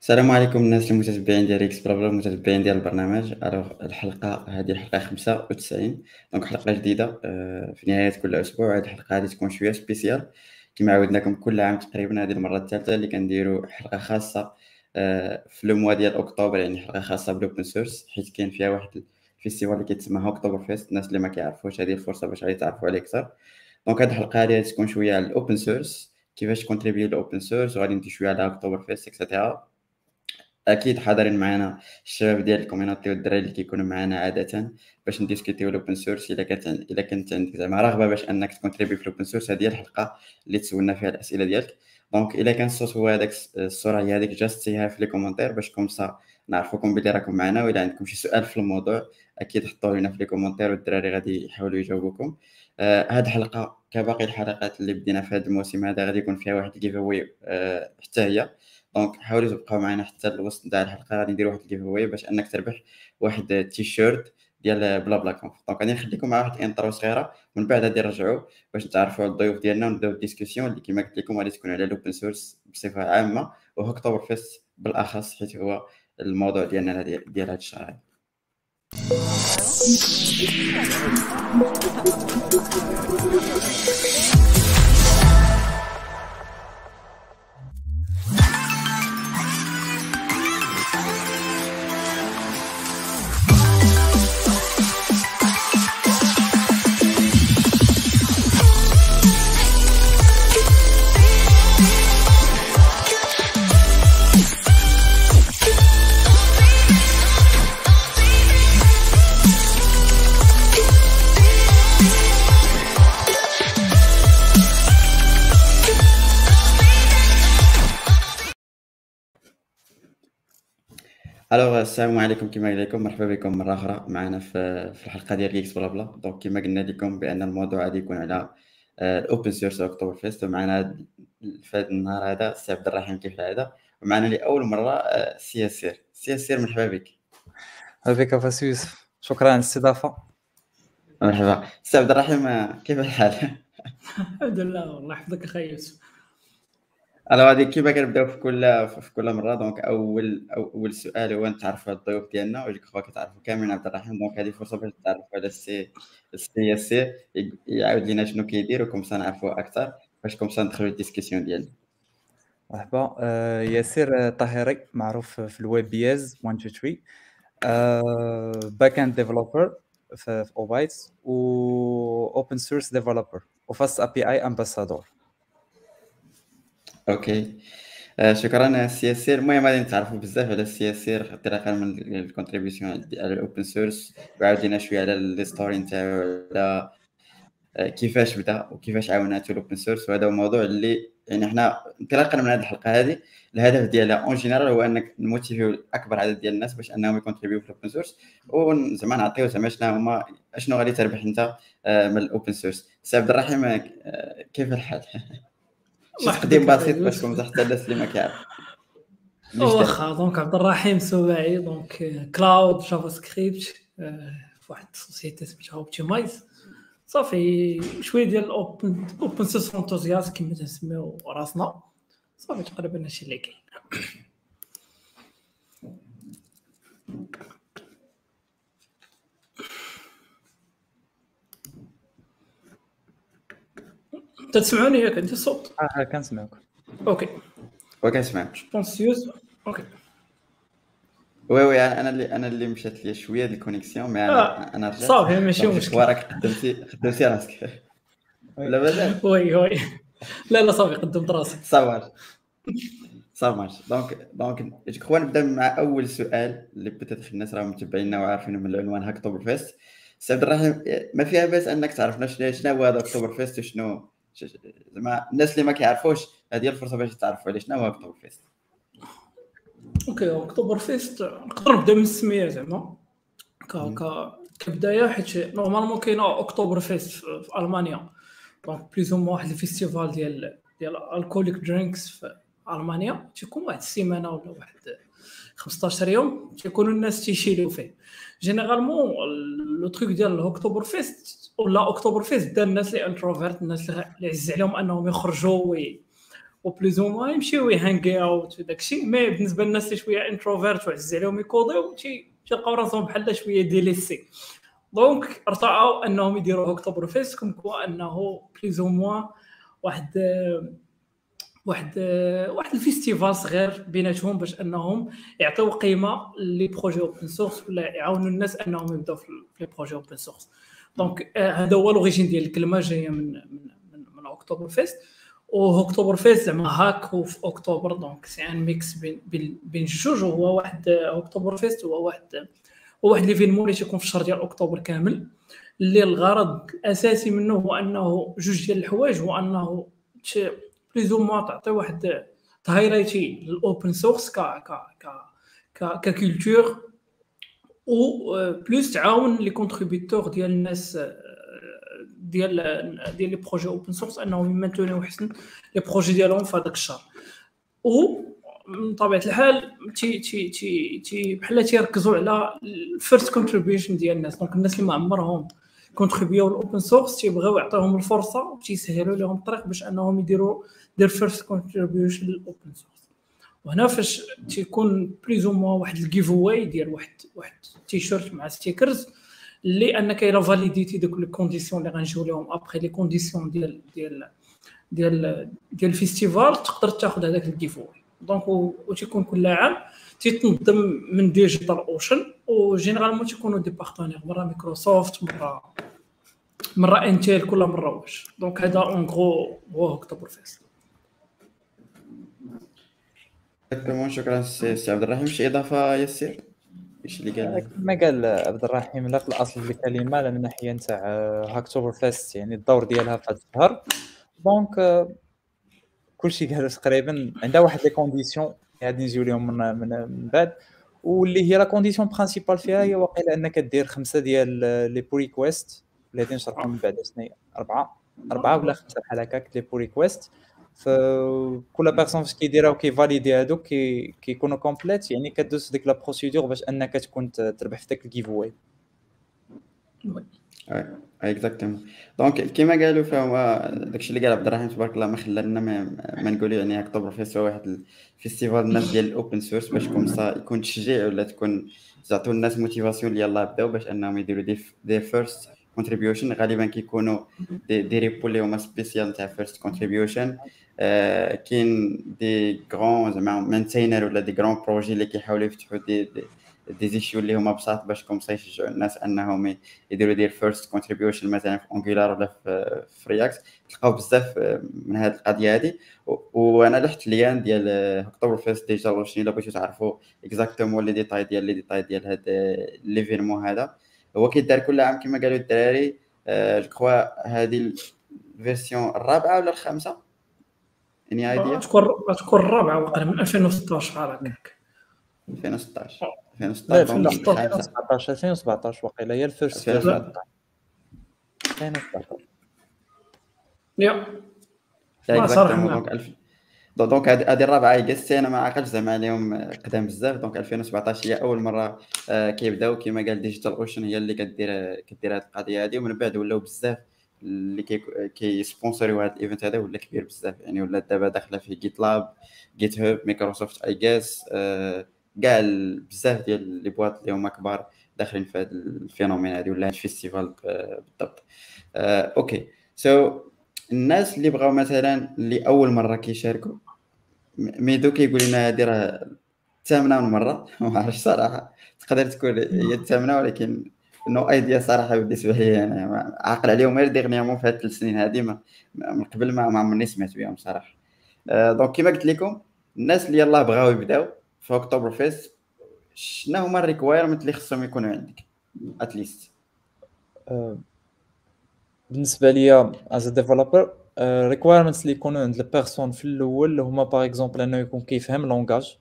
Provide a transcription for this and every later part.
السلام عليكم الناس المتتبعين ديال GeeksBlaBla المتتبعين ديال البرنامج. Alors الحلقة هذه الحلقة 95 donc حلقة جديدة آه، في نهاية كل أسبوع. هذه الحلقة غادي تكون شوية spéciale. كما عودناكم كل عام تقريبا هذه المرة الثالثة اللي كنديروا حلقة خاصة آه، في le mois ديال أكتوبر يعني حلقة خاصة بال open source حيت كاين فيها واحد festival اللي كيتسمى Hacktoberfest. الناس اللي ما كيعرفوش هذه الفرصة باش يتعرفوا عليه أكثر. donc هذه الحلقة هذه تكون شوية على ال open source كيفاش contribuer لل open source وغادي شوية على Hacktoberfest et cetera أكيد حاضرين معنا الشباب ديال ال community والدراري اللي كيكونوا معنا عادة باش نديسكوتيو ال open source إلا كانت إلا كنت عندك زعما رغبة باش أنك تكونتريبي في ال open source هذه هي الحلقة اللي تسولنا فيها الأسئلة ديالك. donc إلا كان الصوت هو هذاك الصورة هي هذيك just سيها في les commentaires باش comme ça نعرفوكم بلي راكم معنا وإلا عندكم شي سؤال في الموضوع أكيد حطوه لنا في les commentaires والدراري غادي يحاولوا يجاوبوكم. آه هاد الحلقة كباقي الحلقات اللي بدينا في هذا الموسم هذا غادي يكون فيها واحد ال giveaway آه حتى هي. donc حاولوا تبقاو معنا حتى الوسط تاع الحلقة غادي ندير واحد ال giveaway باش أنك تربح واحد تي شيرت ديال BlaBlaConf. donc غادي نخليكم مع واحد intro صغيرة ومن بعد غادي نرجعوا باش نتعرفوا على الضيوف ديالنا ونبداو ال discussion اللي كما قلت لكم غادي تكون على ال open source بصفة عامة و Hacktoberfest بالأخص حيت هو الموضوع ديالنا ديال, ديال هذا الشهر. Thank you. Alors السلام عليكم كما قلت لكم مرحبا بكم مره أخرى معنا في في الحلقة ديال GeeksBlaBla donc كما قلنا لكم بان الموضوع غادي يكون على ال open source Hacktoberfest ومعنا في هذا النهار هذا السي عبد الرحيم كيف العاده ومعنا لاول مره سي سير سي سير مرحبا بك مرحبا بك فاس يوسف شكرا على الاستضافه مرحبا سي عبد الرحيم كيف الحال الحمد لله والله يحفظك أخي يوسف ألو هذه كيما كنبداو في كل في كل مرة. donc اول أول سؤال هو نتعرفوا على الضيوف ديالنا؟ وديك خوا كتعرفوا كاملين. عبد الرحيم donc هذه فرصة باش تعرفوا على السي السي السي يعاود لينا شنو كيدير وكم نعرفوا أكثر باش كم ندخلوا ال discussion ديالنا. مرحبا. آه ياسر طاهري معروف في الويب بياز 1 2 3 back-end developer في اوبايتس و open source developer و FastAPI ambassador okay آه شكرا السي ياسر المهم غادي نتعرفوا بزاف على السي ياسر انطلاقا من ال contributions على ال open source وعاودينا شوية على ال story نتاعو على كيفاش بدا وكيفاش عاوناتو ال open source وهذا هو الموضوع اللي يعني حنا انطلاقا من هذه الحلقة هذه الهدف ديالها en général هو انك نmotiviو اكبر عدد ديال الناس باش انهم يcontribuيو في ال open source وزعما نعطيو زعما شنو هما شنو غادي تربح انت من ال open source سي عبد الرحيم كيف الحال تقديم بسيط باش كون حتى الناس اللي ما كيعرف واخا donc عبد الرحيم سباعي donc cloud JavaScript واحد ال société سميتها اوبتيمايز صافي شوية ديال ال open open source enthusiast كما تنسميو راسنا. صافي تقريبا هادشي اللي كاين. تسمعوني ياك انت الصوت آه كنسمعك أوكي. وكنسمعك جو بونس يوز أوكي. وي وي أنا اللي أنا اللي مشات لي شوية ديال الكونيكسيون مي أنا أنا رجعت. صافي ماشي مشكل راك قدمتي قدمتي راسك. لا مازال وي وي. لا لا صافي قدمت راسي صافي صافي ماشي دونك دونك جو نبدأ مع أول سؤال اللي بتات الناس راهم متبعينا وعارفين من العنوان هاكتوبر فيست سي عبد الرحيم ما فيها باس أنك تعرفنا شنو هو هذا اكتوبر فيست وشنو؟ زعما الناس اللي ما كيعرفوش هذه الفرصة باش تعرفوا على شنو هو اكتوبر فيست okay اكتوبر فيست نقدر نبدأ من السميه زعما. ك ك كبداية حيت normalement كاينة أكتوبر فيست في ألمانيا. donc plus ou واحد ال festival ديال ديال ال alcoholic drinks في ألمانيا. تيكون واحد السيمانة ولا واحد 15 يوم تيكونوا الناس تيشيلوا فيه. généralement le truc ديال اكتوبر فيست ولا هاكتوبر فيست بدا الناس اللي introverts الناس اللي عز عليهم أنهم يخرجوا و plus ou يمشيو يhangي out وداكشي mais بالنسبة للناس اللي شوية introverts وعزيز عليهم يcodiو تيلقاو راسهم بحال شوية délaissés donc ارتأوا انهم يديروا هاكتوبر فيست comme quoi أنه plus ou moins واحد واحد واحد ال festival صغير بيناتهم باش أنهم يعطيو قيمة les projets open source ولا يعاونوا الناس أنهم يبداو في les projets open source donc هذا هو l'origine ديال الكلمة جاية من من من, اكتوبر فيست و هاكتوبر فيست زعما hack هو في اكتوبر donc c'est un mix بين بين بين جوج. وهو واحد هاكتوبر فيست هو واحد هو واحد l'événement اللي تيكون في الشهر ديال اكتوبر كامل. اللي الغرض الأساسي منه هو أنه جوج ديال الحوايج هو أنه plus ou moins تعطي واحد ت highlighti لل open source ك ك ك ك culture و plus تعاون les contributeurs ديال الناس ديال ديال les projets open source انهم يmaintenيو حسن les projets ديالهم في هذاك الشهر و من طبيعه الحال تي تي تي تي بحال تيركزوا على ال first contribution ديال الناس donc الناس اللي ما عمرهم contribuيو ال open source تيبغيو يعطيهم الفرصة وتيسهلوا لهم الطريق باش أنهم يديروا their first contribution لل open source وهنا فاش تيكون plus ou moins واحد ال giveaway ديال واحد واحد تيشيرت مع stickers اللي انك الا validiti دوك les conditions اللي غنجيو لهم après les conditions ديال ديال ديال ديال ال festival تقدر تاخذ هذاك ال giveaway donc وتيكون كل عام تيتنظم من ديجيتال اوشن و généralement تيكونوا des partenaires مره مايكروسوفت مره مره انتيل كل مره واش donc هذا en gros هو اكتوبر شكرا سي عبد الرحيم. شي إضافة ياسر؟ إيش اللي قال؟ ما قال عبد الرحيم لا في الاصل الكلمة من ناحيه نتاع هاكتوبر فيست يعني الدور ديالها في هذا الشهر. donc كلشي قالوا تقريبا عندها واحد les conditions غادي نجيو لهم من, من, بعد. واللي هي la condition principale فيها هي واقيلا إنك دير خمسة ديال les pull requests اللي غادي نشرحهم من بعد شنو أربعة. أربعة ولا خمسة بحال هكاك les pull requests. فكل personne فاش كيديرها وكيvalidi هادوك كيكونوا complets يعني كدوز ديك la procédure باش أنك تكون تربح في داك ال giveaway exactement donc كيما قالوا فهو داكشي اللي قال عبد الرحيم تبارك الله ما خلانا ما, ما نقولوا يعني هاكتوبر فيست هو واحد ال festival الناس ديال ال open source باش comme ça يكون تشجيع ولا تكون تعطوا الناس motivation اللي يلاه بداو باش أنهم يديروا des, des first contributions غالبا كيكونوا des, des repos اللي هما spécial تاع first contribution كاين des grands زعما maintainers ولا des grands projets اللي كيحاولوا يفتحوا دي, دي دي زيشيو اللي هما بساط باش comme ça يشجعوا الناس أنهم يديروا their first contribution مثلا في انجولار ولا في رياكت تلقاو بزاف من هذه القضية هذه وأنا لحت lien ديال Hacktoberfest déjà واش إلا بغيتو تعرفوا exactement les détails ديال les détails ديال هذا l'événement هذا. هو كيدار كل عام كما قالوا الدراري je crois هذه ال version الرابعة ولا الخامسة؟ يعني ايديا تكون تكون الرابعة واقيلا من 2016 هكاك. 2016 2017 2017 وقيلا هي ال first 2017 Yeah. Donc هذه الرابعه يقسي أنا ما عقلتش زعما عليهم قدام بزاف donc 2017 هي اول مره كيبداو كما قال DigitalOcean هي اللي كدير كدير هذه القضية هذه ومن بعد ولاو بزاف اللي كي كيسبونسوريو هذا ال event هذا ولا كبير بزاف يعني ولا دابا داخله فيه GitLab GitHub Microsoft اي جاس كاع بزاف ديال les boîtes اللي هما كبار داخلين في هذا ال phénomène هذه ولا ال festival بالضبط OK so الناس اللي بغاو مثلا اللي أول مرة كيشاركوا ميدو كيقول لنا هذه راه الثامنة من مرة. ما عرفتش صراحة. تقدر تكون هي الثامنة ولكن no idea صراحة بالنسبة لي أنا عاقل عليهم غير dernièrement في هاد الثلاث سنين هذه من قبل ما عمرني سمعت بهم صراحة. donc كيما قلت لكم الناس اللي يلاه بغاو يبداو في Hacktoberfest شنو هما ال requirements اللي خصهم يكونوا عندك؟ At least أه، بالنسبة ليا as developer requirements اللي يكونوا عند ال personne في الأول هما par exemple أنه يكون كيفهم langage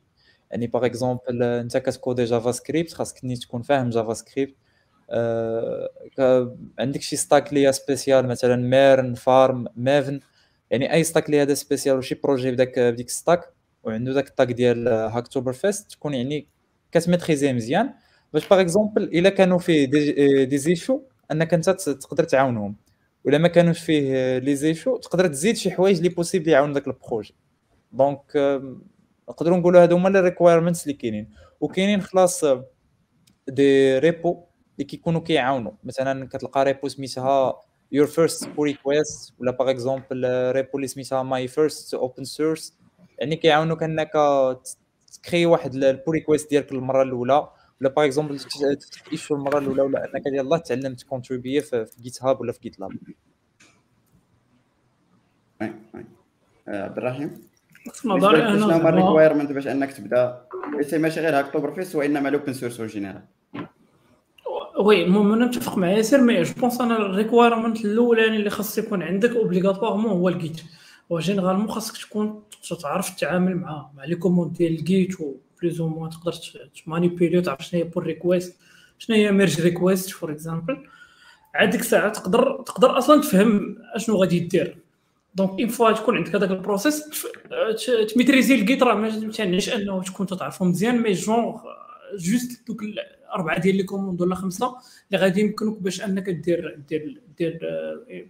يعني par exemple أنت كتكودي JavaScript خاصك ني تكون فاهم JavaScript أه عندك شي stack اللي spéciale مثلا MERN FARM MEVN يعني أي stack اللي هذا spécial وشي projet بداك بديك stack وعنده داك ال tag ديال Hacktoberfest تكون يعني كتميتريزي مزيان. باش par exemple إلا كانوا فيه des, des issues أنك أنت تقدر تعاونهم. ولا ما كانوش فيه les issues تقدر تزيد شي حوايج اللي possible يعاون داك ال projet donc نقدروا نقولوا هادو هما les requirements اللي كاينين. وكاينين خلاص des repos اللي كيكونوا كيعاونوا مثلا كتلقى repo سميتها your first request ولا par exemple repo اللي سميتها my first open source. يعني كيعاونوك أنك تكري واحد ال pull request ديالك المره الأولى. ولا par exemple issue المره الاولى ولا انك يلاه تعلمت كونتريبي في GitHub ولا في GitLab عبد الرحيم شنو هما ال requirements باش انك تبدا. ماشي غير Hacktoberfest وإنما ال open source général Oui المهم أنا متفق مع ياسر mais je pense أنا ال requirement الأولاني اللي خاص يكون عندك obligatoirement هو ال Git و généralement خاصك تكون تعرف تتعامل مع مع les commandes ديال ال Git و plus ou moins تقدر تمانيبيلي وتعرف شنو هي pull request شنو هي merge request for example عاد ديك الساعة تقدر تقدر أصلا تفهم اشنو غادي دير donc une fois تكون عندك هذاك ال process تميتريزي ال Git راه ما تعنيش انه تكون تعرفو مزيان mais genre juste دوك الاربعه ديال les commandes ولا خمسه اللي غادي يمكنوك باش انك دير دير دير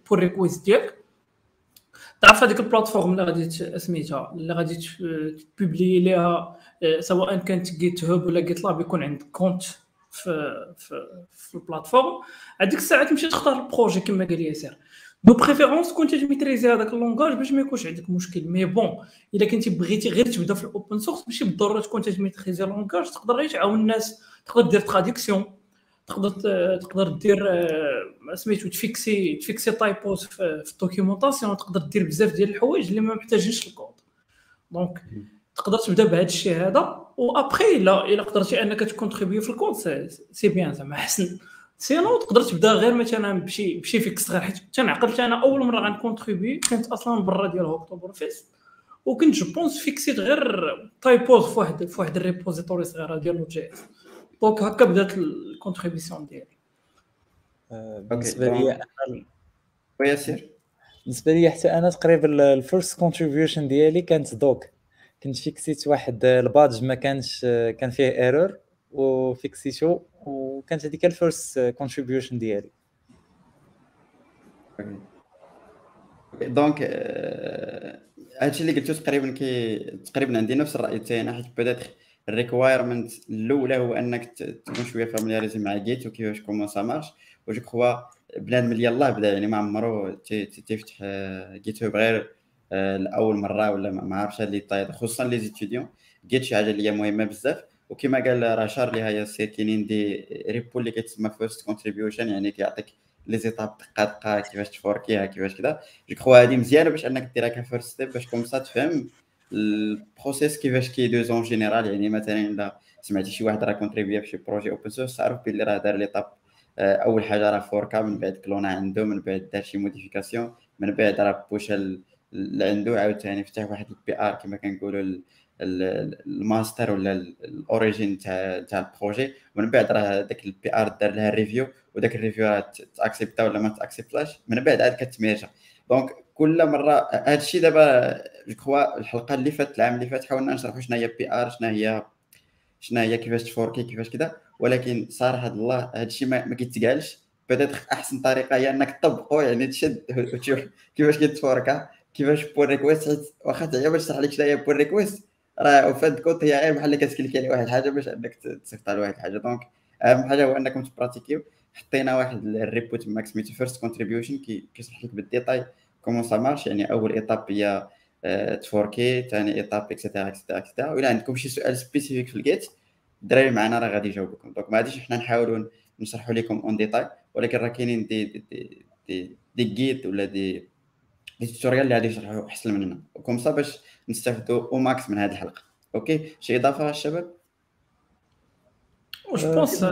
pull request ديالك تعرف هذيك ال plateforme اللي غادي سميتها اللي غادي تبوبلي ليها سواء كانت GitHub ولا GitLab يكون عندك compte في في في ال plateforme. هذيك الساعة تمشي تختار ال projet كما قال ياسر. de préférence كنت تميتريزي هذاك ال langage باش ما يكونش عندك مشكل. mais bon إلا كنتي بغيتي غير تبدا في ال open source ماشي بالضرورة تكون تميتريزي ال langage تقدر غير تعاون الناس. تقدر دير traduction تقدر تقدر دير آه، سميتو تفيكسي تفيكسي typos في ال documentation تقدر دير بزاف ديال الحوايج اللي ما محتاجينش ال code donc تقدر تبدا بهذا الشيء هذا وابخي الا الا قدرتي انك تكونتريبيو في ال code c'- bien زعما حسن. sinon تقدر تبدا غير مثلا بشي بشي fix صغير حيت تنعقل أنا اول مره غنكونتريبي كنت أصلا برا ديال Hacktoberfest وكنت je pense فيكسيت غير typos في واحد في واحد ال repository صغيره ديال Node.js donc هكا بدات ال contribution ديالي. آه، بالنسبة لي أنا وياسر؟ بالنسبة لي حتى أنا تقريبا ال first contribution ديالي كانت دوك كنت فيكسيت واحد البادج ما كانش كان فيه error وفيكسيتو وكانت هذيك ال first contribution ديالي. donc آه، هادشي اللي قلتو تقريبا كي تقريبا عندي نفس الرأي تاعنا حيت بدات ال requirement الأولى هو أنك تكون شوية familiarisé مع Git وكيفاش comment ça marche و je crois بنادم اللي يلاه بدا يعني ما عمرو تي- تي- تيفتح GitHub غير آه، لأول مرة ولا ما عرفش اللي طايد. خصوصا les étudiants. Git شي حاجة اللي هي مهمة بزاف. وكما قال رشار اللي هي سير كاينين des repos اللي كتسمى first contribution يعني كيعطيك les étapes دقه دقه كيفاش تفوركيها كيفاش كذا je crois هذه مزيانة باش أنك ديرها ك first step باش comme ça تفهم ال process كيفاش كيدوز en général يعني مثلا إلا سمعتي شي واحد راه كونتريبيا في شي projet open source تعرف بلي راه دار les étapes أول حاجة راه فوركا من بعد كلونا عنده من بعد دار شي modification من بعد راه بوشا ل- لعندو عاوتاني فتح واحد ال PR كما كنقولوا ال- ال- الماستر ولا ال- ال origin تاع تاع ال projet. ومن بعد راه داك ال PR دار لها review وداك ال review راه تاكسبتا ولا ما تاكسبتاش من بعد عاد كتميرجا donc كل مرة هذا الشيء دابا je crois الحلقة اللي فاتت العام اللي فات حاولنا نشرحوا شنو هي PR شنو هي شنو هي كيفاش تفوركي كيفاش كذا ولكن صراحة الله هذا الشيء ما, ما كيتقالش. بدات أحسن طريقة هي إنك تطبقه يعني تشد كيفاش كيتفوركا كيفاش pull request واخا تعيا باش تشرح لك هي pull request راه هاد الكود هي غير بحال كتكليكي على واحد الحاجة باش انك تصيفط على واحد الحاجة. donc أهم حاجة هو انكم تبراتيكيو حطينا واحد ال repo تماك سميتو first contribution كيشرح لك بال détail comment ça marche يعني أول étape هي آه، تفوركي ثاني étape et cetera et cetera et cetera ولا عندكم شي سؤال spécifique في ال Git الدراري معنا راه غادي يجاوبوكم donc ما غاديش حنا نحاولوا نشرحوا لكم en détail ولكن راه كاينين دي دي دي, دي, دي جيد ولا دي دي توتوريال اللي غادي يشرحوا أحسن مننا. و comme ça باش نستافدوا au max من هذه الحلقة. okay؟ شي إضافة الشباب je pense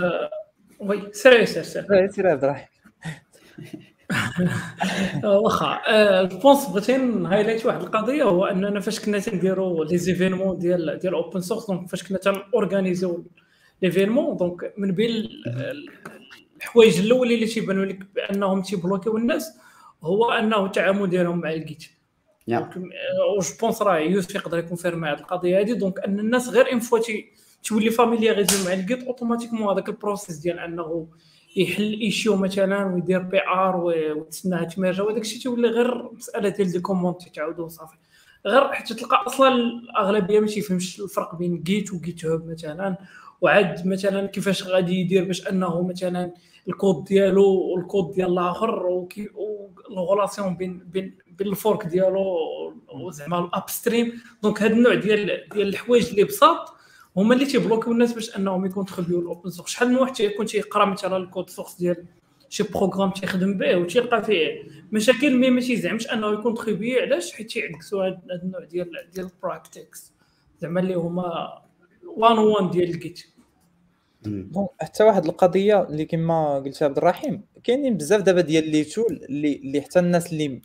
oui سير سير سير سير عبد الرحيم واخا je pense بغيت ن highlight واحد القضية هو أننا فاش كنا تنديروا les événements ديال ديال open source donc فاش كنا تنورغانيزيو l'événement donc من بين ال- الحوايج الأولين اللي تيبانوا لك بأنهم تيبلوكيو الناس هو انه التعامل ديالهم مع ال Git يا. و je pense راه يوسف يقدر يكونفيرمي هذه القضية هذه donc أن الناس غير une fois تولي فاميلياريزي مع ال Git automatiquement هذاك ال process ديال أنه يحل issue مثلا ويدير PR وتسناها تميرجا وهذاك الشيء تولي غير مسألة ديال des commandes تعاودوا صافي. غير حتى تلقى أصلا الأغلبية ما تيفهمش الفرق بين Git و GitHub مثلا. وعاد مثلا كيفاش غادي يدير باش أنه مثلا الكود ديالو والكود ديال الآخر وال relation بين بين بين ال fork ديالو وزعما ال upstream donc هذا النوع ديال ديال الحوايج اللي بساط هما اللي تيبلوكيو الناس باش أنهم يكونتريبيو ال open source. شحال من واحد تيكون تيقرا مثلا ال code source ديال شي programme تيخدم به وتيلقى فيه. مشاكل mais ما تيزعمش أنه يكونتريبيو علاش؟ حيت تيعكسوا هذا النوع ديال ديال ال practices زعما اللي هما one one ديال ال Git bon حتى واحد القضية اللي كما قلت عبد الرحيم كاينين بزاف دابا ديال les tools اللي اللي حتى الناس اللي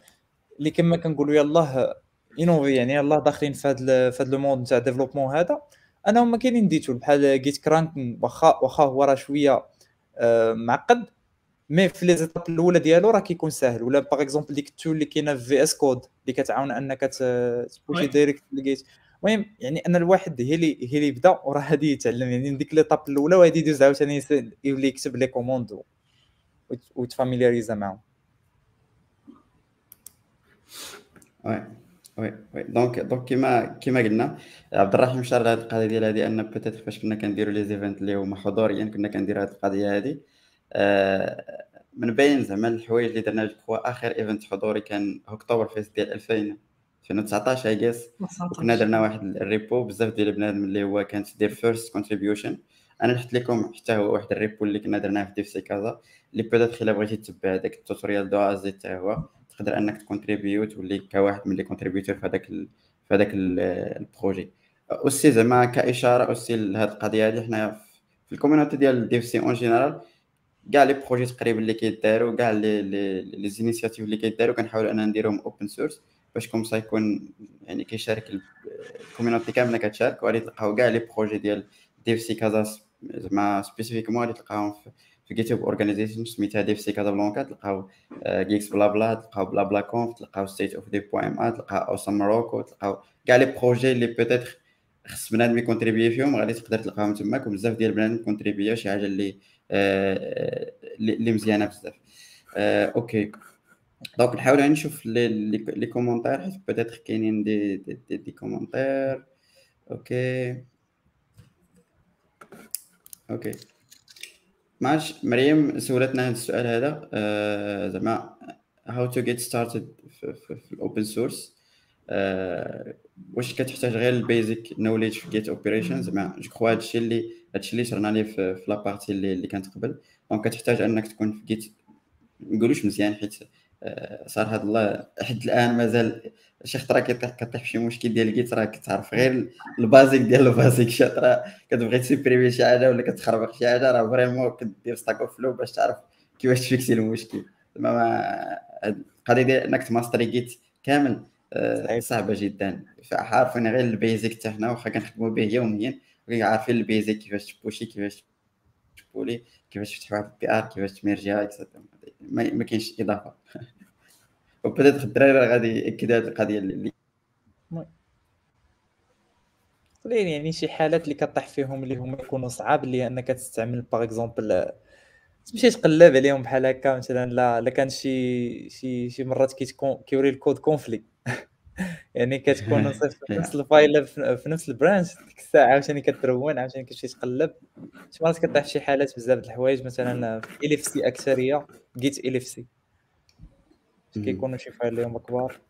اللي كما كنقولوا يلاه un novice يعني يلاه داخلين في هذا في هذا le monde تاع développement هذا. أنا هما كاينين des tools بحال GitKraken واخا واخا هو راه شوية آه، معقد mais في les étapes الأولى ديالو راه كيكون ساهل. ولا par exemple ديك ال tools اللي كاينة في في VS Code اللي كتعاون أنك تبوشي direct ل Git المهم يعني أن الواحد هي اللي هي اللي يبدأ وراه غادي يتعلم. يعني ديك l'étape الأولى وغادي يدوز عاوتاني يولي يكتب les commandes وتفاميلياريزا معاهم. oui oui oui. donc donc كيما كيما قلنا عبد الرحيم شار هذه القضية ديال هذه أن peut-être فاش كنا كنديروا les events اللي هما حضوريا كنا كنديروا هذه القضية هذه آه، من بين زعما الحوايج اللي درنا جو آخر event حضوري كان Hacktoberfest ديال 2000 2019 اي جيس وكنا درنا واحد ال repo بزاف ديال بنادم اللي هو كانت دير first contribution أنا نحط لكم حتى هو واحد ال repo اللي كنا درناه في DevC Casa اللي peut-être الا بغيتي تتبع داك ال tutorial de A à Z حتى هو تقدر أنك تكونتريبيو تولي كواحد من les contributeurs في هذاك في هذاك ال projet. aussi زعما كإشارة aussi لهاد القضية هذه حنا في ال community ديال DevC en général كاع les projets تقريبا اللي كيداروا كاع les les initiatives اللي كيداروا كنحاولوا اننا نديرهم open source باش comme ça يكون يعني كيشارك ال community كامله كتشارك وغادي تلقاو كاع les projets ديال DevC Casa زعما spécifiquement غادي تلقاهم في GitHub organization سميتها DevC Casablanca تلقاو Geeksblabla تلقاو BlaBlaConf تلقاو State of Dev point ma تلقاو Awesome Morocco تلقاو كاع les projets اللي peut-être خص بنادم يكونتريبي فيهم. غادي تقدر تلقاهم تماك وبزاف ديال بنادم كونتريبيو شي حاجة اللي اللي مزيانة بزاف. okay. donc نحاول يعني نشوف les les commentaires حيت peut-être كاينين des des, des, commentaires okay okay ماش مريم سولتنا هذا السؤال هذا. آه زعما how to get started في ال open source واش كتحتاج غير ال basic knowledge في Git operations زعما je crois هادشي اللي هادشي اللي شرنا ليه في, في la partie اللي, اللي كانت قبل. donc كتحتاج أنك تكون في Git نقولوش مزيان حيت آه، صار هاد الله حد الآن مازال شي خطرة كطيح في شي مشكل ديال ال Git راه كتعرف غير ال basic ديال ال basic. شي خطرة كتبغي تسيبريمي شي حاجة ولا كتخربق شي حاجة راه vraiment كدير Stack Overflow باش تعرف كيفاش تفيكسي المشكل. زعما القضية ديال إنك تماستري Git كامل آه، صعبة جدا. عارفين غير ال basic تاعنا واخا كنخدموا به يوميا عارفين البيزك كيفاش تبوشي كيفاش تبولي كيفاش تفتح واحد البي ار كيفاش تميرجيها ما كاينش إضافة. وبدات الدراري غادي ياكد هذه القضية اللي يعني شي حالات اللي كطيح فيهم اللي هما يكونوا صعاب اللي إنك تستعمل باغ اكزومبل تمشي تقلب عليهم بحال هكا مثلا لا لا كان شي شي شي مرات كيوري الكود كونفلي يعني كتكون في نفس ال file في نفس ال branch ديك الساعة عاوتاني كترون عاوتاني كتمشي تقلب. شي مرات كطيح شي حالات بزاف د الحوايج مثلا في LFS أكثرية Git LFS كيكونوا شي files اللي كبار.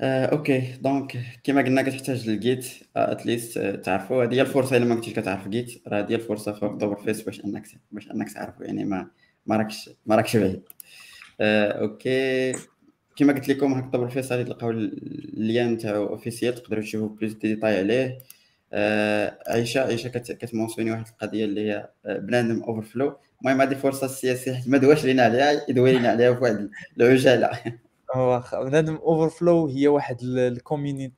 آه، OK. donc كما قلنا كتحتاج لل Git at least تعرفوا هذه هي الفرصة إلا ما كنتيش كتعرف Git راه هذه الفرصة في Hacktoberfest باش إنك باش إنك تعرفوا يعني ما ما راكش ما راكش بعيد. آه، OK. كما قلت لكم fest غادي تلقاو le lien تاعو officiel تقدروا تشوفوا plus détails عليه. آه عيشه عيشه كتمونسيوني واحد القضية اللي هي بنادم Overflow المهم هذه فرصة السياسيه حيت ما دواش لينا عليها يدوي لينا عليها في واحد العجالة. هو بنادم Overflow هي واحد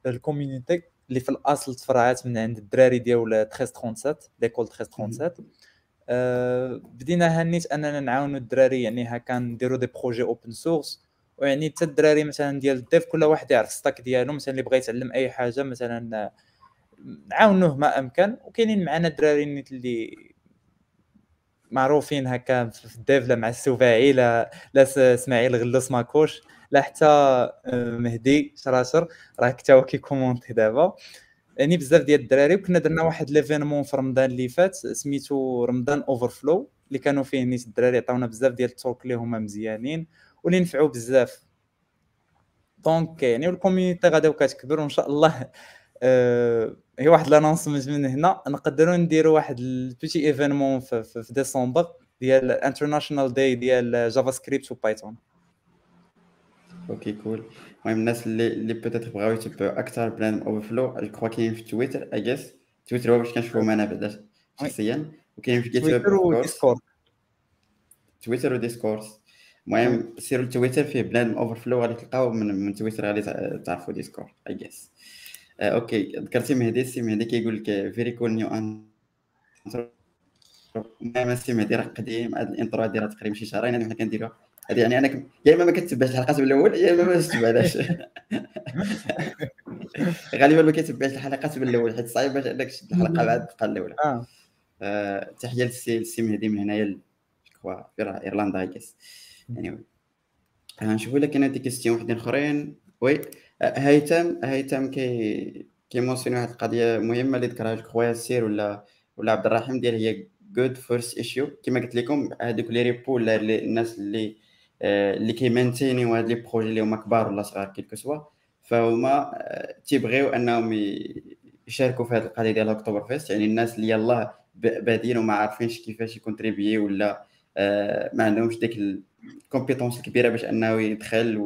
ال community اللي في الأصل تفرعات من عند الدراري ديال 1337 l'école 1337 أه بدينا هنيت أننا نعاونوا الدراري يعني هكا نديروا des projets open source ويعني حتى الدراري مثلا ديال ال dev كل واحد يعرف stack ديالو مثلا اللي بغى يتعلم أي حاجة مثلا نعاونوه ما أمكن. وكاينين معنا الدراري اللي معروفين هكا في ال dev لا مع السباعي لا لا إسماعيل غلوس ماكوش لا حتى آه، مهدي شراشر. راه حتى هو كيكومونتي دابا. يعني بزاف ديال الدراري. وكنا درنا واحد l'événement في رمضان اللي فات سميتو رمضان Overflow اللي كانوا فيه نيت الدراري عطاونا بزاف ديال ال talks اللي هما مزيانين. واللي نفعوا بزاف. donc يعني ال community غادا كتكبر وإن شاء الله آه هي واحد l'annoncement من هنا. نقدروا نديروا واحد ال petit événement في, في, في ديسمبر ديال international day ديال JavaScript و Python OK cool المهم الناس اللي اللي peut-être بغاو يتبعوا أكثر بلان اوفر فلو جو كخوا كاين في Twitter I guess Twitter هو باش كنشوفهم أنا بعدا شخصيا وكاين في جيت Twitter و Discord Twitter و Discord المهم سيروا لتويتر فيه بنادم Overflow غادي تلقاو من, من تويتر غادي تعرفوا Discord I guess OK ذكرتي مهدي السي مهدي كيقول لك very cool new المهم السي مهدي راه قديم هاد ال intro هادي راه تقريبا شي شهرين حنا كنديروها هذه يعني أنا يا إما ما كتبعش الحلقات من الأول يا إما ما تتبعهاش غالبا ما كتبعش الحلقات من الأول حيت صعيب باش انك تشد الحلقة بعد تبقى الاولى آه, آه، تحية للسي مهدي من هنايا في إيرلندا guess يعني نشوفوا لك كاين des questions وحدين أخرين. oui هيثم هيثم كي كيمونسيوني واحد القضية مهمة اللي ذكرها خويا السير ولا ولا عبد الرحيم ديال هي good first issue كما قلت لكم هذوك les repos ولا الناس اللي آه، اللي كيمانتينيو هاد les projets اللي هما كبار ولا صغار quel que soit. فهما آه، تيبغيو أنهم يشاركوا في هذه القضية ديال Hacktoberfest يعني الناس اللي يلاه بادين وما عارفينش كيفاش يكونتريبيي ولا آه، ما عندهمش ديك ال compétence الكبيره باش أنه يدخل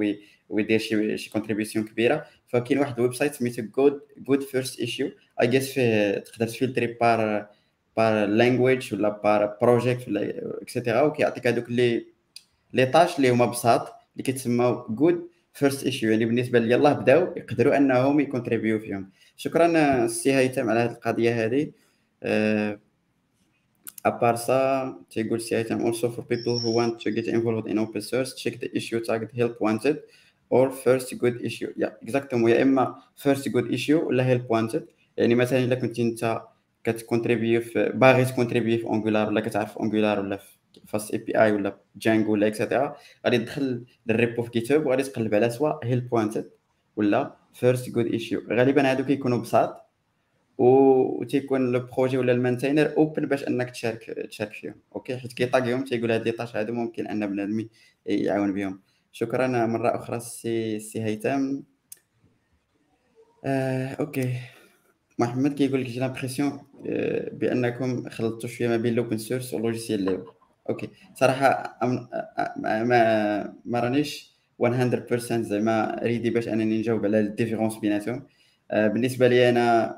ويدير شي شي contribution كبيرة. فكاين واحد ال website سميتو good good first issue I guess فيه تقدر تفلتري par par language ولا par project ولا etcetera وكيعطيك هذوك les les tâches اللي هما بساط اللي كيتسموا good first issue يعني بالنسبة لي يلاه بداو يقدروا أنهم يكونتريبيو فيهم. شكرا سي هيثم على هذه القضية هذه à part ça تيقول سي هيثم also for people who want to get involved in open source check the issue tagged help wanted or first good issue. يا exactement يا اما first good issue ولا help wanted. يعني مثلا الا كنت انت كتكونتريبيو في باغي تكونتريبيو في Angular ولا كتعرف Angular ولا في FastAPI ولا Django ولا etcetera غادي تدخل لل repo في GitHub وغادي تقلب على سواء help wanted ولا first good issue غالبا هادو كيكونوا بساط و تيكون le projet ولا ال maintainer open باش أنك تشارك تشارك فيهم. OK؟ حيت كيطاقيهم تيقول هاد les tâches هادو ممكن أن بنادم يعاون بهم شكرا مرة أخرى سي سي هيثم. آه، OK. محمد كيقول لك j'ai l'impression آه، بأنكم خلطتوا شوية ما بين l'open source و ال logiciel libre OK. صراحة ما ما رانيش 100% زعما ready باش أنني نجاوب على ال différence بيناتهم. آه، بالنسبة لي أنا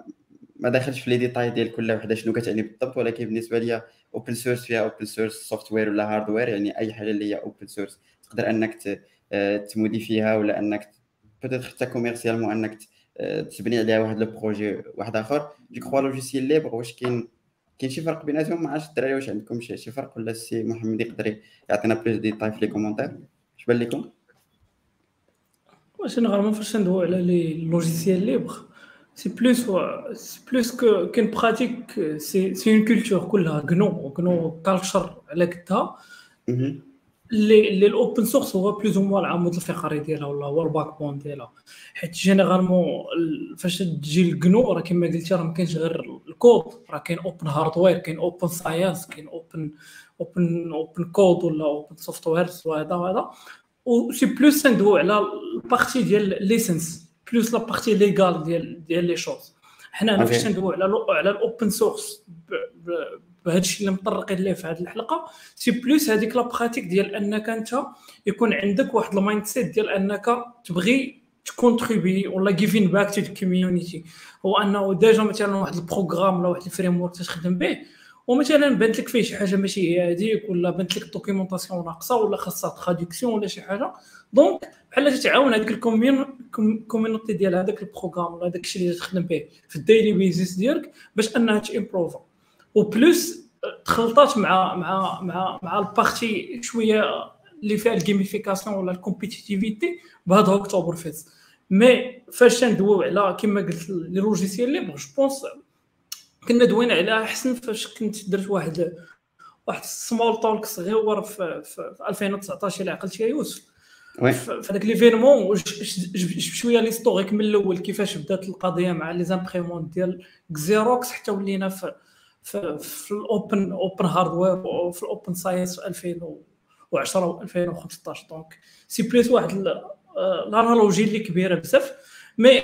ما داخلش في les détails ديال كل وحدة شنو كتعني بالضبط ولكن بالنسبة لي open source فيها open source software ولا hardware يعني أي حاجة اللي هي open source تقدر أنك آه، تموديفيها ولا أنك peut-être حتى commercialement أنك آه، تبني عليها واحد le projet واحد آخر. je crois logiciel libre واش كاين كاين شي فرق بيناتهم؟ ما عرفتش الدراري واش عندكم شي, شي فرق ولا السي محمد يقدر يعطينا plus détails في les commentaires اش بان لكم؟ généralement فاش ندويو على les logiciels libres c'est plus c'est plus que كاين pratique c'est c'est une culture كلها GNU GNU culture على قدها اللي اللي ال open source هو plus ou moins العمود الفقري ديالها ولا هو ال backbone ديالها حيت généralement فاش تجي ال GNU راه كما قلتي راه ما كاينش غير الكود راه كاين open hardware كاين open science كاين open open open code ولا open software وهذا وهذا و c'est plus ندوي على ال partie ديال licence plus la partie légale ديال ديال les choses حنا هنا فاش ندوي على على ال open source بهذا الشيء اللي مطرقين ليه في هذه الحلقة c'est plus هذيك la pratique ديال انك انت يكون عندك واحد ال mindset ديال انك تبغي ت contribuer ولا giving back to ال community هو انه déjà مثلا واحد ال programme ولا واحد ال framework تخدم به ومثلا بانت لك فيه شي حاجة ماشي هي هذيك ولا بانت لك ال documentation ناقصة ولا خاصها traduction ولا شي حاجة. donc بحال تتعاون هذيك ال community ديال هذاك ال programme ولا هذاك الشيء اللي تخدم به في ال daily basis ديالك باش أنها ت improva. و plus تخلطات مع مع مع مع ال partie شوية اللي فيها ال gamification ولا ال compétitivité بهذا Hacktoberfest mais فاش ندويو على كما قلت لي logiciel libre je pense كنا دوينا على احسن فاش كنت درت واحد واحد small talk صغير في, في 2019 إلى عقلت يا يوسف. في هذاك l'événement شوية l'historique من الأول كيفاش بدات القضية مع les imprimantes ديال Xerox حتى ولينا في في, في ال open open hardware وفي ال open science في 2010 و 2015 donc c'est plus واحد ال analogie اللي كبيرة بزاف. mais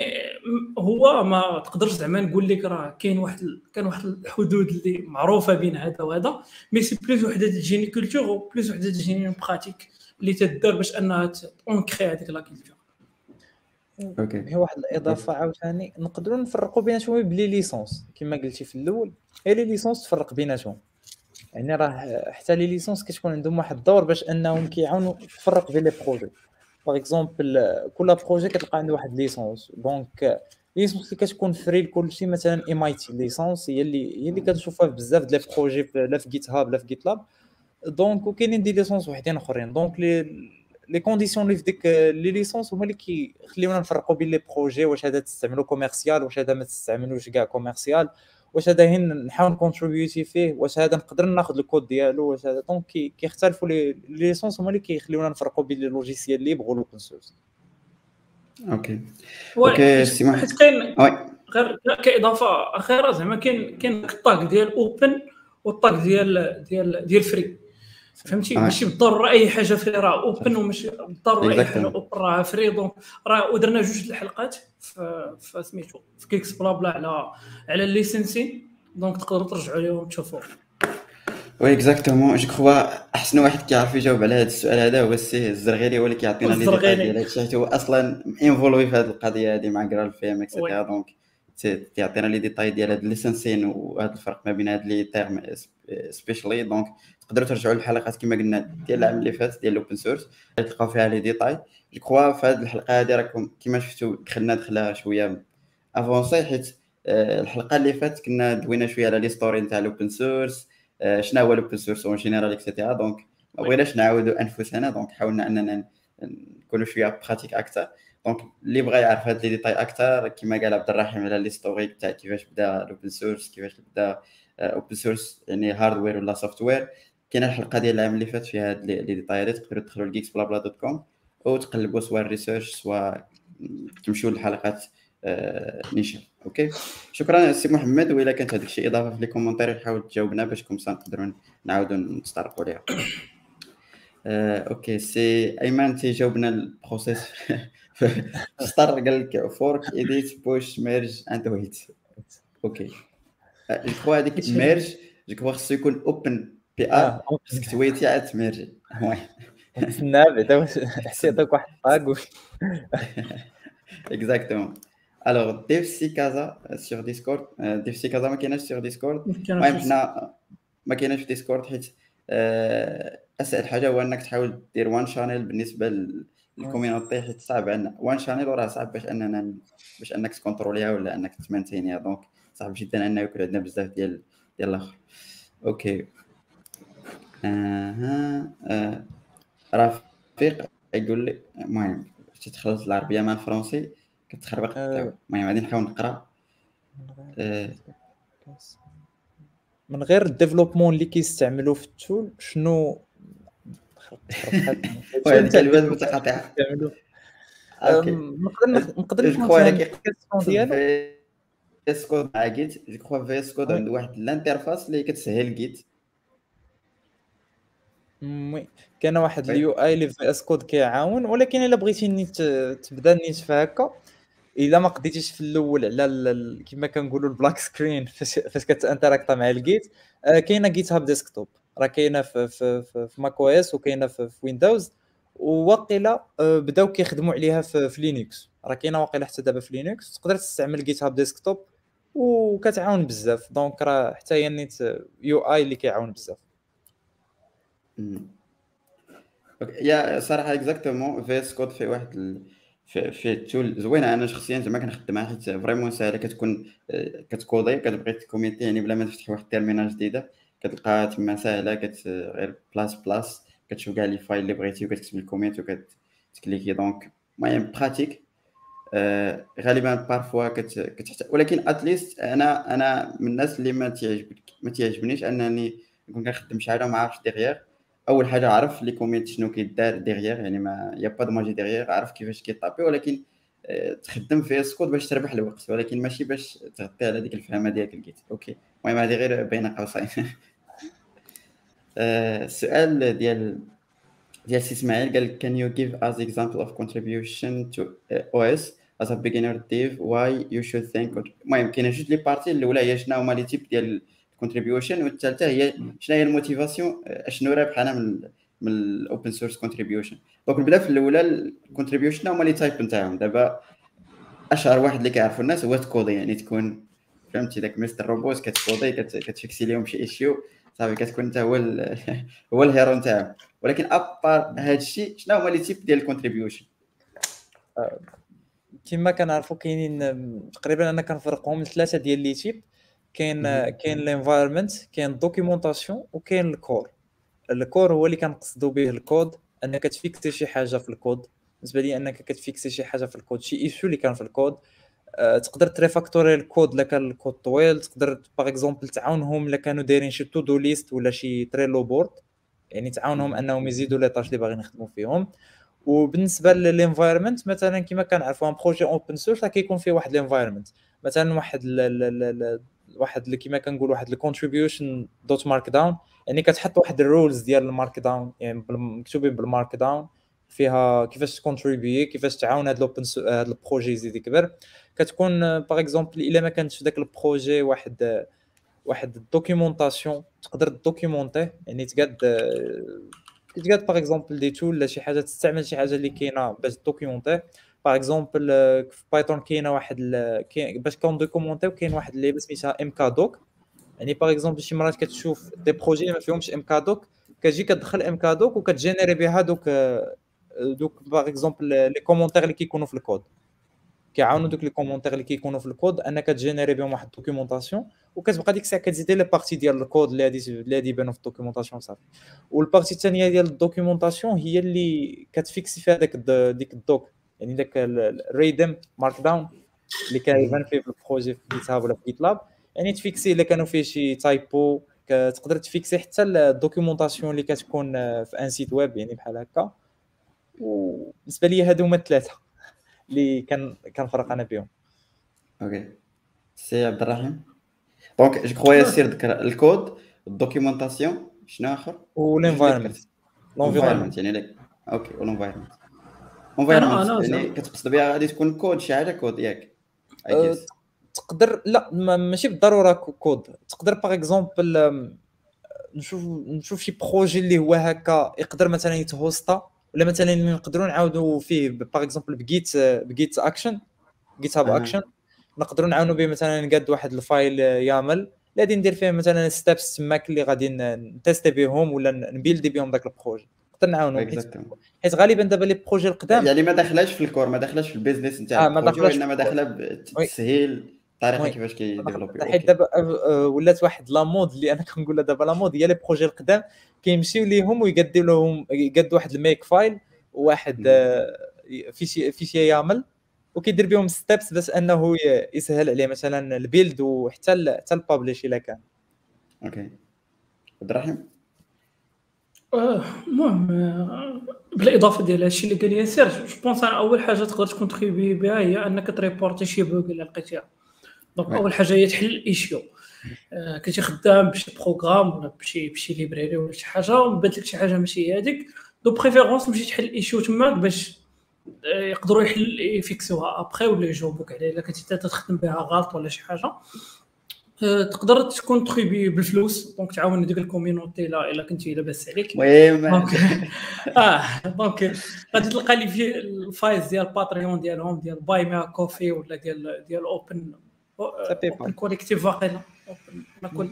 هو ما تقدرش زعما نقول لك راه كاين واحد كان واحد الحدود اللي معروفة بين هذا وهذا mais c'est plus وحدة تجيني culture و plus وحدة تجيني pratique اللي تدار باش أنها ancrer هذيك la culture OK هي واحد الإضافة عاوتاني نقدروا نفرقوا بيناتهم ب les licences كما قلتي في الأول هي les licences تفرق بيناتهم. يعني راه حتى les licences كتكون عندهم واحد الدور باش أنهم كيعاونوا تفرق بين les projets par exemple كل projet كتلقى عنده واحد licence. donc licence اللي كتكون free لكلشي مثلا MIT licence هي اللي هي اللي كتشوفها في بزاف ديال ال projets لا في GitHub لا في GitLab donc وكاينين des licences وحدين آخرين. donc les les conditions اللي في ديك les licences هما اللي كيخليونا نفرقوا بين les projets واش هذا تستعملو commercial واش هذا ما تستعملوش كاع commercial واش هذا هين نحاول ن contributer فيه واش هذا نقدر ناخذ الكود ديالو واش هذا. donc كيختلفوا les licences هما اللي كيخليونا نفرقوا بين les logiciels libres وال open source OK OK سي حيت كاين غير كإضافة أخيرة زعما كاين كاين ال tag ديال open وال tag ديال ديال ديال free فهمتي؟ آه. ماشي بالضروره أي حاجة free راه open وماشي بالضروره أي حاجة open راه free donc راه ودرنا جوج الحلقات في سميتو في Geeksblabla على على ال licences donc تقدروا ترجعوا لهم تشوفوا oui exactement je crois أحسن واحد كيعرف يجاوب على هذا السؤال هذا هو السي الزرغيري هو اللي كيعطينا les détails ديال هادشي حيت هو أصلا involved في هذه القضية هذه مع جرال فيم et cetera donc تيعطينا les détails ديال هاد ال licensing وهذا الفرق ما بين هاد les termes spéciaux donc تقدروا ترجعوا للحلقات كما قلنا ديال العام اللي فات ديال ال open source تلقاو فيها les détails. je crois في هذه الحلقة هذه راكم كما شفتوا دخلنا دخله شوية avancée حيت آه، الحلقة اللي فاتت كنا دوينا شوية على l'histoire نتاع ال open source شنو هو ال open source en général et cetera donc ما بغيناش نعاودوا أنفسنا. donc حاولنا أننا نكونوا شوية pratique أكثر. donc اللي بغى يعرف هاد les détails أكثر كما قال عبد الرحيم على l'histoire تاع كيفاش بدا ال open source كيفاش بدا open source يعني hardware ولا software كاينة الحلقة ديال العام اللي فات فيها هاد les détails ات تقدروا تدخلوا ل Geeksblabla dot com أو تقلبوا سواء ال research سواء تمشوا للحلقات آه نيشان. OK؟ شكرا سي محمد وإلا كانت هذيك الشيء إضافة في les commentaires حاول تجاوبنا باش comme ça نقدروا نعاودوا نسترقوا عليها آه أوكي سي أيمن تيجاوبنا البروسيس ستار قال لك فورك ايديت بوش ميرج اند ويت أوكي. جو كخوا هذيك ميرج جو كخوا خصو يكون اوبن بي ار باسكو تويتي عاد تميرجي نستنى بعدا حسيتك واحد طاق اكزاكتومون الوغ ديف سي كازا سيغ ديسكورد ديف سي كازا ما كايناش سيغ ديسكورد المهم حنا ما كايناش في Discord حيت أسهل حاجة هو إنك تحاول دير one channel بالنسبة لل community حيت صعب عندنا one channel وراه صعب باش أننا باش أنك ت contrôler يها ولا أنك ت maintenir يها. donc صعب جدا انه يكون عندنا بزاف ديال ديال الآخر. OK. أها. آه. رفيق يقول لي المهم تخلط العربية مع الفرنسي كتخربق المهم غادي نحاول نقرأ. من غير ال développement اللي كيستعملوا في ال tool شنو هذه كلمات متقاطعة. نقدر نقدر نفهم ديالو؟ VS Code مع Git je crois VS Code عنده واحد ال interface اللي كتسهل Git oui. كان واحد ال UI اللي VS Code كيعاون ولكن إلا بغيتي نيت تبدا نيت في هكا إلا ما قديتيش في الأول على كما كنقولوا ال black screen فاش كت interacta مع ال Git آه كاينة GitHub Desktop راه كاينة في في في, في macOS وكاينه في, في Windows وواقيلا آه بداو كيخدموا عليها في, في Linux راه كاينة واقيلا حتى دابا في Linux تقدر تستعمل GitHub Desktop وكتعاون بزاف. donc راه حتى هي نيت UI اللي كيعاون بزاف. يا صراحة exactement VS Code في واحد. في, في زوينه أنا شخصيا زعما كنخدمها حيت vraiment ساهله كتكون كتكودي كتبغي تكوميتي يعني بلا ما تفتح واحد ال terminal جديده كتلقاها تما ساهله كت غير plus plus كتشوف كاع les files اللي بغيتي وكتكتب ال commit وكتكليكي. donc المهم pratique آه غالبا parfois كتحتاج. ولكن at least أنا أنا من الناس اللي ما ما تعجبنيش أنني نكون كنخدم شحال وما عارفش derrière أول حاجة عرف les commits شنو كيدار derrière يعني mais y a pas de magie derrière عرف كيفاش كيطابي. ولكن آه، تخدم في VS Code باش تربح الوقت. ولكن ماشي باش تغطي على ديك الفهمة ديالك ال Git OK المهم هذه غير بين قوسين. السؤال ديال ديال سي اسماعيل قال can you give us example of contribution to OS as a beginner dev why you should think المهم كاينة جوج les parties الاولى هي شنو هما les types ديال ال contribution والثانية هي شنو هي ال motivation شنو رابح أنا من من ال open source contribution donc نبدا في الاولى ال contribution هما les types نتاعهم دابا أشهر واحد اللي كيعرفوا الناس هو تكودي يعني تكون فهمتي؟ داك Mr. Robot كتكودي كتفيكسي لهم شي issue صافي كتكون انت هو هو ال hero نتاعهم ولكن à part هذا الشيء شنو هما les types ديال ال contribution كما كنعرفوا كاينين تقريبا أنا كنفرقهم لثلاثة ديال les types. كاين كاين ال environment كاين ال documentation وكاين ال core. ال core هو اللي كنقصدوا به الكود أنك تفيكسي شي حاجة في الكود. بالنسبة لي أنك كتفيكسي شي حاجة في الكود شي issue اللي كان في الكود. أه تقدر تريفاكتوري الكود إلا كان الكود طويل تقدر par exemple تعاونهم إلا كانوا دايرين شي to-do list ولا شي Trello board يعني تعاونهم أنهم يزيدوا les tâches اللي باغيين يخدموا فيهم. وبالنسبة لل environment مثلا كما كنعرفوا un projet open source كيكون فيه واحد ال environment مثلا واحد واحد اللي كما كنقول واحد ال contribution dot markdown يعني كتحط واحد ال rules ديال ال markdown يعني مكتوبين بال markdown فيها كيفاش تكونتريبي كيفاش تعاون هذا ال open هذا ال projet يزيد يكبر كتكون par exemple إلا ما كانش في ال projet واحد واحد ال documentation تقدر دوكيومونتي يعني تقاد تقاد par exemple des tools ولا شي حاجة تستعمل شي حاجة اللي كاينة باش دوكيومونتي par exemple في Python كاينة واحد باش كون دوكيومونتي كاين واحد اللعبة سميتها MkDocs يعني par exemple شي مرات كتشوف des projets ما فيهمش MkDocs كتجي كتدخل MkDocs وكتجينيري بها دوك دوك par exemple les commentaires اللي كيكونوا في الكود كيعاونوا دوك les commentaires اللي كيكونوا في الكود انك تجينيري بهم واحد ال documentation وكتبقى ديك الساعة كتزيد les parties ديال الكود اللي غادي اللي غادي يبانوا في ال documentation صافي وال partie الثانية ديال ال documentation هي اللي كتفيكسي فيها داك ديك ال doc يعني داك ال README markdown اللي كيبان فيه في ال projet في GitHub ولا في GitLab يعني تفيكسي الا كانوا فيه شي typo تقدر تفيكسي حتى ال documentation اللي كتكون في un site web يعني بحال هكا وبالنسبة لي هادو هما الثلاثه اللي كان كنفرق أنا بهم OK سي عبد الرحيم donc je crois ياسير ذكر ال code ال documentation شنو آخر؟ وال environment ال environment يعني لك. OK وال environment environment يعني كتقصد بها غادي تكون كود شي حاجة كود ياك تقدر لا ماشي بالضرورة كود تقدر par exemple نشوف نشوف شي projet اللي هو هكا يقدر مثلا يتهوستا. ولا مثلا نقدروا نعاودوا فيه par exemple ب Git ب Git action GitHub action نقدروا نعاونوا به مثلا نقاد واحد ال file YAML. غادي ندير فيه مثلا steps تماك اللي غادي نتيستي بهم ولا نبيلدي بهم ذاك ال projet. نقدر نعاونوا حيت غالبا دابا les projets القدام. يعني ما داخلاش في ال core ما داخلاش في ال business نتاع آه ما داخلاش انما داخلة بتسهيل. الطريقة كيفاش كيديفلوبي. حيت دابا ولات واحد la mode اللي أنا كنقولها دابا la mode هي les projets القدام كيمشيو ليهم ويقدوا لهم يقدوا واحد ال Makefile واحد fichier fichier YAML وكيدير بهم steps باش أنه يسهل عليه مثلا ال build وحتى حتى ال publish إلا كان. OK. عبد الرحيم؟ المهم بالاضافه ديال هادشي اللي قال ياسر je pense أول حاجة تقدر تكونتريبي بها هي أنك تريبورتي شي bug إلا لقيتيها. donc أول حاجة هي تحل ال issue كنتي خدام بشي programme ولا بشي بشي library ولا شي حاجة وبانت لك شي حاجة ماشي هذيك de préférence تمشي تحل ال issue تماك باش يقدروا يحل يفيكسوها. ابخي ولا يجاوبوك عليها. إلا كنتي تخدم بها غلط ولا شي حاجة تقدر تكونتريبي بالفلوس. donc تعاون ديك ال community لا إلا كنتي لاباس عليك. المهم آه donc غادي تلقى لي في الفايز ديال Patreon ديالهم ديال Buy Me a Coffee ولا ديال ديال Open Open Collective واقيلا.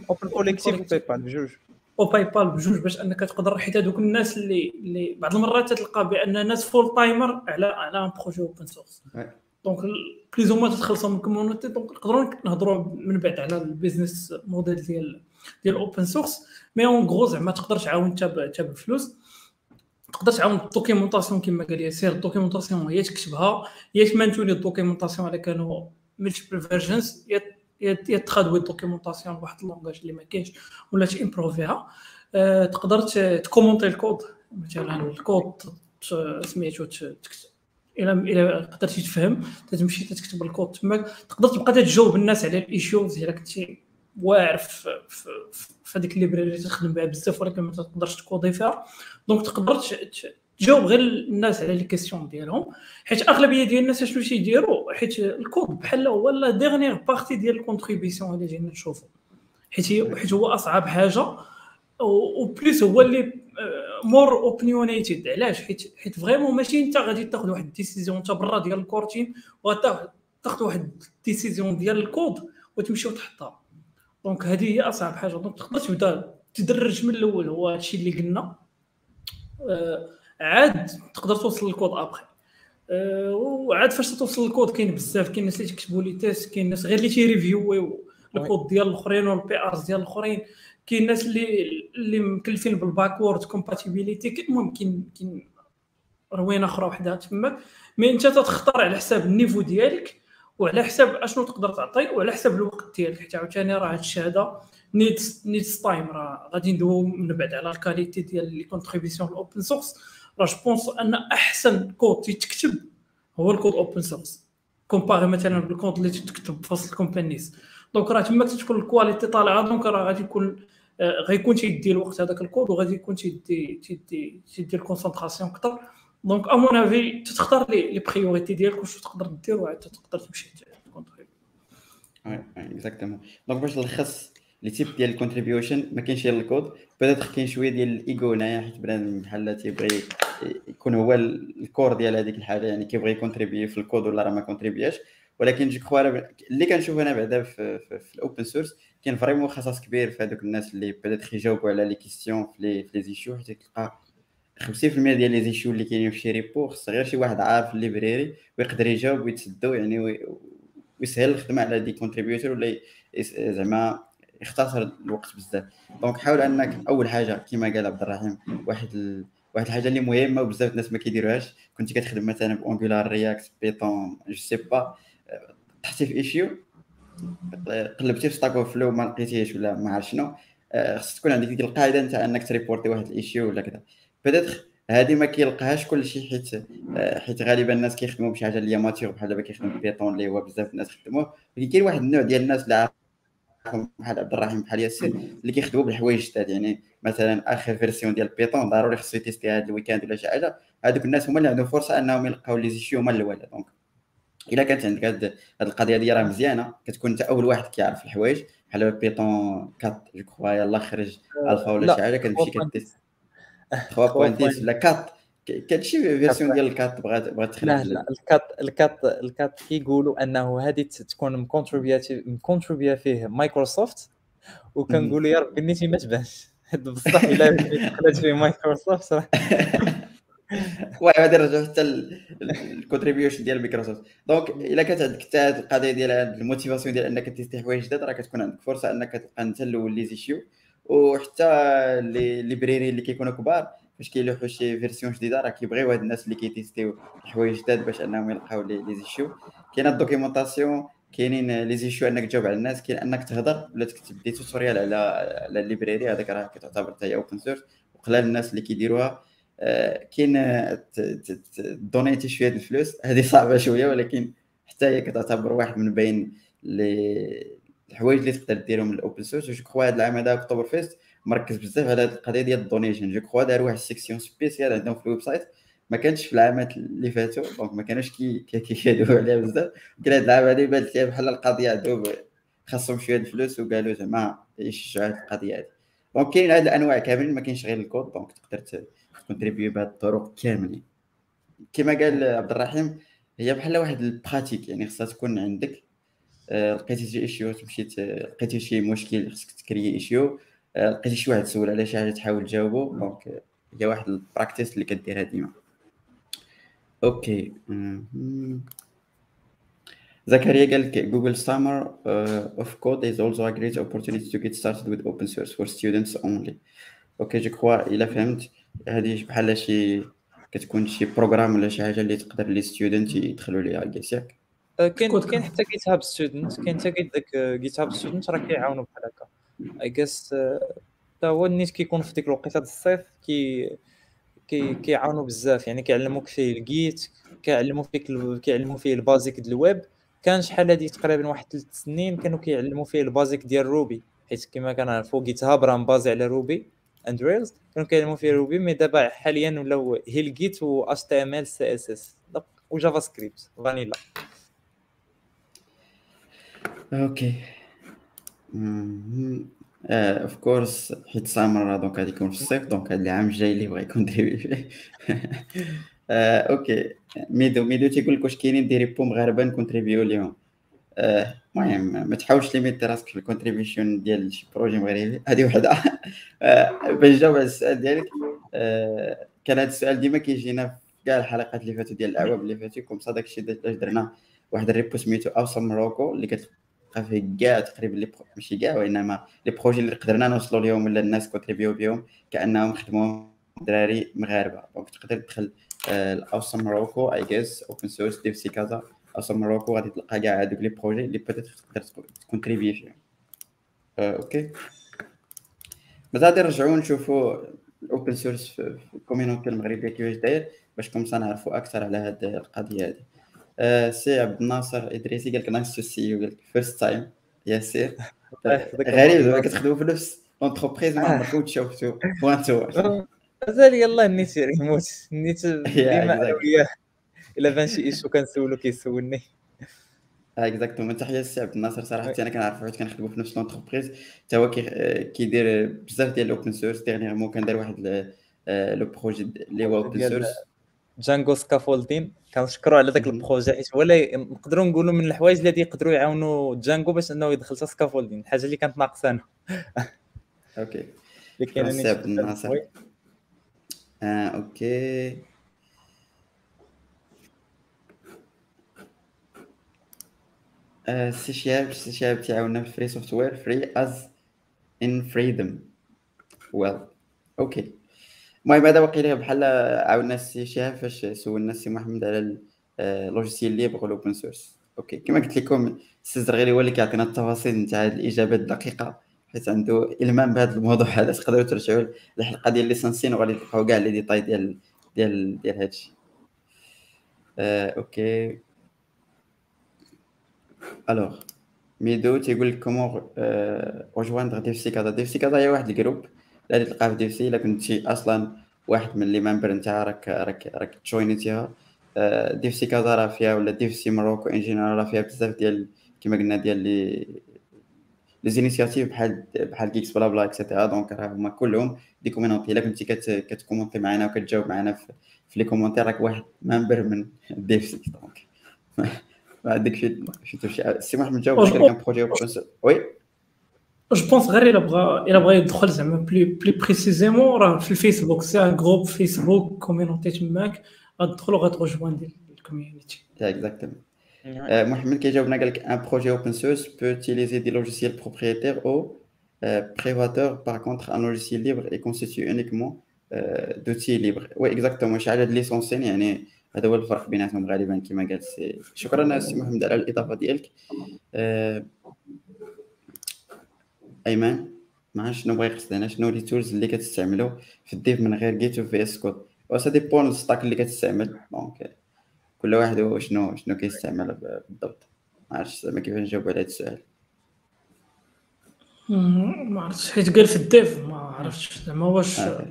Open Collective و PayPal بجوج و PayPal بجوج باش أنك تقدر حيت هذوك الناس اللي اللي بعض المرات تلقى بأن ناس full timer على على un projet open source donc please ما تتخلصوا من ال community donc نقدروا نهضروا من بعد على ال business model ديال ديال ال open source mais en gros زعما تقدر تعاون انت بالفلوس تقدر تعاون ال documentation كما قال ياسير. ال documentation هي تكتبها. هي تمانتوني ال documentation على كانوا multiple versions يا تترادوي ال documentation بواحد ال langage اللي ما كاينش ولا تيمبروفيها آه، تقدر تكومونتي الكود. مثلا الكود سميتو إلى إلى قدرتي تفهم تمشي تكتب الكود تماك تقدر تبقى تجاوب الناس على ال issues الا كنتي واعر في هذيك ال library اللي تخدم بها بزاف ولكن ما تقدرش ت codي فيها. donc تقدر تجاوب غير الناس على les questions ديالهم حيت أغلبية ديال الناس شنو تيديروا؟ حيت الكود بحال هو la dernière partie ديال ال contribution اللي جينا نشوفوا. حيت حيت هو أصعب حاجة و plus هو اللي مور opinionated علاش؟ حيت حيت vraiment ماشي أنت غادي تاخذ واحد ال décision أنت برا ديال ال curtain وتاخذ واحد ال décision ديال الكود وتمشي وتحطها donc هذه هي أصعب حاجة. donc تقدر تبدا تدرج من الأول. هو هادشي اللي قلنا. آه عاد تقدر توصل لل code après. آه وعاد فاش توصل للكود كاين بزاف كاين الناس اللي تكتبوا les tests كاين الناس غير اللي تي review الكود ديال الاخرين وال PRs ديال الاخرين. كاين الناس اللي اللي مكلفين بال backward compatibility المهم كاين كاين روينه أخرى وحده تماك mais أنت تختار على حساب ال niveau ديالك وعلى حساب أشنو تقدر تعطي وعلى حساب الوقت ديالك. حتى عاوتاني راه هاد الشي هذا needs needs time راه غادي ندويو من بعد على ال qualité ديال les contributions ال open source راه je pense أن أحسن كود تيتكتب هو ال code open source comparé مثلا بالكود اللي تكتب في وسط ال companies donc راه تما تكون ال qualité طالعة donc راه غادي يكون آه، غيكون تيدي الوقت هذاك الكود وغادي يكون تيدي تيدي تيدي ال concentration أكثر. donc à mon avis تختار les priorités ديالك واش تقدر دير وعاد تقدر تمشي تكونتريبي exactement donc باش نلخص les types ديال ال contribution ما كاينش غير ال code. peut-être كاين شوية ديال الايجو هنايا حيت بنادم بحال تيبغي يكون هو ال core ديال هذيك الحاجة يعني كيبغي يكونتريبي في الكود ولا راه ما كونتريبياش ولكن je crois اللي كنشوف أنا بعدا في, في, في ال open source كاين vraiment خصاص كبير في هذوك الناس اللي peut-être يجاوبوا على les questions في les في les issues حيت تلقى 50% ديال les issues اللي كاينين في شي repo خص غير شي واحد عارف ال library ويقدر يجاوب ويتسدو يعني ويسهل الخدمه على des contributeurs ولا زعما يختصر الوقت بزاف. donc حاول أنك أول حاجة كما قال عبد الرحيم واحد ال... واحد الحاجة اللي مهمة وبزاف الناس ما كيديروهاش. كنت كتخدم مثلا ب Angular React Python je sais pas طحتي في issue قلبتي في Stack Overflow ما لقيتيهش ولا ما عرف شنو آه، خص تكون عندك ديك القاعدة نتاع إنك ت reportي واحد ال issue ولا كذا. peut-être هذه ما كيلقاهاش كل شيء حيت حيت غالبا الناس كيخدموا بشي حاجة اللي هي mature بحال دابا كيخدموا ب Python اللي هو بزاف الناس خدموه. ولكن كاين واحد النوع ديال الناس اللي بحال عبد الرحيم بحال ياسر اللي كيخدموا بالحوايج جداد يعني مثلا آخر فيرسيون ديال بيتون ضروري خصو يتيستي هذا الويكاند ولا شي حاجة. هذوك الناس هما اللي عندهم فرصة أنهم يلقاو لي زيشيو هما الأول دونك إلا كانت عندك هاد القضية دي راه مزيانة. كتكون أنت أول واحد كيعرف الحوايج. بحال بيتون 4 جو كخوا يلاه خرج ألفا ولا شي حاجة كتمشي كتيست 3.10 ولا 4 كان شي فيرسيون ديال الكات بغات بغات تخلع لا لا الكات الكات الكات كيقولوا أنه هذه تكون مكونتريبياتي مكونتريبيا فيه مايكروسوفت وكنقولوا يا ربي نيتي ما تبانش. بصح إلا دخلت فيه مايكروسوفت راه غادي نرجعو حتى ال contribution ديال مايكروسوفت. donc إلا كانت عندك حتى هذه القضية ديال ال motivation ديال أنك ت testي حوايج جداد راه كتكون عندك فرصة أنك تبقى أنت الأول les issues وحتى les libraries اللي كيكونوا كبار فاش كيلوحوا شي version جديدة راه كيبغيو هاد الناس اللي كي testيو حوايج جداد باش أنهم يلقاو les issues كاينة ال documentation كاينين les issues أنك تجاوب على الناس كاين أنك تهضر ولا تكتب des tutorials على على ال library هذاك راه كتعتبر حتى هي open source وقلال الناس اللي كيديروها آه، كاين donati شوية الفلوس. هذه صعبة شوية ولكن حتى هي كتعتبر واحد من بين الحوايج اللي تقدر ديرهم ال open source je crois هذا العام هذا Hacktoberfest مركز بزاف على هذه القضية ديال ال donation. je crois داروا واحد ال section spéciale عندهم في ال website ما كانش في العامات اللي فاتوا donc ما كانوش كيدويو عليها بزاف. كان هذا العام هذا يبان لي بحال القضية عندهم خاصهم شوية الفلوس وقالوا زعما يشجعوا هذه القضية هذه donc كاين هاد الأنواع كاملين ما كاينش غير ال code donc تقدر ت contribuو بهذه الطرق كاملين. كما قال عبد الرحيم هي بحال واحد ال pratique يعني خصها تكون عندك. آه، لقيتي شي issue تمشي لقيتي شي مشكل خصك تكري issue لقيتي شي واحد تسول على شي حاجة تحاول تجاوبو donc هي واحد ال practice اللي كديرها ديما. okay. زكريا قال لك Google Summer of Code is also a great opportunity to get started with open source for students only. okay je crois الا فهمت هذه بحال شي كتكون شي programme ولا شي حاجة اللي تقدر les students يدخلوا ليها ياك؟ كاين كاين حتى GitHub Student كاين حتى داك GitHub Student راه كيعاونوا بحال هكا. اي جيس حتى هو النيت كيكون في ديك الوقيتة الصيف كي كي كيعاونوا بزاف. يعني كيعلموك فيه ال Git كيعلموا فيك كيعلموا فيه ال basics ديال الويب. كان شحال هادي تقريبا واحد ثلاث سنين كانوا كيعلموا فيه ال basics ديال Ruby. حيت كما كنعرفوا GitHub راه مbasي على Ruby and Rails كانوا كيعلموا فيه Ruby mais دابا حاليا ولاو هيل جيت و اتش تي ام ال سي اس اس وجافا سكريبت فانيلا okay of course حيت summer donc غادي يكون في الصيف donc هاد العام الجاي اللي بغا ي contribuي فيه okay ميدو ميدو تيقول لك واش كاينين des repos مغاربه ن contribuو ليهم المهم ما تحاولش limiter راسك في ال contribution ديال شي projet مغربي هذه وحده باش نجاوب على السؤال ديالك كان هذا السؤال ديما كيجينا في كاع الحلقات اللي فاتوا ديال الاعوام اللي فاتوا comme ça داكشي درنا واحد ال repo سميتو Awesome Morocco اللي كتلقى فيه كاع تقريبا les ماشي كاع وإنما les projets اللي قدرنا نوصلوا ليهم ولا الناس contribuer بهم كأنهم خدموا دراري مغاربة. donc تقدر تدخل ال Awesome Morocco geeks open source DevC كذا Awesome Morocco غادي تلقى كاع هذوك les projets اللي peut-être تقدر ت contribuer فيهم. okay بس غادي نرجعوا نشوفوا ال open source في ال community المغربية كيفاش داير باش كم نعرفوا أكثر على هذه القضية هذه آه سي عبد الناصر إدريسي قال لك nice to see you قال لك first time ياسر غريب زعما كتخدموا في نفس l'entreprise ما عمركم تشوفتوا bientôt مازال يلاه النيت يموت النيت ديما إلا بان شي issue كنسولو كيسولني. exactement تحيه للسي عبد الناصر صراحة أنا كنعرف حيت كنخدموا في نفس l'entreprise حتى هو كيدير بزاف ديال ال open source dernièrement كان دار واحد le projet اللي هو open source Django scaffolding. كنشكروا على ذاك ال projet حيت هو نقدروا نقولوا من الحوايج اللي يقدروا يعاونوا Django باش انه يدخل scaffolding. الحاجة اللي كانت ناقصانا okay. اللي كاينة آه، okay. آه، سي شهاب سي شهاب تيعاوننا في free software free as in freedom well okay. المهم هذا واقيلا بحال عاودنا السي شهاب فاش سولنا السي محمد على ال logiciel libre وال open source okay كما قلت لكم السي زرغيري هو اللي كيعطينا التفاصيل نتاع الإجابات الدقيقة حيت عنده إلمام بهذا الموضوع هذا تقدروا ترجعوا للحلقة ديال licensing وغادي تلقاو كاع les détails ديال ديال ديال هادشي آه، okay. الوغ ميدو تيقول لك comment rejoindre DevC كذا DevC كذا هي واحد ال groupe اللي تلقاه في سي إلا كنتي أصلا واحد من les membres نتاعها راك راك راك ت joinيتيها DevC كذا راه فيها ولا DevC Morocco en général راه فيها بزاف ديال كما قلنا ديال les les initiatives بحال بحال geeks blabla et cetera donc راه هما كلهم des communautés إلا كنتي كت commenter معنا وكتجاوب معنا في, في les commentaires راك واحد membre من DevC. donc ما عندك شي شي سي محمد جاوب كان projet oui je pense غير الا بغا الا بغا يدخل زعما بلي بلي précisément راه في الفيسبوك c'est un groupe Facebook community تماك غتدخلوا غت rejoindre ال community exactement محمد كيجاوبنا un projet open source peut utiliser des logiciels propriétaires ou privateurs. Par contre, un logiciel libre est constitué uniquement d'outils libres. Oui, exactement. شحال هاد licensing يعني هذا هو الفرق بيناتهم غالبا كما قال سي شكرا سي محمد على الاضافه ديالك أيمن ما شنو بغا يقصد هنا شنو les tools اللي كتستعملوا في ال dev من غير Git و VS Code و ça dépend ال stack اللي كتستعمل donc كل واحد هو شنو شنو كيستعمل بالضبط ما عرفتش زعما كيفاش نجاوب على هذا السؤال ما عرفتش حيت قال في ال dev ما عرفتش زعما واش آه.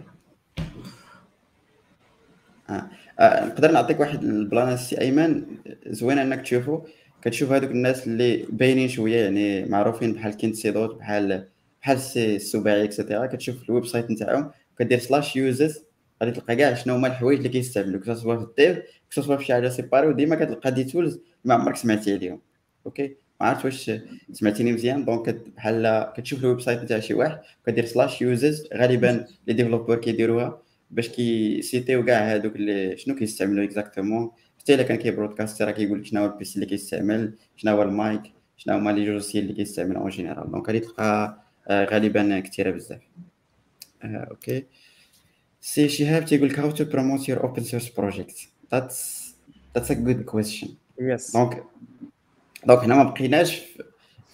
آه. آه. نقدر نعطيك واحد ال plan سي أيمن زوين أنك تشوفو كتشوف هذوك الناس اللي باينين شوية يعني معروفين بحال Kent C. Dodds بحال بحال سي السباعي et cetera كتشوف ال website نتاعهم كدير slash uses غادي تلقى كاع شنو هما الحوايج اللي كيستعملوا كسوا في الديف كسوا في شي حاجة séparée وديما كتلقى des tools ما عمرك سمعتي عليهم. okay ما عرفت واش سمعتيني مزيان. donc بحال كتشوف ال website نتاع شي واحد كدير slash uses غالبا les développeurs كيديروها باش كي citerو كاع هادوك اللي شنو كيستعملوا exactement حتى الا كان كي broadcast راه كيقول لك شنو هو ال PC اللي كيستعمل شنو هو المايك شنو هما les logiciels اللي كيستعمل en général donc غادي تلقى غالبا كثيره بزاف. okay. سي شهاب تيقول لك how to promote your open source project. That's that's a good question. Yes. donc donc هنا ما بقيناش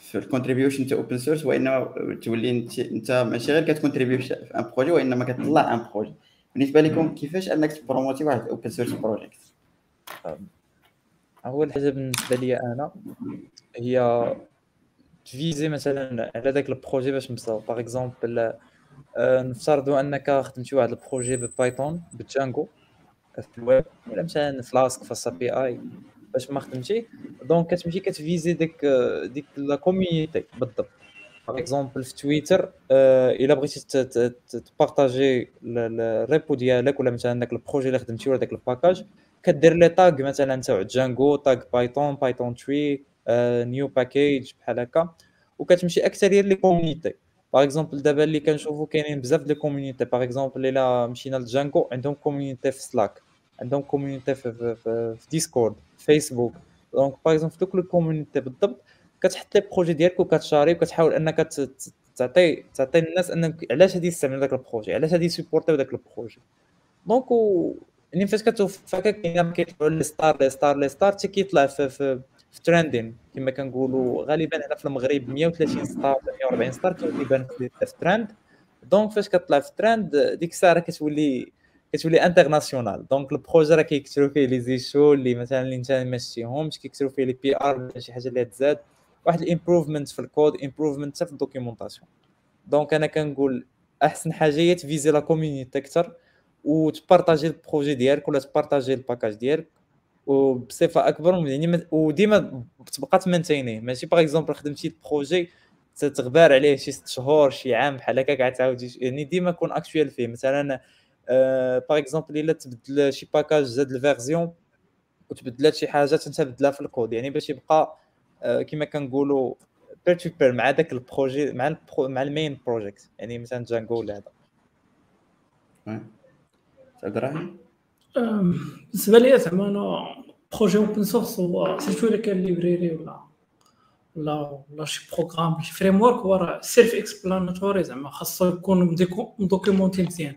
في ال contribution تاع open source وإنما تولي انت انت ماشي غير كت contribuer في un projet وإنما كتطلع un projet بالنسبة لكم كيفاش أنك ت promoter واحد open source project أول حاجة بالنسبة لي أنا هي ت viser مثلا على داك ال projet باش نبصاو par exemple نفترضوا أنك خدمتي واحد البروجي ببايثون بجانجو في الويب ولا مثلا Flask API باش ما خدمتي donc كتمشي كت viser ديك ديك la community بالضبط. par exemple في تويتر إلا بغيتي ت partager ال repo ديالك ولا مثلا داك ال projet اللي خدمتي ولا داك ال package كدير les tags مثلا تاع جانجو تاغ بايثون بايثون تري نيو باكيج بحال هكا. وكتمشي أكثر les community par exemple دابا اللي كنشوفو كاينين بزاف ديال community par exemple إلا مشينا ل Django عندهم community في Slack عندهم community في, في, في, في Discord فيسبوك donc par exemple في دوك ال community بالضبط كتحط les projets ديالك وكتشاري وكتحاول أنك تعطي تعطي الناس أنك علاش غادي يستعملوا داك ال projet علاش غادي ي supporterو داك ال projet Donc يعني فاش كتوقف هكا كاين كيطلعوا les stars les stars les stars حتى كيطلع في في في trending كما كنقولوا. غالبا هنا في المغرب 130 stars 140 stars كيبان في trend donc فاش كطلع في ترند ديك الساعة كتولي كتولي international donc ال projet راه كيكثروا فيه les issues اللي مثلا اللي انت ما شتيهمش كيكثروا فيه les PR ولا شي حاجة اللي تزاد. واحد ال improvement في ال code improvement حتى في ال documentation Donc أنا كنقول أحسن حاجة هي تفيزي la communauté أكثر وتبارطاجي ال projet ديالك ولا تبارطاجي ال package ديالك وبصفه اكبر يعني وديما تبقى تمنتينيه ماشي par exemple خدمتي ال projet تغبار عليه شي ست شهور شي عام بحال هكاك عاد تعاودي يعني ديما كون actuel فيه مثلا par exemple الا تبدل شي package زاد ال version وتبدلات شي حاجات انت بدلها في الكود يعني باش يبقى كما كنقولوا peer to peer مع داك ال projet مع ال pro مع ال main project يعني مثلا Django ولا هذا إبراهيم؟ بالنسبة لي زعما أنا projet open source هو surtout إلا كان library ولا ولا ولا شي programme شي framework هو راه self explanatory زعما خاصو يكون مدوكيمونتي مزيان.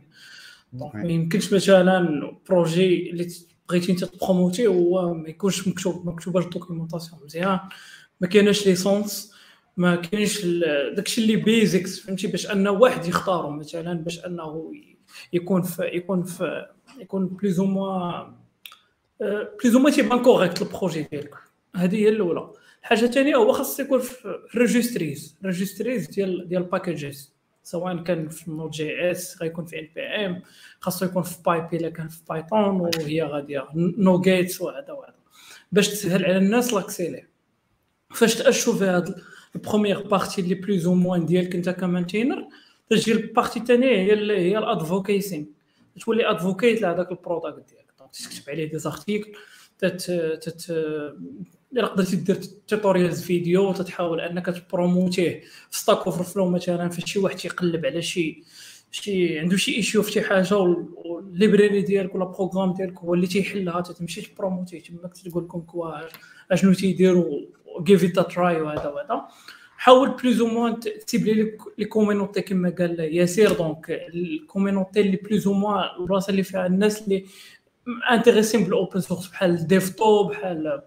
donc ما يمكنش مثلا projet اللي بغيتي أنت تبروموتي هو ما يكونش مكتوب مكتوبه ال documentation مزيان. ما كايناش licence ما كاينش داكشي اللي basics فهمتي؟ باش ان واحد يختارو مثلا باش أنه يكون في يكون في يكون plus ou moins plus ou moins تيبان correct ال projet ديالك. هذه هي الأولى. الحاجة الثانية هو خاص يكون في registries registries ديال ديال ال packages سواء كان في Node.js غيكون في npm خاصو يكون في بايب إلا كان في بايثون وهي غادية. نو جيتس وهذا وهذا. باش تسهل على الناس لاكسي ليه فاش تاشو في هاد البروميير بارتي اللي بلوز أو موان ديالك أنت كمانتينر تجي البارتي الثانية هي هي الادفوكيسين تولي أدفوكيت لهذاك البرودكت ديالك. دونك تكتب عليه دي زارتيكل تت تت إلا قدرتي دير توتوريالز فيديو تتحاول أنك تبروموتيه في ستاك اوفر فلو مثلا فاش شي واحد تيقلب على شي شي عنده شي issue في شي حاجة وال library ديالك ولا programme ديالك هو اللي تيحلها تمشي تبروموتيه. تماك تقول لكم quoi أشنو تيديروا give it try وهذا وهذا. حاول plus ou moins تسيب les les communautés كما قال ياسير. donc ال communauté اللي plus ou moins البلاصه اللي فيها الناس اللي intéressés بال open source بحال dev.to بحال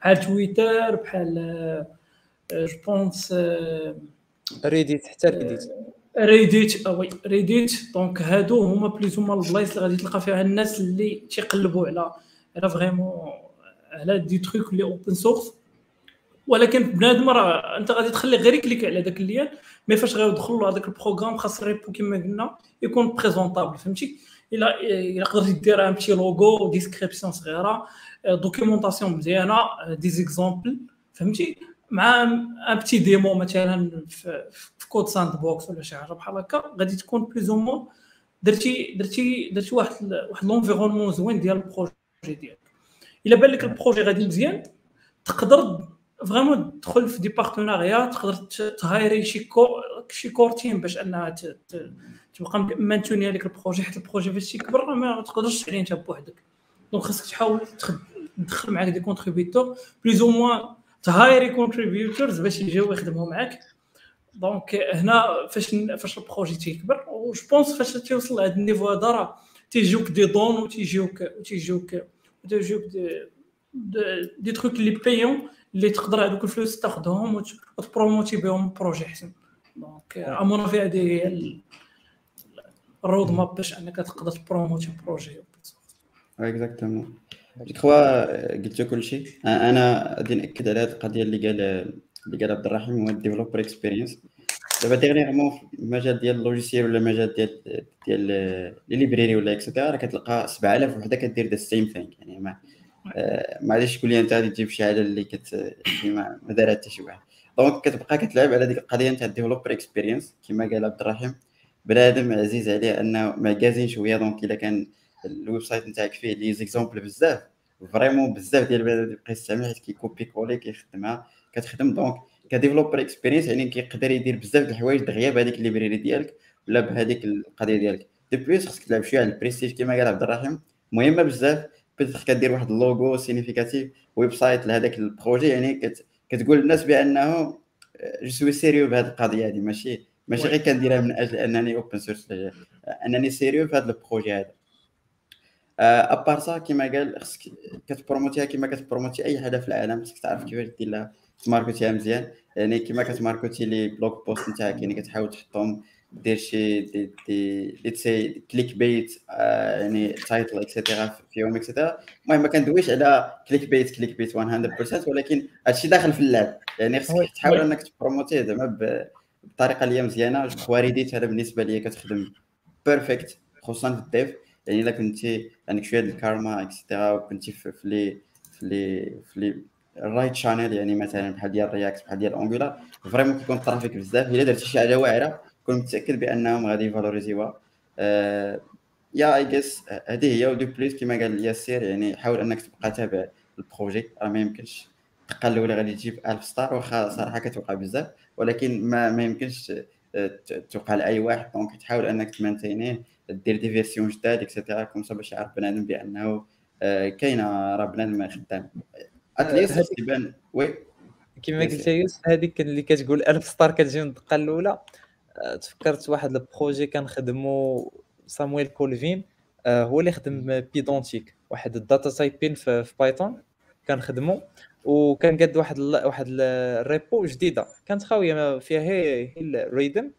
بحال تويتر بحال je pense ريديت حتى ريديت. ريديت وي ريديت. دونك هادو هما plus هما البلايص اللي غادي تلقى فيها الناس اللي تيقلبوا على على vraiment على des trucs اللي open source ولكن بنادم راه انت غادي تخلي غير clic على داك ال lien mais فاش غيدخل له هذاك ال programme خاص repo كما قلنا يكون présentable فهمتي؟ الا إلا قدرتي دير un petit logo description صغيرة documentation مزيانة des exemples فهمتي؟ مع un petit démo مثلا في, CodeSandbox ولا شي حاجة بحال هكا غادي تكون plus ou moins درتي درتي درتي واحد واحد l'environnement زوين ديال ال projet ديالك. إلا بان لك ال projet غادي مزيان تقدر vraiment تدخل في des partenariats تقدر تهايري شي co شي core team باش انها تبقى مانتوني لك ال projet حيت ال projet فاش تيكبر ما تقدرش عليه انت بوحدك donc خاصك تحاول تدخل معاك des contributeurs plus ou moins تهايري contributors باش يجيو يخدموا معاك donc هنا فاش فاش ال projet تيكبر و je pense فاش تيوصل لهذا ال niveau هذا راه تيجيوك des dons وتيجيوك وتيجيوك وتيجيوك des des trucs اللي payants اللي تقدر هذوك الفلوس تاخذهم وتبروموتي بهم projet احسن donc à mon avis هذه هي ال roadmap باش أنك تقدر تبروموتي projet. Exactement جو كخوا قلت كل شيء. أنا غادي نأكد على هذه القضية اللي قال اللي قال عبد الرحيم هو ال developer experience دابا dernièrement في المجال ديال ال logiciel ولا المجال ديال ديال les libraries ولا et cetera راه كتلقى 7000 وحدة كدير the same thing يعني ما ما غاديش تقول لي أنت غادي تجيب شي حاجة اللي كت اللي ما دارها حتى شي واحد. donc كتبقى كتلعب على ديك القضية نتاع ال developer experience كما قال عبد الرحيم. بنادم عزيز عليه انه معكازين شوية donc إلا كان ال website نتاعك فيه les exemples بزاف vraiment بزاف ديال البنادم يبقى يستعمل حيت كي copier coller كيخدمها كتخدم. donc ك developer experience يعني كيقدر يدير بزاف د الحوايج دغيا بهذيك ال library ديالك ولا بهذيك القضية ديالك. de plus خصك تلعب شوية على البريستيج كما قال عبد الرحيم. مهمة بزاف. بيتر كدير واحد ال logo significatif website لهذاك ال projet يعني كت كتقول للناس بأنه je suis sérieux بهذه القضية هذه ماشي ماشي غير كنديرها من أجل أنني open source أنني sérieux في هذا ال projet هذا. à part ça كما قال خصك كتبروموتيها كما كتبروموتي أي حاجة في العالم. خصك تعرف كيفاش دير لها تماركتيها مزيان. يعني كما كتماركتي les blog posts نتاعك يعني كتحاول تحطهم دير شي des des let's say clickbait يعني title et cetera فيهم et cetera المهم ما كندويش على clickbait clickbait 100% ولكن هادشي داخل في اللعب. يعني خصك تحاول انك تبروموتيه زعما بطريقة اللي هي je crois Reddit هذا بالنسبة ليا كتخدم perfect خصوصا في ال dev يعني إلا كنتي عندك شوية ديال ال karma et cetera وكنتي في les في les في les ال right channel يعني مثلا بحال ديال React بحال ديال Angular vraiment كيكون ال trafic بزاف. إلا درتي شي حاجة واعرة كون متأكد بأنهم غادي ي valoriser وها آه يا I guess هذه هي و de plus كما قال ياسر يعني حاول أنك تبقى تابع ال projet. راه ما يمكنش. تقال ولا غادي تجيب 1000 star واخا صراحة كتوقع بزاف. ولكن ما ما يمكنش توقع لأي واحد. donc تحاول أنك ت maintenir يه دير des versions جداد et cetera comme ça باش يعرف بنادم بأنه آه، كاينة راه بنادم خدام. at least تبان oui. كما قلت يوسف هذيك اللي كتقول 1000 star كتجي من الدقة الأولى. آه، تفكرت واحد ال projet كنخدمو Samuel Colvin آه، هو اللي خدم Pydantic واحد ال data typing في Python كنخدمو وكان قد واحد واحد ال repo جديدة. كانت خاوية فيها هي هي ال README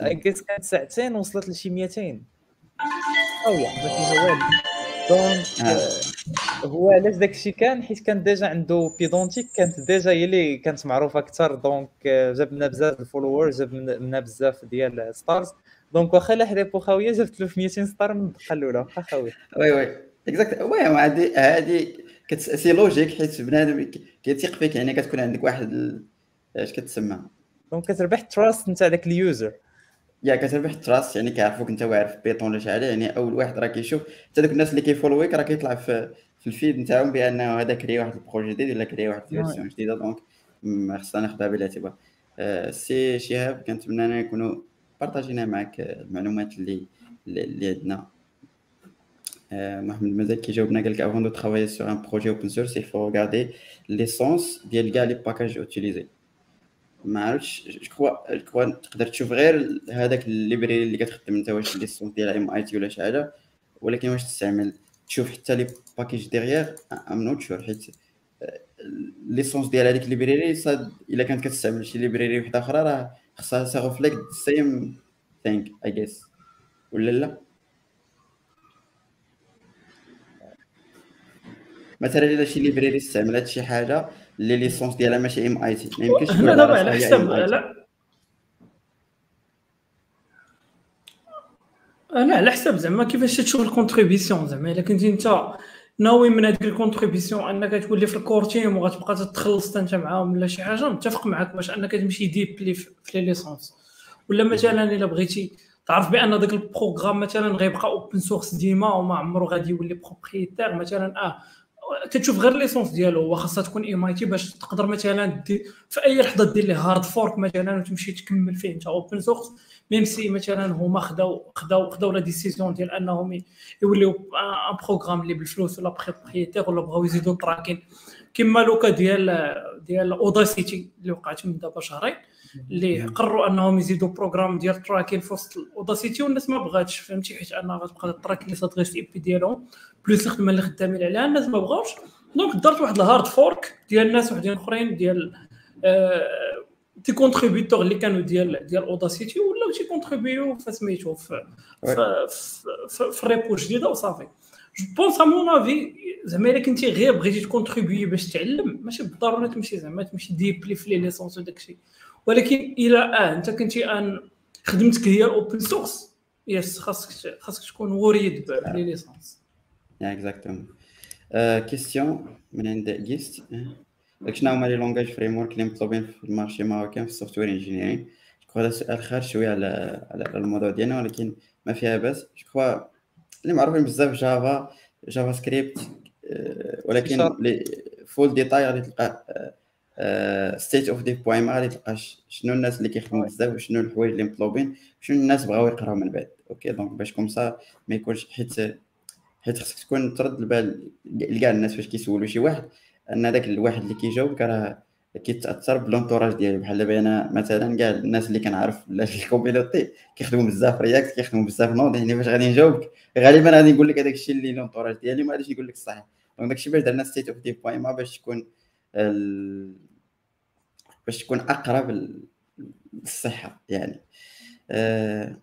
كانت ساعتين وصلت لشي 200 خاوية ما فيها والو. donc آه. هو علاش داك الشيء كان؟ حيت كان déjà عنده Pydantic كانت déjà هي اللي كانت معروفة أكثر. donc جاب لنا بزاف ال followers جاب لنا بزاف ديال stars donc واخا لا جبت له في 200 star من الدقه الأولى. واخا خاويه oui oui. exact oui هذه هذه c'est logique حيت بنادم كيثيق فيك يعني كتكون عندك واحد اش كتسمى؟ donc كتربح trust نتاع داك ال user يا كتربح ال trust يعني كيعرفوك انت واعر في Python ولا شي حاجة يعني أول واحد راه كيشوف حتى دوك الناس اللي كي follow يك راه كيطلع في في ال feed نتاعهم بانه هذا créer واحد ال projet جديد ولا créer واحد ال version جديدة donc خصنا ناخذها بالاعتبار آه، سي شهاب كنتمنى ان نكونوا partager نا معك المعلومات اللي اللي عندنا. آه، محمد مازال كيجاوبنا قال لك avant de travailler sur un projet open source il faut regarder licence ديال كاع les packages utilisés ما عرفتش quoi quoi تقدر تشوف غير هذاك ال library اللي كتخدم انت واش licence ديال MIT ولا شي حاجة ولكن واش تستعمل؟ تشوف حتى les packages derrière I'm not sure حيت licence ديال هذيك ال library إلا كانت كتستعمل شي library وحدة أخرى راه خصها ça reflect same thing I guess ولا لا؟ مثلا إلا شي ليبراري استعملت شي حاجة اللي licence ديالها ماشي MIT ما يمكنش لا لا على حسب لا. لا على حسب زعما كيفاش تشوف ال contribution زعما. إلا كنتي أنت ناوي من هذيك ال contribution أنك تولي في ال core team وغتبقى تتخلص أنت معاهم ولا شي حاجة متفق معاك باش أنك تمشي dépendre في les licences ولا مثلا إلا بغيتي تعرف بأن داك ال programme مثلا غيبقى open source ديما وما عمرو غادي يولي propriétaire مثلا آه كتشوف غير licence ديالو هو خاصها تكون MIT باش تقدر مثلا في أي لحظة دير ليه hard fork مثلا وتمشي تكمل فيه أنت open source même si مثلا هما خداو خداو خداو la décision ديال أنهم يوليو un programme اللي بالفلوس ولا propriétaire ولا بغاو يزيدوا ال tracking كما le cas ديال ديال Audacity اللي وقعت من دابا شهرين. اللي قرروا أنهم يزيدوا programme ديال tracking في وسط ال Audacity والناس ما بغاتش فهمتي؟ حيت انها غتبقى ال tracking اللي صادغي في pays ديالهم. plus الخدمة اللي خدامين عليها الناس ما بغاوش. donc درت واحد ال hard fork ديال الناس وحدين أخرين ديال des contributeurs اللي كانوا ديال ديال Audacity ولاو تي contribuer يو فسميتو في في, في, في ال repo جديدة وصافي. je pense à mon avis زعما إلا كنتي غير بغيتي ت contribuer باش تعلم ماشي بالضرورة تمشي زعما تمشي dépendre في les licences وداك الشيء ولكن إلى آه أنت كنتي أن خدمتك هي ال open source yes خاصك خاصك تكون worried بلي licence exactement question من عند juste شنو هما les langages framework اللي مطلوبين في ال marché marocain في ال software engineering هذا سؤال خارج شوية على على الموضوع ديالنا ولكن ما فيها باس je اللي معروفين بزاف Java JavaScript ولكن full details غادي تلقى State of Dev point غادي تلقى شنو الناس اللي كيخدموا بزاف وشنو الحوايج اللي مطلوبين شنو الناس بغاو يقراو من بعد. okay donc باش comme ça ما يكونش حيت حيت خصك تكون ترد البال لكاع الناس فاش كيسولوا شي واحد أن هذاك الواحد اللي كيجاوبك راه كيتأثر ب l'entourage ديالو. بحال دابا أنا مثلا كاع الناس اللي كنعرف في ال community كيخدموا بزاف React كيخدموا بزاف Node يعني فاش غادي نجاوبك غالبا غادي نقول لك هذاك الشيء اللي l'entourage ديالي ما غاديش نقول لك الصح donc داك الشيء باش درنا State of Dev point ma باش تكون ال... باش تكون أقرب للصحه يعني. أه...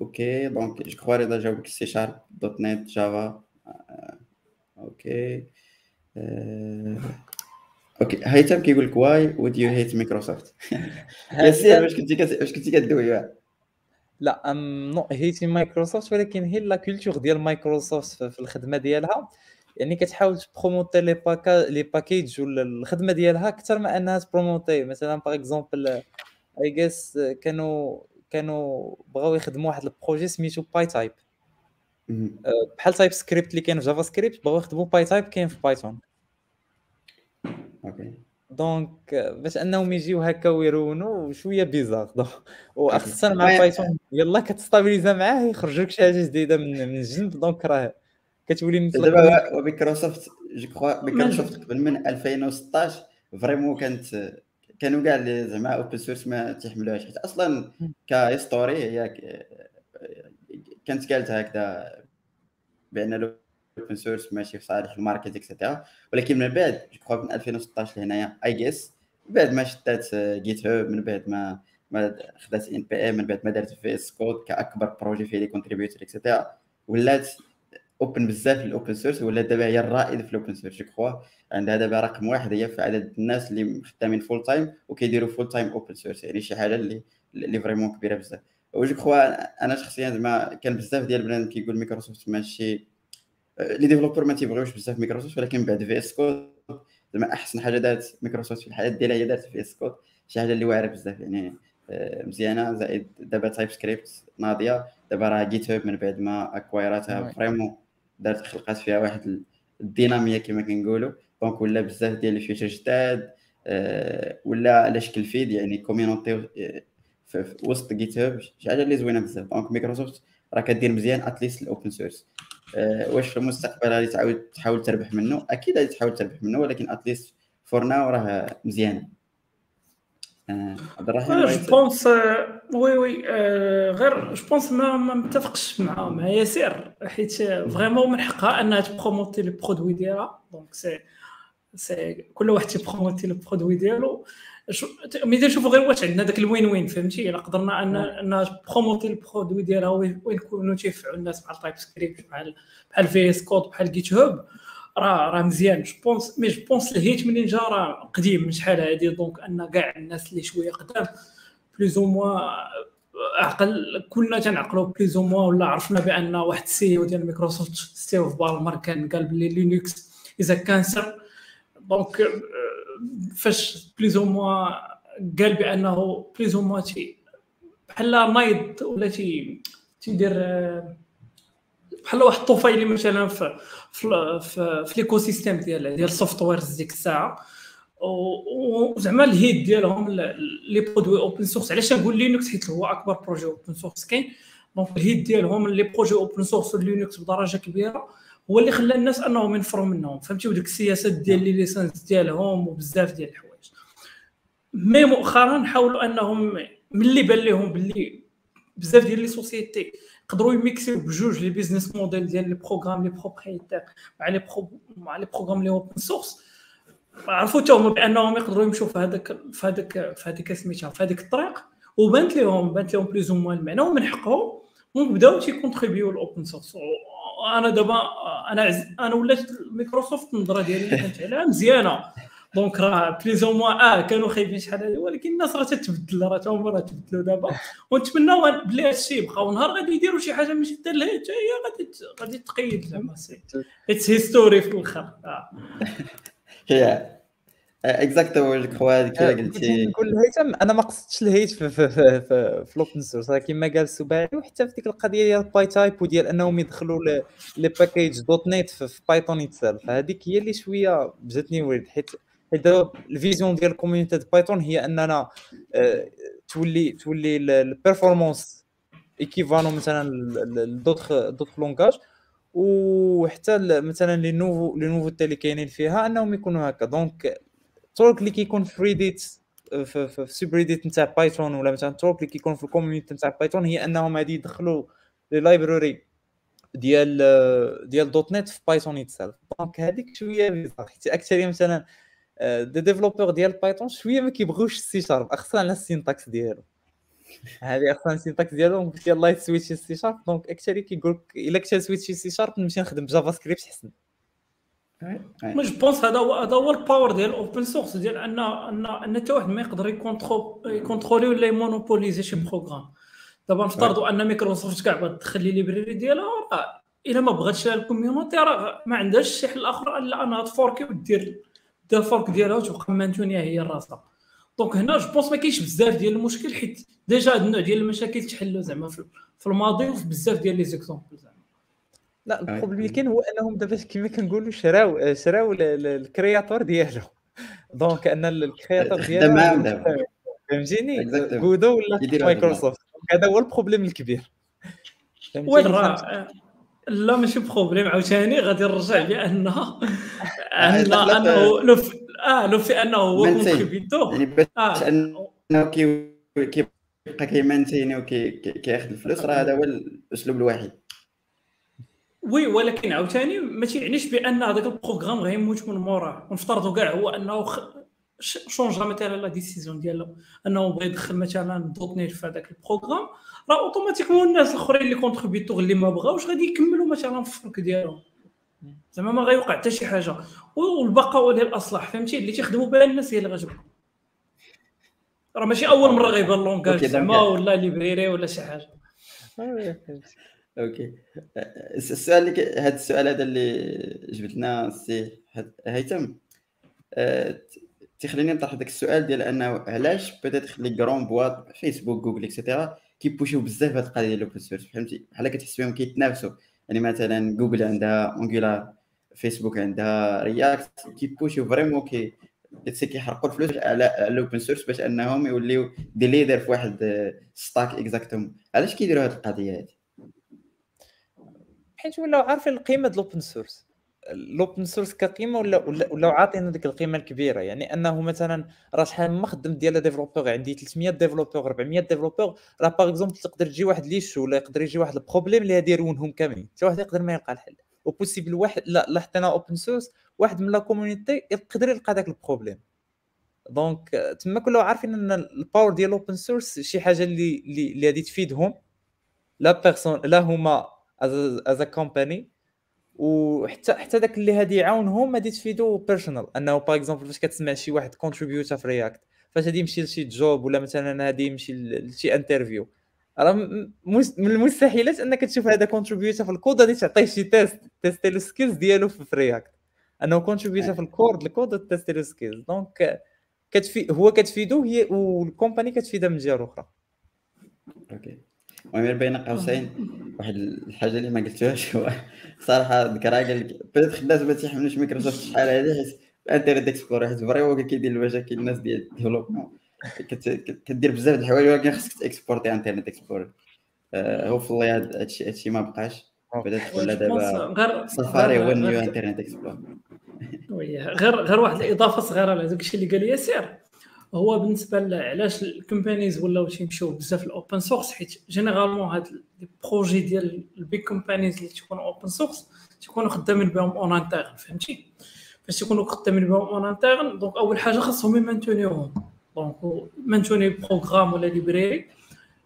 okay donc je crois رضا جاوبك سي شارب .NET Java أه... okay. أه... okay هيثم كيقول لك why would you hate Microsoft ياسين واش كنتي واش كنتي كدوي؟ لا I'm not hating Microsoft ولكن هي la culture ديال مايكروسوفت في الخدمة ديالها. يعني كتحاول ت promouvoir les packa les packages ولا الخدمة ديالها أكثر ما أنها ت promouvoir. مثلا par exemple I guess كانوا كانوا بغاو يخدموا واحد ال projet سميتو PyType بحال TypeScript اللي كاين في JavaScript بغاو يخدموا PyType كاين في Python OK. Donc باش أنهم يجيو هكا ويرونوا شوية bizarre وخصوصا مع Python يلا كتستابيليزا معاه يخرج لك شي حاجة جديدة من من الجنب دونك راه كتولي مثل دابا مايكروسوفت جو كخوا مايكروسوفت قبل من 2016 vraiment كانت كانوا كاع اللي زعما open source ما تيحملوهاش. حيت أصلا ك history هي كانت قالت هكذا بأن ال open source ماشي في صالح ال market et cetera ولكن من بعد جو من 2016 لهنايا I guess من بعد ما شدات GitHub من بعد ما ما خدات npm من بعد ما دارت VS Code كأكبر projet فيه les contributeurs et cetera ولات open بزاف ال open source ولات دابا هي الرائد في ال open source je crois عندها دابا رقم واحد هي في عدد الناس اللي خدامين full time وكيديروا full time open source يعني شي حاجة اللي اللي vraiment كبيرة بزاف. و je crois أنا شخصيا زعما كان بزاف ديال البنات كيقول مايكروسوفت ماشي les développeurs ما تيبغيوش بزاف مايكروسوفت ولكن بعد VS Code زعما أحسن حاجة دارت مايكروسوفت في الحياة ديالها هي دارت VS Code شي حاجة اللي واعرة بزاف. يعني مزيانة. زائد دابا TypeScript ناضية. دابا راه GitHub من بعد ما اكوايراتها vraiment دارت خلقات فيها واحد ال dynamique كما كنقولوا. donc ولا بزاف ديال ال features جداد ولا على شكل feed يعني كوميونيتي في وسط GitHub شي حاجة اللي زوينة بزاف. donc Microsoft راه كدير مزيان at least ال open source واش في المستقبل غادي تعاود تحاول تربح منه؟ أكيد غادي تحاول تربح منه ولكن at least for now راه مزيانه عبد الرحمن جو بونس وي وي غير جو بونس ما ما متفقش مع مع ياسير حيت vraiment من حقها أنها تبروموتي les produits ديالها. donc c'est c'est كل واحد تيبروموتي le produit ديالو. ملي نشوفوا غير واش عندنا داك ال win-win فهمتي؟ إلا قدرنا أن ان بروموتي ال produit ديالها وين يكونوا تينفعوا الناس بحال TypeScript بحال بحال VS Code بحال GitHub راه راه مزيان. je pense mais je pense ال hate منين جا راه قديم من شحال هادي. donc أن كاع الناس اللي شوية قدام plus ou moins عقل كلنا تنعقلوا plus ou moins ولا عرفنا بأن واحد ال CEO ديال مايكروسوفت ستيف بالمر كان قال بلي Linux is a cancer donc فاش plus ou moins قال بأنه plus ou moins بحال نايض ولا تي تيدير بحال واحد الطفيلي مثلا في في, l'écosystème ديال ديال ال softwares ديك الساعة. وزعما ال hate ديالهم les produits open source علاش نقول Linux حيت هو أكبر projet open source كاين. donc ال hate ديالهم les projets open source Linux بدرجة كبيرة هو اللي خلى الناس أنهم ينفروا منهم. فهمتي؟ وديك السياسات ديال les licences ديالهم وبزاف ديال الحوايج. mais مؤخرا حاولوا أنهم ملي بان لهم باللي بزاف ديال les sociétés يقدروا يميكسيو بجوج les business models ديال les programmes les propriétaires مع les مع les programmes les open source عرفوا حتى هما بأنهم يقدروا يمشوا في هذاك في هذاك في هذيك سميتها في هذيك الطريق وبانت لهم بانت لهم plus ou moins المعنى ومن حقهم وبداو تيكونتريبيو ال open source أنا دابا أنا عز... أنا ولات مايكروسوفت النظرة ديالي اللي كانت عليها مزيانة. donc راه plus ou moins آه كانوا خايبين شحال هذه ولكن الناس راه تتبدل راه هما راه تبدلوا دابا. ونتمناو بلي هادشي يبقاو نهار غادي يديروا شي حاجة ماشي دار لها حتى هي غادي غادي تقيد زعما. c'est it's history في الآخر آه. هي exactement je crois هذيك اللي قلتي. نقول الهيثم أنا ما قصدتش الهيت في في في, في, في الاوبن سورس كما قال السباعي وحتى في ديك القضية ديال باي تايب وديال أنهم يدخلوا لي باكيج دوت نيت في بايثون يتسال هذيك هي اللي شوية جاتني ورد حيت حيت الفيزيون ديال الكوميونيتي ديال بايثون هي أننا آه، تولي تولي البيرفورمانس ايكيفالون مثلا دوطخ دوطخ لونغاج وحتى مثلا لي نوفو لي نوفو اللي كاينين فيها أنهم يكونوا هكا. دونك الطرق اللي كيكون في Reddit في, في نتاع Python ولا مثلا الطرق اللي كيكون في ال community نتاع Python هي أنهم غادي يدخلوا les libraries ديال ديال .NET في Python itself donc هذيك شوية bizarre حيت أكثر مثلا des développeurs ديال Python شوية ما كيبغوش السي شارب أخصنا على ال syntaxe ديالو. هذه أصلا السينتاكس ديالهم قلت يلاه سويتش سي شارب دونك أكثر كيقول لك إلا كنت سويتش سي شارب نمشي نخدم ب JavaScript حسن mais je pense هذا هو هذا هو ال power ديال ال open source ديال ان ان أن حتى واحد ما يقدر يكونترولي ولا يمونوبوليزي شي programme دابا نفترضوا أن مايكروسوفت كاع بغات تدخل les libraries ديالها راه إلا ما بغاتش ال community راه ما عندهاش شي حل اخر إلا أنها تفوركي ودير دير fork ديالها وتبقى مانتونيا هي راسها donc هنا je pense ما كاينش بزاف ديال المشكل حيت déjà هاد النوع ديال المشاكل تحلوا زعما في الماضي وفي بزاف ديال les exemples زعما. لا ال problème اللي كاين هو أنهم دابا كما كنقولوا شراو شراو ال créateur ديالو donc أن ال créateur ديالو فهمتيني؟ Guido ولا مايكروسوفت هذا. هو ال problème الكبير. وين راه؟ لا ماشي problème عاوتاني غادي نرجع بانه انه أنه لو في آه لو في أنه هو contributeur يعني باش آه. أنه كيبقى كيمانتيني وكياخذ الفلوس راه هذا هو الأسلوب الوحيد. oui ولكن عاوتاني ما تيعنيش بأن هذاك ال programme غيموت من موراه ونفترضوا كاع هو أنه خ... changea مثلا la décision ديالو أنه بغى يدخل مثلا dot net في هذاك ال programme. راه automatiquement الناس الاخرين اللي contributeurs اللي ما بغاوش غادي يكملوا مثلا في ال fork ديالهم. زعما ما غيوقع حتى شي حاجة. والبقاء ديال الاصلاح فهمتي؟ اللي تيخدموا بها الناس هي اللي غتبقى. راه ماشي أول مرة غيبان langage زعما ولا library ولا شي حاجة. okay. السؤال اللي هذا السؤال هذا اللي جبت لنا السي هيثم. أه... تخليني نطرح داك السؤال ديال أنه علاش peut-être les grandes boîtes فيسبوك جوجل et cetera كي pushيو بزاف هاد القضية ديال ال open source فهمتي؟ بحال كتحس بهم كيتنافسوا. يعني مثلا جوجل عندها Angular فيسبوك عندها React كي pushيو vraiment كي كيحرقوا الفلوس على ال open source باش أنهم يوليو des leaders في واحد stack exactement علاش كيديروا هاد القضية هادي؟ حيت ولاو عارفين القيمة ديال ال open source ال open source كقيمة ولا ولا عاطينا ديك القيمة الكبيرة؟ يعني أنه مثلا راه شحال ما خدم ديال développeurs عندي 300 développeurs 400 développeurs راه par exemple تقدر تجي واحد l'issue ولا يقدر يجي واحد ال problème اللي يديرونهم كاملين. حتى واحد يقدر ما يلقى الحل. و possible واحد لا لا حتى أنا open source واحد من la community يقدر يلقى داك ال problème donc تما كلهم عارفين أن ال power ديال ال open source شي حاجة اللي اللي غادي تفيدهم. la personne لا هما as a company وحتى حتى داك اللي غادي يعاونهم غادي تفيدو personnel أنه par exemple فاش كتسمع شي واحد contributor في React فاش غادي يمشي لشي job ولا مثلا غادي يمشي لشي interview راه من المستحيلات أنك تشوف هذا contributor في الكود غادي تعطيه شي test تيستي les skills ديالو في React أنه contributor في ال code ال code تيستي les skills donc كتفي هو كتفيدو هي وال company كتفيدها من جهة أخرى. okay المهم بين قوسين. واحد الحاجة اللي ما قلتوهاش هو صراحة ذكرها قال لك بدات الناس ما تيحملوش مايكروسوفت شحال هذه حيت Internet Explorer حيت vraiment كيدير المشاكل الناس ديال ال développement. كدير بزاف د الحوايج ولكن خصك ت supportي إنترنت هو في الله هادشي هادشي ما بقاش. بدات تولى دابا سفاري هو ال new Internet Explorer. غير غير واحد الإضافة صغيرة لهذاك الشيء اللي قال ياسر. هو بالنسبة علاش ال companies ولاو تيمشيو بزاف ال open source حيت généralement هاد ال projets ديال ال big companies اللي تيكونوا open source تيكونوا خدامين بهم en interne فهمتي؟ فاش تيكونوا خدامين بهم en interne donc أول حاجة خاصهم ي maintenيوهم. donc مانتوني programme ولا library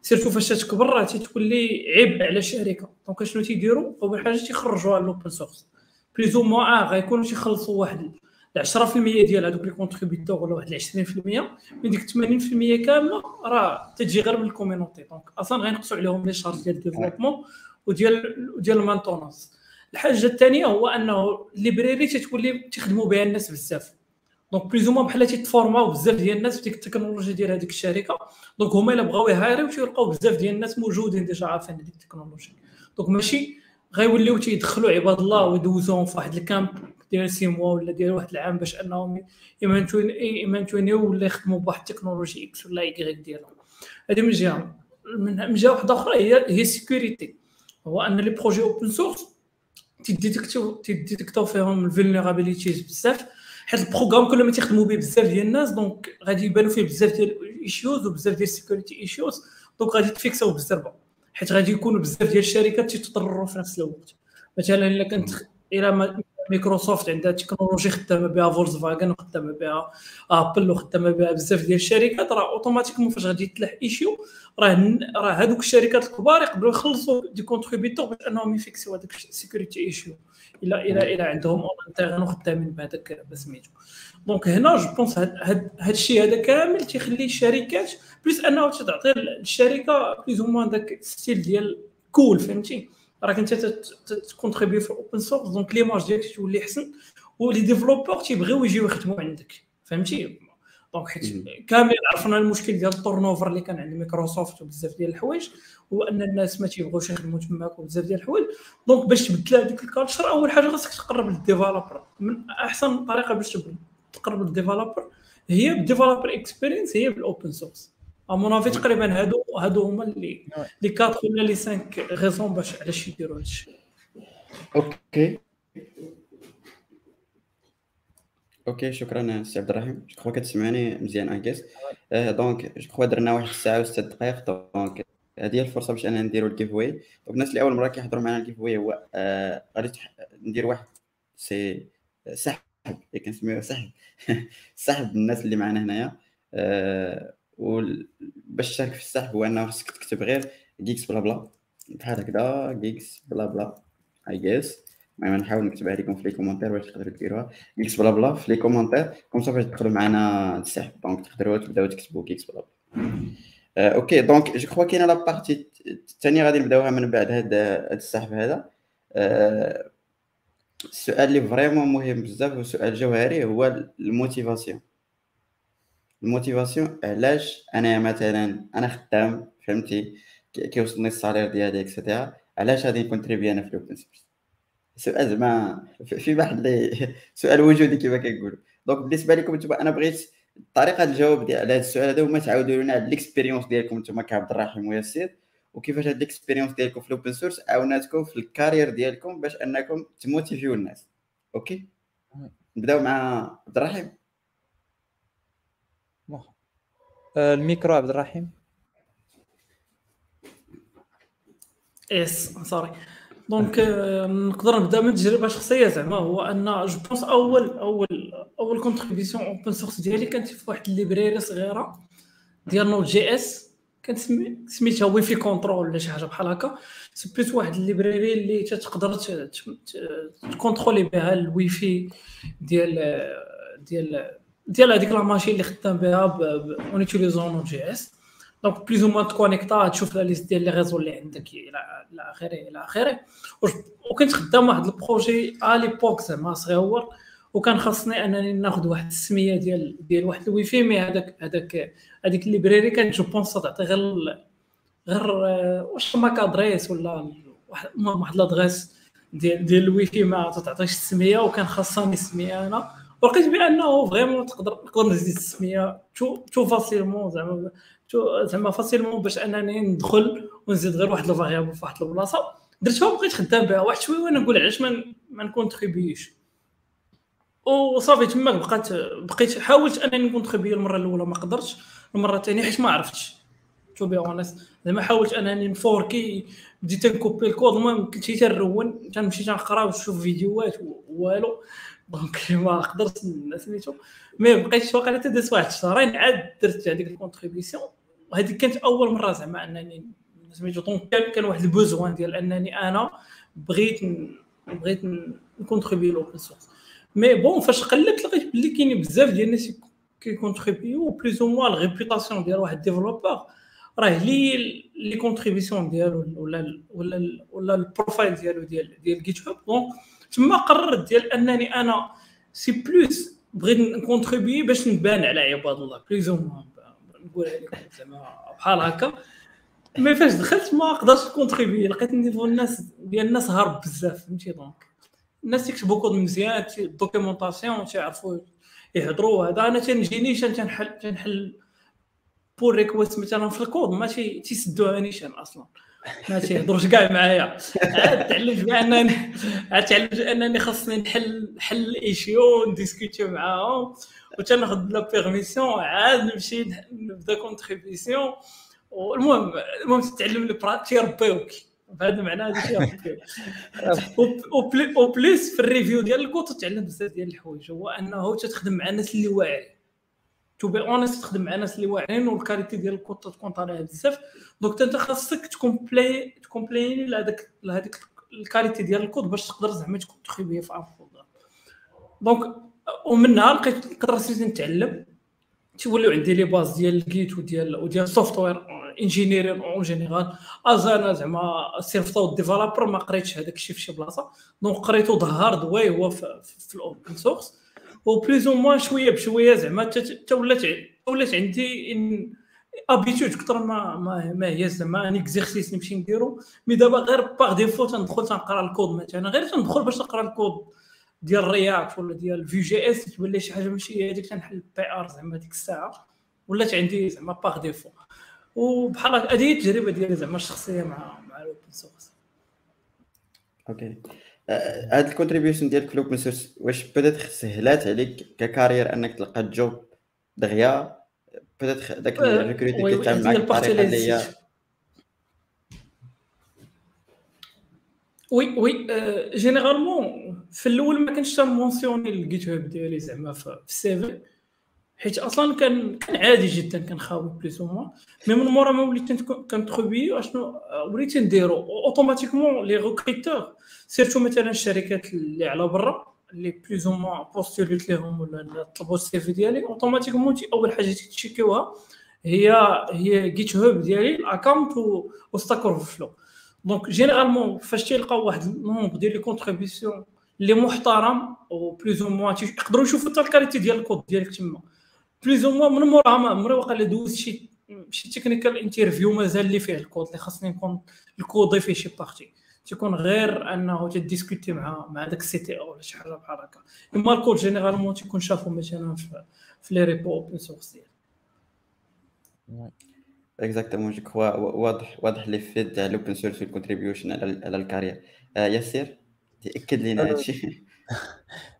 surtout فاش تكبر راه تتولي عبء على الشركة donc شنو تيديروا؟ أول حاجة تيخرجوها l'open source plus ou moins آه غيكونوا تيخلصوا واحد 10% ديال هذوك les contributeurs ولا واحد 20% من ديك 80% كاملة راه تجي غير من ال community. donc أصلا غينقصوا عليهم les charges ديال ال développement وديال وديال ال maintenance الحاجة الثانية هو أنه ال library تتولي تخدموا بها الناس بزاف. donc plus ما بحال تيتفورماو بزاف ديال الناس في ديك التكنولوجيا ديال هذيك الشركة. donc هما إلا بغاو ي hireيو تيلقاو بزاف ديال الناس موجودين déjà عارفين هذيك التكنولوجيا. donc ماشي غيوليو تيدخلوا عباد الله ويدوزوهم في واحد ال camp. ديال six mois ولا ديال واحد العام باش انهم ي maintenيو ولا يخدموا بواحد ال technologie X ولا Y ديالهم. هذه من جهة. من جهة واحدة أخرى هي هي ال security هو أن لي بروجي اوبن سورس تيديتكتو تيديتكتو فيهم ال vulnerabilities بزاف حيت ال programme كل ما تيخدموا به بزاف ديال الناس donc غادي يبانوا فيه بزاف ديال issues وبزاف ديال ال security issues donc غادي ت fixاو بالزربه حيت غادي يكونوا بزاف ديال الشركات تيتضرروا في نفس الوقت. مثلا إلا كنت إلى مايكروسوفت عندها تكنولوجي خدامة بها فولكس فاغن وخدامه بها آبل وخدامه بها بزاف ديال الشركات. راه automatiquement فاش غادي يتلح issue راه راه هذوك الشركات الكبار يقدروا يخلصوا des contributeurs باش أنهم ي fixيو هذاك ال security issue إلا إلا إلا عندهم en interne وخدامين بهذاك بسميتو. donc هنا je pense هاد الشيء هذا كامل تيخلي الشركات plus انه تعطي الشركة plus هما داك style ديال cool فهمتي؟ راك انت ت contribuي في open source donc l'image ديالك تولي احسن و les développeurs تيبغيو يجيو يخدموا عندك. فهمتي؟ donc حيت كامل عرفنا المشكل ديال ال turnover اللي كان عند مايكروسوفت وبزاف ديال الحوايج هو ان الناس ما تيبغوش يخدموا تماك وبزاف ديال الحوايج. donc باش تبدل هذيك ال culture أول حاجة خاصك تقرب لل developer من أحسن طريقة باش تقرب لل developer هي بال developer experience هي بال open source amont تقريبا هادو هادو هما اللي les quatre ولا les 5 raisons باش علاش يديروا هادشي. okay. okay شكرا سي عبد الرحيم. je crois كتسمعني مزيان انكيس donc je crois درنا واحد الساعة و دقائق donc هذه هي الفرصة باش أنا نديرو ال giveaway donc الناس اللي أول مرة كيحضروا معنا ال giveaway هو غادي ندير واحد سي سحب كنسميوه سحب. سحب الناس اللي معنا هنايا. وباش تشارك في السحب هو انه خصك تكتب غير جيكس بلا بلا. بحال هكذا جيكس بلا بلا اي جيس المهم نحاول نكتبها لكم في les commentaires باش تقدروا ديروها. GeeksBlabla في les commentaires comme ça باش تدخلوا معنا السحب donc تقدروا تبداو تكتبوا GeeksBlabla. آه، okay donc je crois كاينة la partie الثانية غادي نبداوها من بعد هذا السحب هذا. آه، السؤال اللي vraiment مهم بزاف وسؤال جوهري هو ال motivation. ال motivation علاش أنا مثلا أنا خدام فهمتي؟ كيوصلني ال salaire ديالي et cetera علاش غادي نcontribuer أنا في ال open source سؤال زعما في واحد اللي سؤال وجودي كما كنقولوا. donc بالنسبة لكم نتوما أنا بغيت طريقة الجواب ديال هذا السؤال هذا هما تعاودوا لنا على ال expérience ديالكم نتوما كعبد الرحيم وياسير وكيفاش هاد ال expérience ديالكم في ال open source عاوناتكم في ال carrière ديالكم باش أنكم تmotiver يو الناس. okay. نبداو مع عبد الرحيم آه، الميكرو عبد الرحيم yes sorry donc نقدر نبدأ من تجربة شخصية زعما هو أن je pense اول اول أول contribution open source ديالي كانت في واحد library صغيرة ديال Node.js كانت سميتها WiFi control ولا شي حاجة بحال هكا. سبيت واحد library اللي تقدر تcontrôler بها الوي في ديال ديال ديال هذيك la machine اللي خدام بها en utilisant JS donc plus ou moins تconnecta تشوف la liste ديال les réseaux اللي عندك إلى اخره إلى اخره وكنت خدام واحد projet à l'époque زعما صغيور وكان خاصني انني ناخذ واحد السميه ديال ديال واحد ال WiFi mais هذاك هذاك هذيك ال library كانت je pense تعطي غير غير واش MAC address ولا المهم واحد l'adresse ديال ديال الوي في ما تعطيش السميه وكان خاصني السميه أنا ولقيت بأنه vraiment تقدر نقدر نزيد السميه tout tout facilement زعما زعما facilement باش أنني ندخل ونزيد غير واحد variable في واحد البلاصة. درتها وبقيت خدام بها. واحد شوية وأنا نقول علاش ما ما نcontribuer ش. وصافي تماك بقات بقيت حاولت أنني نcontribuer المرة الأولى ما قدرتش. المرة الثانية حيت ما عرفتش. to be honest زعما حاولت أنني نforker بديت نكوبي الكود. المهم كنت تنرون تنمشي تنقرا ونشوف فيديوهات والو. donc ما قدرت سميتو. mais بقيت واقيلا تدرت واحد الشهرين عاد درت هذيك ال contribution وهذيك كانت أول مرة زعما أنني سميتو. donc كان واحد ال besoin ديال أنني أنا بغيت بغيت نcontribuer l'open source mais bon فاش قلبت لقيت بلي كاينين بزاف ديال الناس كيcontribuer يو plus ou moins ال réputation ديال واحد développeur راه les les contributions ديالو ولا ولا ولا ال profile ديالو ديال ديال GitHub donc تما قررت ديال انني أنا c'est plus بغيت نcontribuer باش نبان على عباد الله plus ou moins نقولها لكم زعما بحال هكا. mais فاش دخلت ما قدرتش نcontribuer لقيت niveau الناس ديال الناس هارب بزاف فهمتي donc. الناس تيكتبوا كود مزيان documentation تيعرفوا يهضروا هذا أنا تنجيني تنحل تنحل pull request مثلا في الكود ما تيسدوها نيشان أصلا. ما تيهضروش كاع معايا. عاد تعلمت بانني عاد تعلمت انني خاصني نحل حل issue نdiscuter معاهم. وتناخذ la permission عاد نمشي نبدا contribution والمهم المهم تتعلم لي تيربيوك بهذا المعنى هذا و plus في ال review ديال الكود تتعلم بزاف ديال الحوايج. هو أنه تخدم مع الناس اللي واعرين. to be honest تخدم مع ناس اللي واعرين وال qualité ديال الكود تكون طالعه بزاف. دونك أنت خاصك تكومبلي تكومبليني لهذاك لهذيك الكاليتي ديال الكود باش تقدر زعما تكون تخيبية في افضل دونك ومنها لقيت قدرت نتعلم تيوليو عندي لي باز ديال الجيت وديال وديال السوفتوير انجينيرين اون جينيرال ازانا زعما سيلف تود ديفلوبر ما قريتش هذاك الشيء في شي بلاصة. دونك قريتو ذا هارد واي هو في, في الاوبن سورس وبليز أو موان شوية بشوية زعما حتى ولات ولات عندي habitude أكثر ما ما, ما هي زعما un exercice نمشي نديرو. mais دابا غير par défaut تندخل تنقرا الكود مثلا. غير تندخل باش نقرا الكود ديال React ولا ديال Vue.js تبان لي شي حاجة ماشي هذيك تنحل PR زعما ديك الساعة. ولات عندي زعما par défaut وبحال هذه التجربة ديالي زعما الشخصية مع مع ال open source okay هاد ال contribution ديالك l'open source واش بدات سهلات عليك ك carrière أنك تلقى job دغيا بدات داك ال recruteur كيتعامل معاك بطريقة اللي هي oui oui généralement في الأول ما كنتش مونسيوني ال GitHub ديالي زعما في ال CV حيت أصلا كان كان عادي جدا كنخاوي plus ou moins mais من مورا ما وليت كنcontribuer أشنو؟ وليت نديرو. automatiquement les recruteurs surtout مثلا الشركات اللي على برا اللي plus ou postulit ليهم ولا طلبوا ال CV ديالي automatiquement أول حاجة تيchecker يوها هي هي GitHub ديالي ال account و Stack Overflow donc généralement فاش تيلقاو واحد ال nombre ديال les contributions اللي محترم و plus ou moins يقدروا يشوفوا حتى ال qualité ديال الكود ديالك تما. plus ou moins من موراها ما عمري واقيلا دوزت شي شي technical interview مازال اللي فيه الكود. اللي خاصني نكون الكود فيه شي partie تيكون غير أنه تdiscuter مع مع داك ال CTO ولا شي حاجة بحال هكا. إما ال code généralement تيكون شافو مثلا في, في les repos open source ديال exactement je crois واضح واضح l'effet تاع ال open source في ال contribution على على ال carrière آه ياسير تأكد لينا هادشي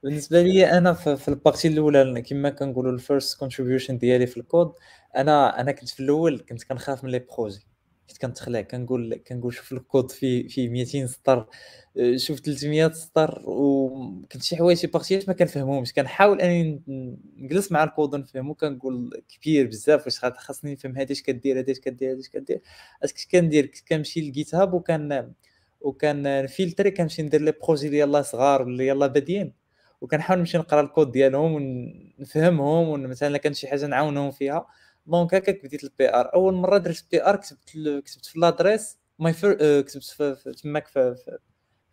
بالنسبة لي أنا في ال partie الأولى كما كنقولوا ال first contribution ديالي في الكود أنا أنا كنت في الأول كنت كنخاف من les projets كنت كنتخلع كنقول كنقول شوف الكود في في 200 سطر. شوف 300 سطر وكنت شي حوايج شي partie ات ما كنفهمهمش. كنحاول أني نجلس مع الكود ونفهمو. كنقول كبير بزاف واش خاصني نفهم هادي اش كدير هادي اش كدير هادي اش كدير. اش كندير كنمشي ل GitHub وكان وكان filtrer كنمشي ندير les projets اللي يلاه صغار واللي يلاه débutants وكنحاول نمشي نقرا الكود ديالهم ونفهمهم ومثلا كان شي حاجة نعاونهم فيها. donc هكاك بديت ال PR أول مرة درت PR كتبت كتبت في l'adresse my fir... كتبت تماك في, في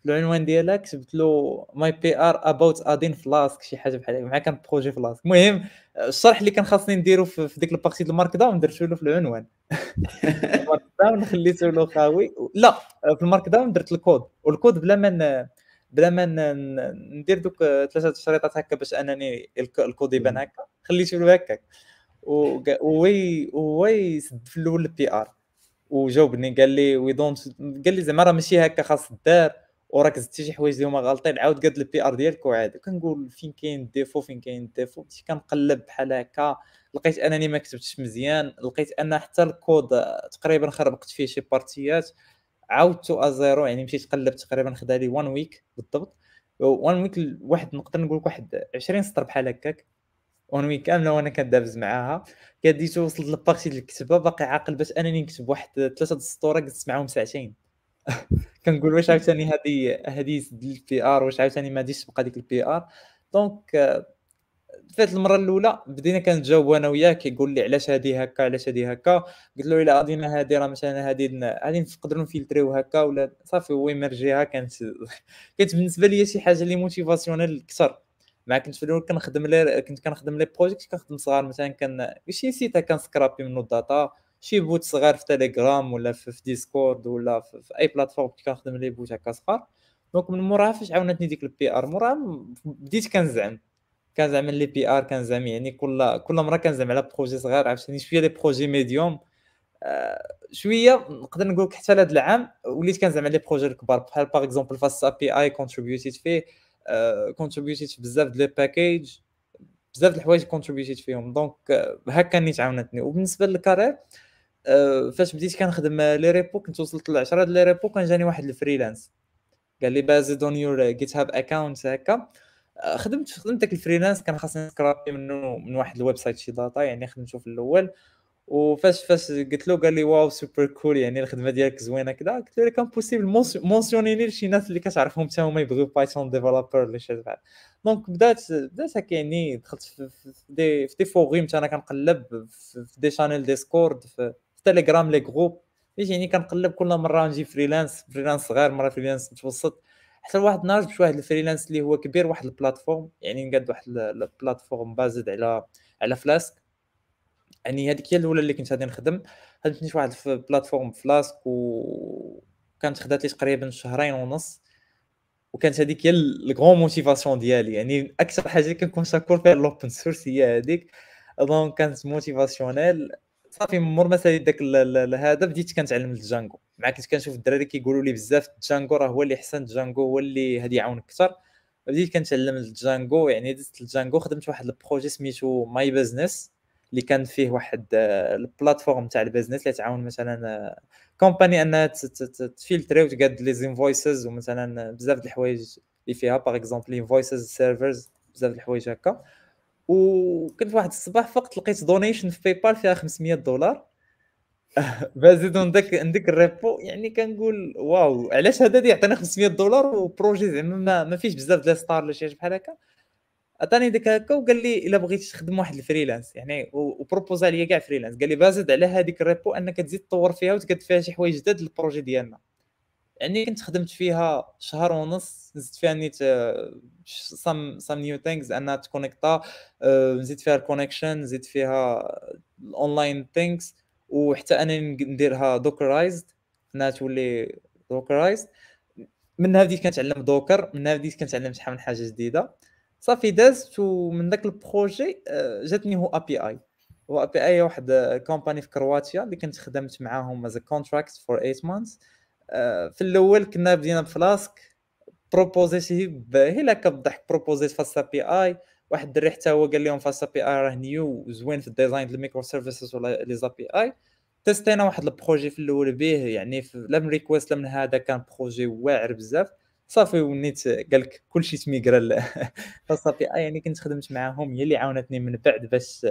العنوان ديالها كتبت له my PR about adding Flask شي حاجة بحال هكا مع كان projet Flask المهم الشرح اللي كان خاصني نديرو في, ديك ال partie ال markdown درتو له في العنوان. ال markdown خليته له خاوي. لا في ال markdown درت ال code. وال code بلا ما بلا ما ندير دوك ثلاثة شريطات هكا باش أنني الكود يبان هكا. خليته له هكاك. oui oui سد في الأول ال PR وجاوبني قال لي we don't قال لي زعما راه ماشي هكا خاص دار وراك زدتي شي حوايج اللي هما غالطين عاود قاد ال PR ديالك وعاد. كنقول فين كاين ال défaut فين كاين ال défaut. بديت كنقلب بحال هكا. لقيت أنني ما كتبتش مزيان. لقيت أن حتى الكود تقريبا خربقت فيه شي partie ات. عاودتو à zéro يعني مشيت قلبت تقريبا خدا لي 1 week بالضبط. 1 week واحد نقدر نقول لك واحد 20 سطر بحال هكاك. 1 week كاملة وأنا كندابز معاها. كديتو وصلت لل partie ديال الكتابه باقي عاقل باش أنني نكتب واحد ثلاثة السطور جلست معاهم ساعتين. كنقول واش عاوتاني هذه هذه يسد ال PR واش عاوتاني ما غاديش تبقى ديك ال PR donc فات المرة الأولى بدينا كنتجاوب أنا وياه كيقول لي علاش هذه هكا علاش هذه هكا. قلت له الا غادينا هذه راه مثلا هذه غادي نقدروا نfiltrerيو هكا ولا صافي هو يmergeيها كانت كانت بالنسبة لي شي حاجة اللي motivationnelle أكثر. مع كنت في الأول كنخدم لي كنت كنخدم les projects كنخدم صغار مثلا كان شي site كنscrapي منه ال data. شي bot صغار في تيليجرام ولا في, في ديسكورد ولا في, في أي platform كنت كنخدم les bots هكا صغار. donc من موراها فاش عاونتني ديك ال PR موراها بديت كنزعم. كنزعم les PR كنزعم يعني كل كل مرة كنزعم على projet صغير عرفتني شوية les projets medium آه شوية نقدر نقول حتى لهذا العام وليت كنزعم على les projets الكبار. بحال par exemple FastAPI contributeيت فيه contributeيت بزاف ديال les packages بزاف د الحوايج contributeيت فيهم. donc هكا نيت عاونتني. وبالنسبة لل carrière فاش بديت كنخدم les repos كنت وصلت ل 10 les repos كان جاني واحد ال freelance. قال لي based on your GitHub account هكا. خدمت خدمت داك ال freelance كان خاصني نscrapي منه من واحد ال website شي data يعني خدمته في الأول. وفاش فاش قلت له قال لي waw super cool يعني الخدمة ديالك زوينة كذا قلت له كان possible mentionneيني لشي ناس اللي كتعرفهم حتى هما يبغيو Python developer ولا شي بحال donc بدات بدات هكا يعني دخلت في, des في des forums أنا كنقلب في, des channels Discord في تيليجرام les groupes يعني كنقلب كل مرة نجي freelance freelance صغير مرة freelance متوسط. حتى واحد النهار جبت واحد ال freelance اللي هو كبير واحد ال platform يعني نقاد واحد ال platform based على على Flask يعني هذيك هي الأولى اللي كنت غادي نخدم. خدمتني في واحد في platform Flask وكانت خدات لي تقريبا شهرين ونص. وكانت هذيك هي ال grande motivation ديالي. يعني أكثر حاجة كنكون شاكور فيها ال open source هي هذيك. donc كانت motivationnelle صافي مور ما ساليت داك هذا بديت كنتعلم ال Django مع كنت كنشوف الدراري كيقولوا لي بزاف Django راه هو اللي أحسن Django هو اللي غادي يعاونك أكثر. بديت كنتعلم ال Django يعني دزت ال Django خدمت واحد ال projet سميتو My Business اللي كان فيه واحد آه، ال platform تاع ال business اللي تعاون مثلا company آه، انها تfiltrerي وتقاد لي des invoices ومثلا بزاف د الحوايج اللي فيها. par exemple invoices servers بزاف د الحوايج هكا. وكنت واحد الصباح فقط لقيت donation في PayPal فيها 500 دولار. based on داك عندك ال repo يعني كنقول waw علاش هذا يعطينا 500 دولار و projet زعما ما, ما فيش بزاف ديال stars ولا شي حاجة بحال هكا. عطاني ديك هكا وقال لي إلا بغيتي تخدم واحد ال freelance يعني و proposa لي كاع freelance قال لي based على هذيك ال repo أنك تزيد تطور فيها وتقد فيها شي حوايج جداد لل projet ديالنا. يعني كنت خدمت فيها شهر ونص نزيد فيها نيت some some new things أنها تconnecta نزيد فيها ال connection نزيد فيها ال online things وحتى أنا نديرها dockerized أنها تولي dockerized منها بديت كنتعلم Docker منها بديت كنتعلم شحال من حاجة جديدة. صافي دازت ومن ذاك ال projet آه، جاتني هو API هو API واحد company في كرواتيا اللي كنت خدمت معاهم as contract for 8 months في الأول كنا بدينا ب Flask proposeيت ي هي هكا بالضحك proposeيت FastAPI واحد الدري حتى هو قال لهم FastAPI راه new وزوين في ال design ديال ال microservices ولا les APIs testينا واحد ال projet في الأول به يعني لا من request لا من هذا كان projet واعر بزاف. صافي ونيت قال لك كلشي تmigra فصافي آه يعني كنت خدمت معاهم هي اللي عاونتني من بعد باش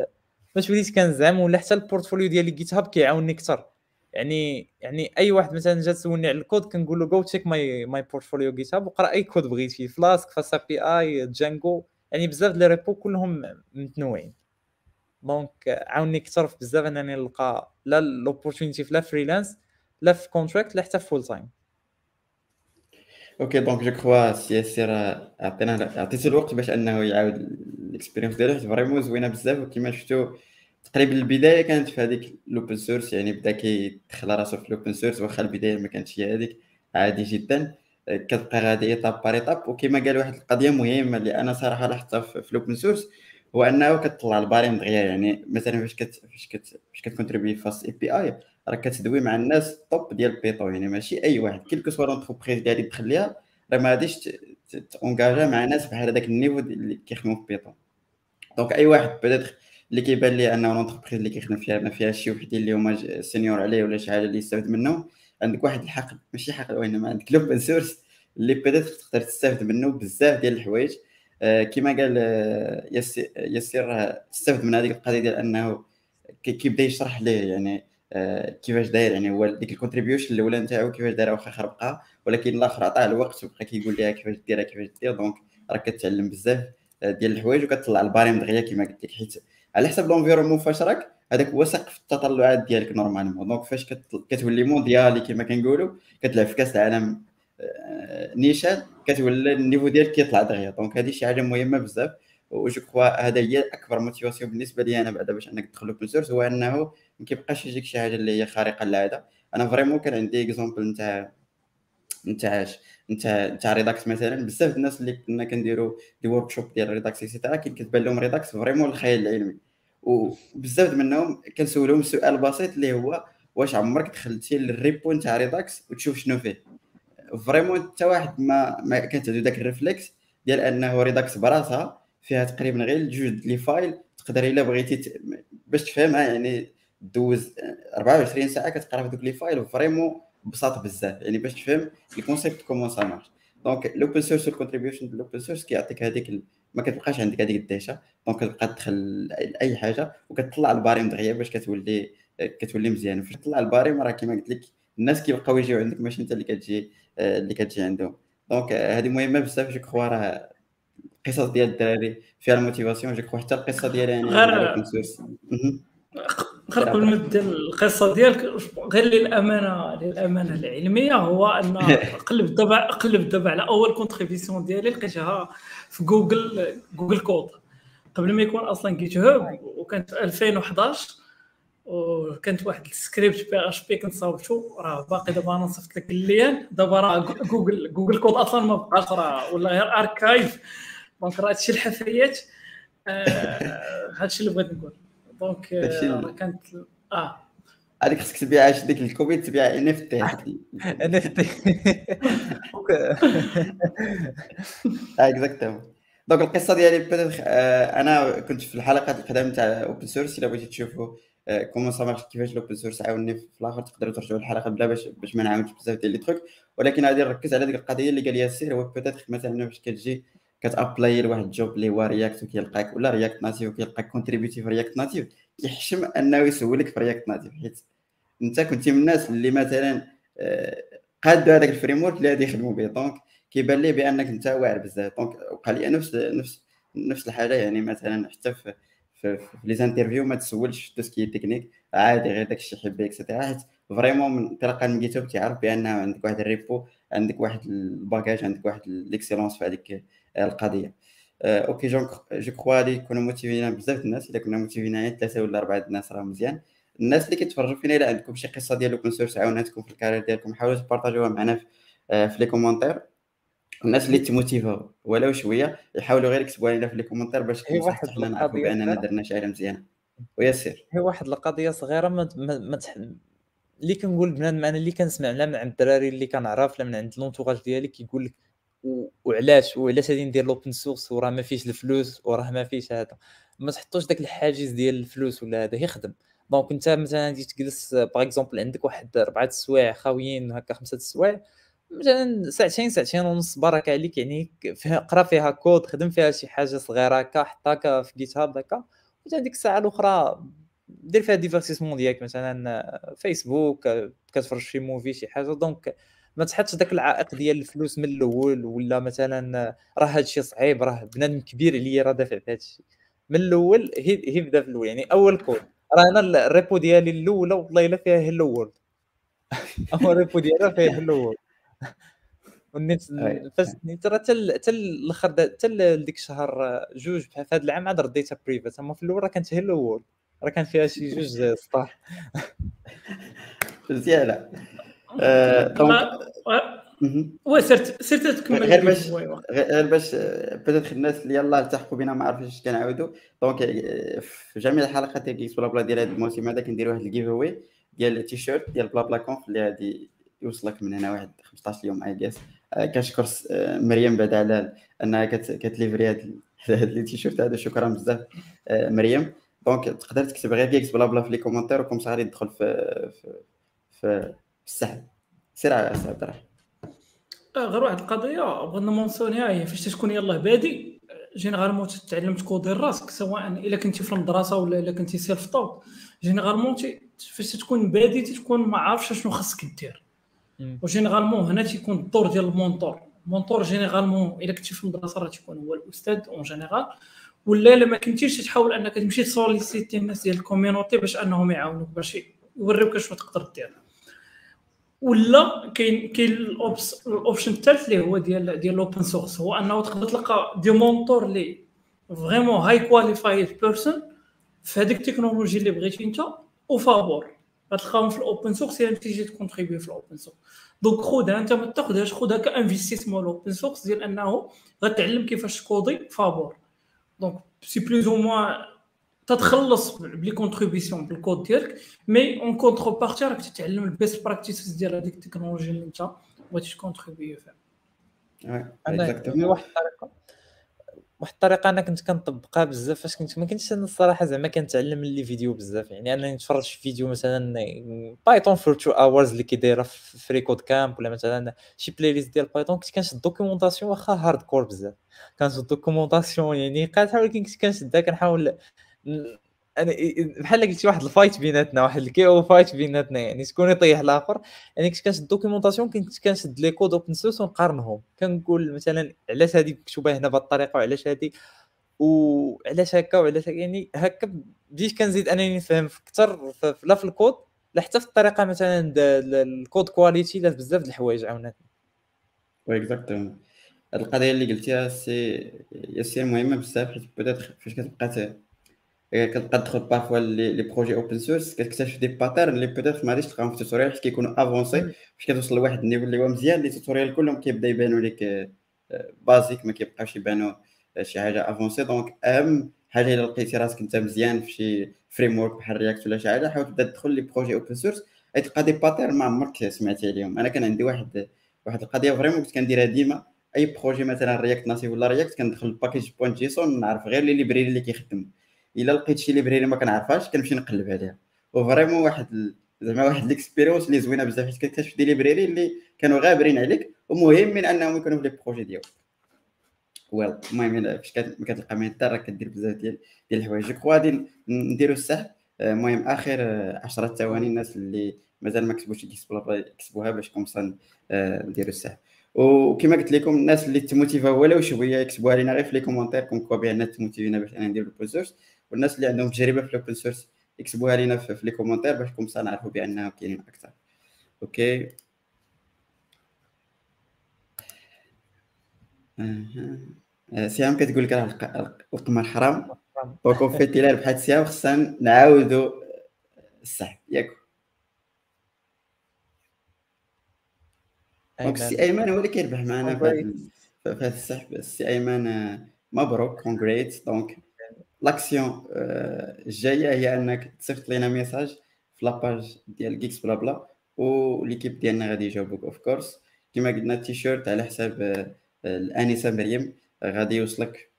باش وليت كنزعم ولا حتى ال portfolio ديالي GitHub كيعاونني أكثر. يعني يعني اي واحد مثلا جا تسولني على الكود كنقول له go check my my portfolio GitHub وقرا اي كود بغيتي Flask FastAPI Django يعني بزاف les repos كلهم متنوعين donc عاوني أكثر في بزاف انني نلقى لا l'opportunité لا freelance لا في contract لا حتى في فول تايم أوكي دونك جو كخوا سي اس راه عطينا عطيتو الوقت باش انه يعاود ال expérience ديالو vraiment زوينه بزاف وكما شفتو تقريبا البداية كانت في هذيك ال open source يعني بدا كيدخل راسو في ال open source واخا البداية ما كانتش هي هذيك عادي جدا. كتبقى غادي étape par étape وكما قال واحد القضية مهمة اللي أنا صراحة لاحظتها في ال open source هو أنه كتطلع الباريم دغيا يعني مثلا فاش كت فاش كت فاش كت contribuer FastAPI راك كتدوي مع الناس top ديال Python يعني ماشي أي واحد quelque soit l'entreprise غادي تدخل ليها راه ما غاديش t'engager مع ناس بحال هذاك ال niveau اللي كيخدموا في Python donc أي واحد peut-être اللي كيبان لي أنه l'entreprise اللي كيخدم فيها ما فيهاش شي وحدين اللي هما senior عليه ولا شي حاجة اللي يستافد منه عندك واحد الحق ماشي حق وإنما عندك l'open source اللي peut-être تقدر تستافد منه بزاف ديال الحوايج. آه كما قال آه ياسر تستافد من هذيك القضية ديال أنه كيبدا يشرح ليه يعني آه كيفاش داير يعني هو ديك ال contribution الأولى نتاعو كيفاش دايرها واخا خربقها ولكن الآخر عطاه الوقت وبقى كيقول لها كيفاش ديرها كيفاش دير donc راك كتعلم بزاف آه، ديال الحوايج وكتطلع الباريم دغيا كما قلت لك حيت على حسب l'environnement فاش راك هذاك هو سقف التطلعات ديالك normalement. donc فاش كتولي مونديالي كما كنقولوا كتلعب في كاس العالم آه، نيشان كتولي ال niveau ديالك كيطلع دغيا. donc هذه شي حاجة مهمة بزاف. و je crois هذا هي أكبر motivation بالنسبة لي أنا بعدا باش أنك تدخل open source هو أنه ما كيبقاش يجيك شي حاجة اللي هي خارقة للعادة. أنا vraiment كان عندي exemple نتاع نتاع نتاع نتاع Redux مثلا بزاف الناس اللي كنا كنديروا des workshops ديال Redux et cetera كي كتبان لهم Redux vraiment الخيال العلمي. وبزاف منهم كنسولهم سؤال بسيط اللي هو واش عمرك دخلتي لل repo نتاع Redux وتشوف شنو فيه؟ vraiment حتى واحد ما ما كانت عنده داك ال réflexe ديال انه Redux براسها فيها تقريبا غير جوج les files تقدر الا بغيتي باش تفهمها يعني دوز 24 ساعة كتقرا في دوك les files vraiment ببساطه بزاف يعني باش تفهم الكونسيبت كومون سا مارش دونك الاوبن سورس والكونتريبيوشن الاوبن سورس كيعطيك هذيك. ما كتبقاش عندك هذيك الديشا donc كتبقى تدخل أي حاجة وكتطلع الباريم دغيا باش كتولي كتولي مزيان. فاش تطلع الباريم راه كما قلت لك الناس كيبقاو يجيو عندك ماشي انت اللي كتجي اللي كتجي عندهم. donc هذه مهمة بزاف je crois راه القصص ديال الدراري فيها ال motivation je crois حتى القصة ديالي غير غير قبل ما تبدا القصة ديالك غير للأمانة للأمانة العلمية هو أن قلب دابا قلب دابا على أول contribution ديالي لقيتها في Google Google Code قبل ما يكون أصلا GitHub وكانت في 2011 وكانت واحد ال script PHP كنت صاوبتو راه باقي دابا أنا صيفط لك ال lien دابا راه Google Google Code أصلا ما بقاش راه ولا غير archive donc راه هادشي الحفريات آه هادشي اللي بغيت نقول. دونك راه كانت آه. هذيك خصك تبيعها ديك ال copie تبيع ان اف تي ان اف تي اكزاكتومون دونك القصة ديالي peut-être أنا كنت في الحلقات القدام تاع open source إلا بغيتي تشوفوا comment ça marche كيفاش ال open source عاوني في الآخر تقدروا ترجعوا الحلقة بلا باش باش ما نعاودش بزاف ديال les trucs ولكن غادي نركز على ديك القضية اللي قال ياسر هو peut-être مثلا فاش كتجي كت apply لواحد ال job اللي هو React وكيلقاك ولا React Native وكيلقاك contributé في React Native كيحشم أنه يسولك في React Native حيت أنت كنتي من الناس اللي مثلا آه، قادوا هذاك ال framework اللي غادي يخدموا به donc كيبان لي بأنك أنت واعر بزاف. donc وقع لي نفس نفس نفس الحاجة. يعني مثلا حتى في في, les interviews ما تسولش tout ce qui technique عادي غير داك الشيء RH et cetera حيت vraiment من انطلاقا من GitHub تعرف بان عندك واحد repo عندك واحد ال package عندك واحد l'excellence في هذيك القضية. آه، OK je je crois غادي يكونوا motivés بزاف الناس إلا كنا motivés ثلاثة ولا أربعة الناس راه مزيان. الناس اللي كيتفرجوا فينا إلا عندكم شي قصة ديال open source عاوناتكم في ال carrière ديالكم حاولوا ت partager يوها معنا في, آه، في les commentaires. الناس اللي تي motiver او ولو شوية يحاولوا غير يكتبوا لنا في les commentaires باش واحد حنا نعرفوا باننا درنا شي حاجة مزيانة. وياسر. هي واحد القضية صغيرة ما, ما, ما تح... اللي كنقول بنادم أنا اللي كنسمع لا من عند الدراري اللي كنعرف لا من عند l'entourage ديالي كيقول لك وعلاش؟ وعلاش غادي ندير l'open source وراه ما فيش الفلوس وراه ما فيش هذا؟ ما تحطوش داك الحاجز ديال الفلوس ولا هذا يخدم. donc انت مثلا غادي تجلس par exemple عندك واحد اربعه السوايع خاويين هكا خمسة السوايع مثلا ساعتين ساعتين ونص بارك عليك يعني قرا فيها كود خدم فيها شي حاجة صغيرة هكا حط هكا في GitHub هكا هذيك الساعة الأخرى دير فيها divertissement ديالك مثلا فيسبوك كتفرج شي movie شي حاجة. donc ما تحطش داك العائق ديال الفلوس من الأول ولا مثلا راه هذا الشيء صعيب راه بنادم كبير عليا راه دافع في هذا الشيء من الأول هي هي بدا في الأول يعني أول كود. راه أنا ال repo ديالي الأولى والله إلا فيها hello world أول repo ديالها فيها hello world والنت فاش ترى حتى حتى الأخر حتى ديك الشهر جوج في هذا العام عاد رديتها private أما في الأول راه كانت hello world راه كان فيها شي جوج سطاح مزيانه oui سرت سرت تكمل غير باش غير باش peut-être الناس اللي يلاه التحقوا بنا ما عرفوش كنعاودوا. donc في جميع الحلقات ديال GeeksBlaBla ديال هذا الموسم هذا كندير واحد ال giveaway ديال التيشيرت ديال BlaBlaConf اللي غادي يوصلك من هنا واحد 15 يوم اي جيس كنشكر مريم بعد على انها كت livrer هاد هاد les t-shirts. هذا شكرا بزاف مريم. donc تقدر تكتب غير GeeksBlaBla في les commentaires و comme غادي تدخل في في في السحب سير على عبد الرحيم غير واحد القضية بغينا mentionner ها هي فاش تكون يلاه بادي généralement تتعلم ت coder راسك سواء إلا كنتي في المدرسة ولا إلا كنتي self-taught généralement فاش تكون بادي تكون ما عارفش شنو خاصك دير. و généralement هنا تيكون الدور ديال ال mentor ال mentor généralement إلا كنتي في المدرسة راه تيكون هو الأستاذ en général ولا إلا ما كنتيش تحاول أنك تمشي ت solliciter الناس ديال ال community باش أنهم يعاونوك باش يوريوك شنو تقدر دير. ولا كاين كاين ال option الثالث اللي هو ديال ديال ال open source هو أنه تقدر تلقى des mentors اللي vraiment highly qualified person في هذيك التكنولوجي اللي بغيتي انت وفابور غتلقاهم في ال open source الا تيجي ت contribuer في ال open source. donc خذها أنت ما تاخذهاش خذها ك investissement ال open source ديال أنه غتعلم كيفاش ت coder فابور donc c'est plus ou moins تتخلص ب les contributions بال code ديالك mais en contrepartie راك تتعلم ال best practices ديال هذيك التكنولوجيا اللي انت بغيتي ت contribuer فيها. أنا واحد الطريقة واحد الطريقة أنا كنت كنطبقها بزاف فاش كنت ما كنتش أنا الصراحة زعما كنتعلم les vidéos بزاف يعني أنا نتفرج في فيديو مثلا Python for two hours اللي كيدايره في freeCodeCamp ولا مثلا شي playlist ديال Python كنت كنشد documentation واخا hardcore بزاف. كانت documentation يعني قاعد ولكن كنت كنشدها كنحاول أنا بحال قلتي واحد ال fight بيناتنا واحد ال KO fight بيناتنا يعني شكون يطيح الآخر. يعني كنت كنشد ال documentation كنت كنشد les codes open source ونقارنهم. كنقول مثلا علاش هذه مكتوبه هنا بهذه الطريقة وعلاش هذه وعلاش هكا وعلاش يعني هكا بديت كنزيد أنني نفهم أكثر لا في الكود لا حتى في الطريقة مثلا ال code quality لا بزاف د الحوايج عاوناتني oui exactement هاد القضية اللي قلتيها سي سي مهمة بزاف حيت بدات فاش كتبقى كتبقى تدخل parfois les projets open source كتكتشف des patterns اللي peut-être ما غاديش تلقاهم في ال tutorial حيت كيكونوا avancés فاش كتوصل لواحد ال niveau اللي هو مزيان les tutorials كلهم كيبدا يبانوا لك basiques ما كيبقاوش يبانوا شي حاجة avancée donc اهم حاجة الا لقيتي راسك انت مزيان في شي framework بحال React ولا شي حاجة حاول تبدا تدخل les projets open source تلقى des patterns ما عمرك سمعتي عليهم أنا كان عندي واحد واحد القضية vraiment كنت كنديرها ديما اي projet مثلا React Native ولا React كندخل ال package point JSON نعرف غير les libraries اللي كيخدموا إلا لقيت شي library ما كنعرفهاش كنمشي نقلب عليها. و vraiment واحد زعما واحد l'expérience اللي زوينة بزاف حيت كتكتشف des libraries اللي كانوا غابرين عليك ومهم من أنهم يكونوا في les projets ديالك. ويل المهم فاش كتلقى حتى راك كدير بزاف ديال ديال الحوايج. جو غادي نديرو السحب المهم آخر 10 ثواني الناس اللي مازال ما كتبوش يكتبوها باش comme ça نديرو السحب وكما قلت لكم الناس اللي ت motivé ولو شوية يكتبوها لنا غير في les commentaires comme quoi بان ت motivé نا باش أنا ندير source والناس اللي عندهم تجربة في ال open source يكتبوها لنا في, في les commentaires باش comme نعرفوا بانهم كاينين أكثر. ok؟ أه. سيام كتقول لك راه القمر حرام وكون في تيلار بحال سيام خصنا نعاودوا السحب ياك donc السي أيمن هو اللي كيربح معنا في هذا السحب السي أيمن آه، مبروك. congrats donc l'action الجايه هي انك تصيفط لنا message في la page ديال GeeksBlaBla و l'équipe ديالنا غادي يجاوبوك of course كما قلنا التيشيرت على حساب الانسه مريم غادي يوصلك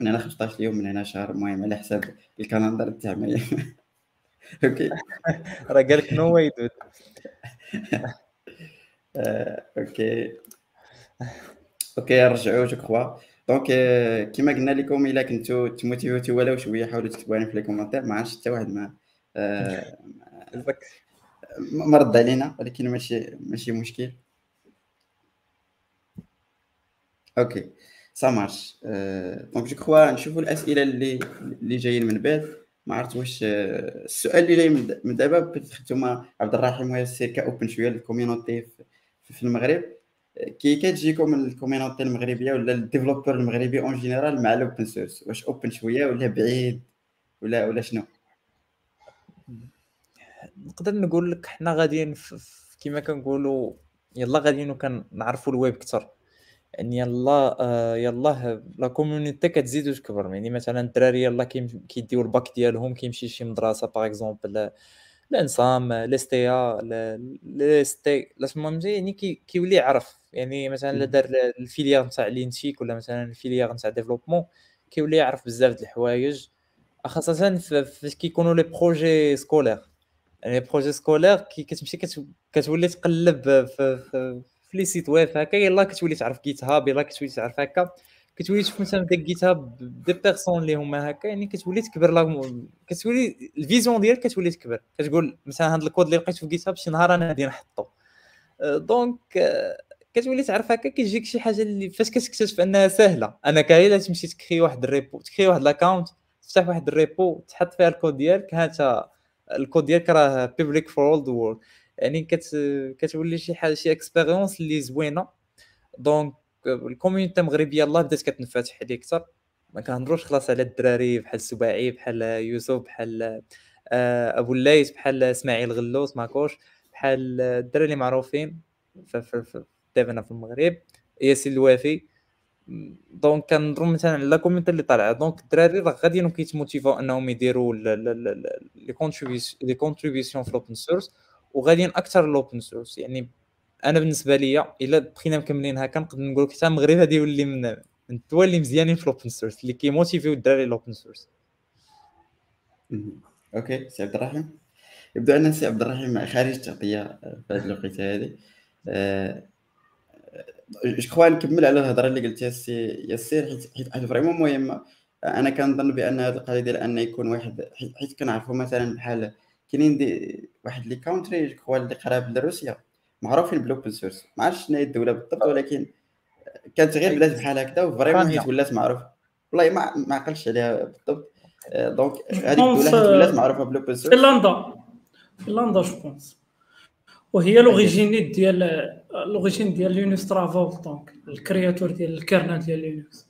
من هنا 15 يوم من هنا شهر المهم على حساب ال calendar تاع مريم ok راه قال لك no way dude ok ok نرجعوا je crois donc كيما قلنا لكم الا كنتو ت motivé تو ولو شوية حاولوا تكتبوا في les commentaires ما عرفتش حتى واحد ما ما رد علينا ولكن ماشي ماشي مشكل ok ça marche donc je crois نشوفوا الاسئله اللي اللي جايين من بعد ما عرفت واش السؤال اللي جاي من دابا peut-être نتوما عبد الرحيم وياسر ك open شوية ال community في المغرب كي كتجيكم ال community المغربية ولا ال developer المغربي en général مع ال open source واش open شوية ولا بعيد ولا ولا شنو؟ نقدر نقول لك حنا غاديين كما كنقولوا يلا غاديين وكنعرفوا الويب أكثر. يعني يلا آه يلا لا كوميونيتي كتزيد وتكبر. يعني مثلا الدراري يلا كيديو الباك ديالهم كيمشي شي مدرسة باغ اكزومبل الانصام لي ستيا لي ستي المهم يعني كيولي يعرف يعني مثلا الا دار الفيليير نتاع لينتيك ولا مثلا الفيليير نتاع ديفلوبمون كيولي يعرف بزاف د الحوايج خاصة فاش كيكونوا لي projets scolaires. يعني projets scolaires كي كتمشي كتولي تقلب في, في, في les sites web هكا يلاه كتولي تعرف GitHub يلاه كتولي تعرف هكا. كتولي تشوف مثلا داك GitHub des personnes اللي هما هكا يعني كتولي تكبر لا كتولي ال vision ديالك كتولي تكبر. كتقول مثلا هذا الكود اللي لقيته في GitHub شي نهار أنا غادي نحطو. donc كتولي تعرف هكا كيجيك شي حاجة اللي فاش كتكتشف أنها سهلة. أنا كاين تمشي تكري واحد ال repo تكري واحد l'account تفتح واحد ال repo تحط فيها الكود ديالك. هانتا الكود ديالك راه public for all the world يعني كت كتولي شي حاجة شي expérience اللي زوينة. donc ال community المغربية يلاه بدات كتنفتح عليه أكثر ما كنهضروش خلاص على الدراري بحال السباعي بحال يوسف بحال آه، أبو الليث بحال إسماعيل غلوس ماكوش بحال الدراري اللي معروفين في دابا في المغرب ياسين الوافي. donc كنهضروا مثلا على la community اللي طالعة. donc الدراري راه غاديين كيتموتيفاو أنهم يديروا les contributions في ال open source وغاديين أكثر ال open source يعني أنا بالنسبة لي الا بقينا مكملين هكا نقدر نقول لك حتى المغرب غادي يولي من الدول اللي مزيانين في ال open source اللي كيموتيفيو الدراري ال open source OK سي عبد الرحيم. يبدو أن سي عبد الرحيم خارج التغطية في هذه الوقيتة هذه. جو كخوا نكمل على الهضرة اللي قلتيها السي ياسير حيت حيت فريمون مهمه أنا كنظن بأن هذه القضية ديال أن يكون واحد حيت كنعرفوا مثلا بحال كاينين واحد لي كونتري جو اللي قراب لروسيا معروفين بالاوبن سورس؟ ما عرفتش شنو هي الدولة بالضبط ولكن كانت غير بلاد بحال هكذا وفريمون حيت ولات معروفة. والله ما ما عقلتش عليها بالضبط. دونك هذيك الدولة حيت ولات معروفة بالاوبن سورس. فنلندا. فنلندا جو بونس وهي l'origine ديال l'origine ديال لينوس تورفالدس donc ال créateur ديال ال kernel ديال Linux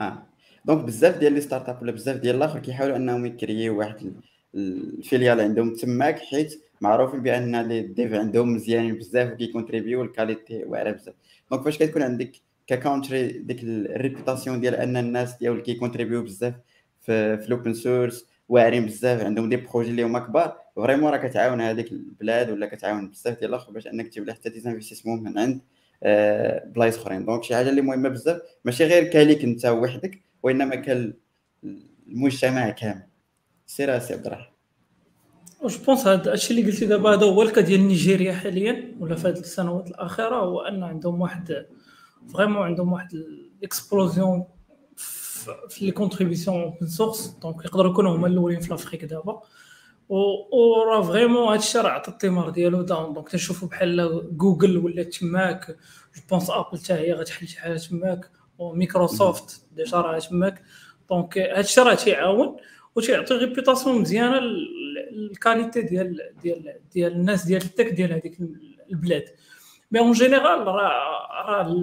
آه. donc بزاف ديال les startups ولا بزاف ديال الآخر كيحاولوا أنهم يكريو واحد ال filiale عندهم تماك حيت معروفين بأن devs عندهم مزيانين بزاف وكيكونتريبيو ال qualité واعره بزاف. donc فاش كتكون عندك ك country ديك ال réputation ديال أن الناس ديال كيكونتريبيو بزاف في, في ال open source واعرين بزاف عندهم des projets اللي هما كبار vraiment راه كتعاون هذيك البلاد ولا كتعاون بزاف ديال الآخر باش أنك تجيب لها حتى des investissements من عند آه، بلايص أخرين. donc شي حاجة اللي مهمة بزاف ماشي غير كاليك أنت وحدك وإنما كالمجتمع كامل. سير سي عبد الرحمن. je pense هذا الشيء اللي قلتي دابا هذا هو ال cas ديال نيجيريا حاليا ولا في هذه السنوات الأخيرة هو أن عندهم واحد vraiment عندهم واحد ال explosion في les contributions open source donc يقدروا يكونوا هما الأولين في l'Afrique دابا. و vraiment هذا الشيء راه عطى الثمار ديالو داون donc تنشوفوا بحال جوجل ولا تماك je pense Apple حتى هي غتحل شي حاجة تماك وميكروسوفت déjà راه تماك. donc هذا الشيء راه تيعاون وتيعطي réputation مزيانة ال qualité ديال ديال ديال الناس ديال ال tech ديال هذيك البلاد. mais en général راه راه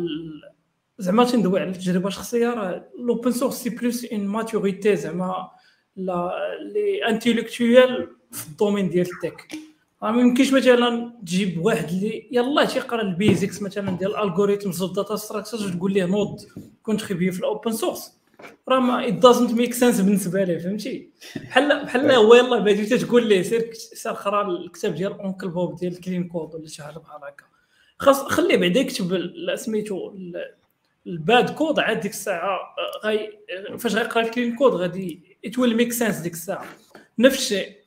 زعما تندوي على التجربة الشخصية راه l'open source c'est plus une maturité زعما لا les intellectuelle في ال domaine ديال ال tech. راه ما يمكنش مثلا تجيب واحد اللي يلاه تيقرا ال basics مثلا ديال ال algorithms وال data structures وتقول ليه نوض كونتريبيو في ال open source راه ما it doesn't make sense بالنسبة ليه فهمتي؟ بحال بحال هو يلاه بادي تقول ليه سير سير قرا الكتاب ديال Uncle Bob ديال Clean Code ولا شي حاجة بحال هكا. خاص خليه بعدا يكتب سميتو ال bad code عاد ديك الساعة غاي فاش غيقرا ال Clean Code غادي it will make sense ديك الساعة. نفس الشيء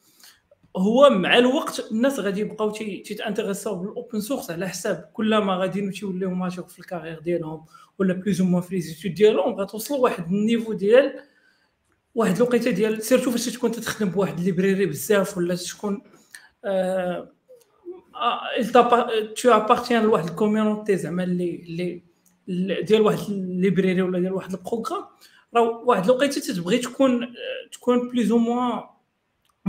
هو مع الوقت الناس غادي يبقاو تيتانتيغيساو بالاوبن سورس على حساب كلما غادي تيوليو ماشي في الكارير ديالهم ولا بلوز أو موان في ليزيتود ديالهم غتوصلوا واحد النيفو ديال واحد الوقيته ديال سيرتو فاش تكون تخدم بواحد الليبريري بزاف ولا تكون آه تو ابارتيان لواحد الكوميونيتي زعما اللي اللي ديال واحد الليبريري ولا ديال واحد البروغرام راه واحد الوقيته تتبغي تكون تكون plus ou moins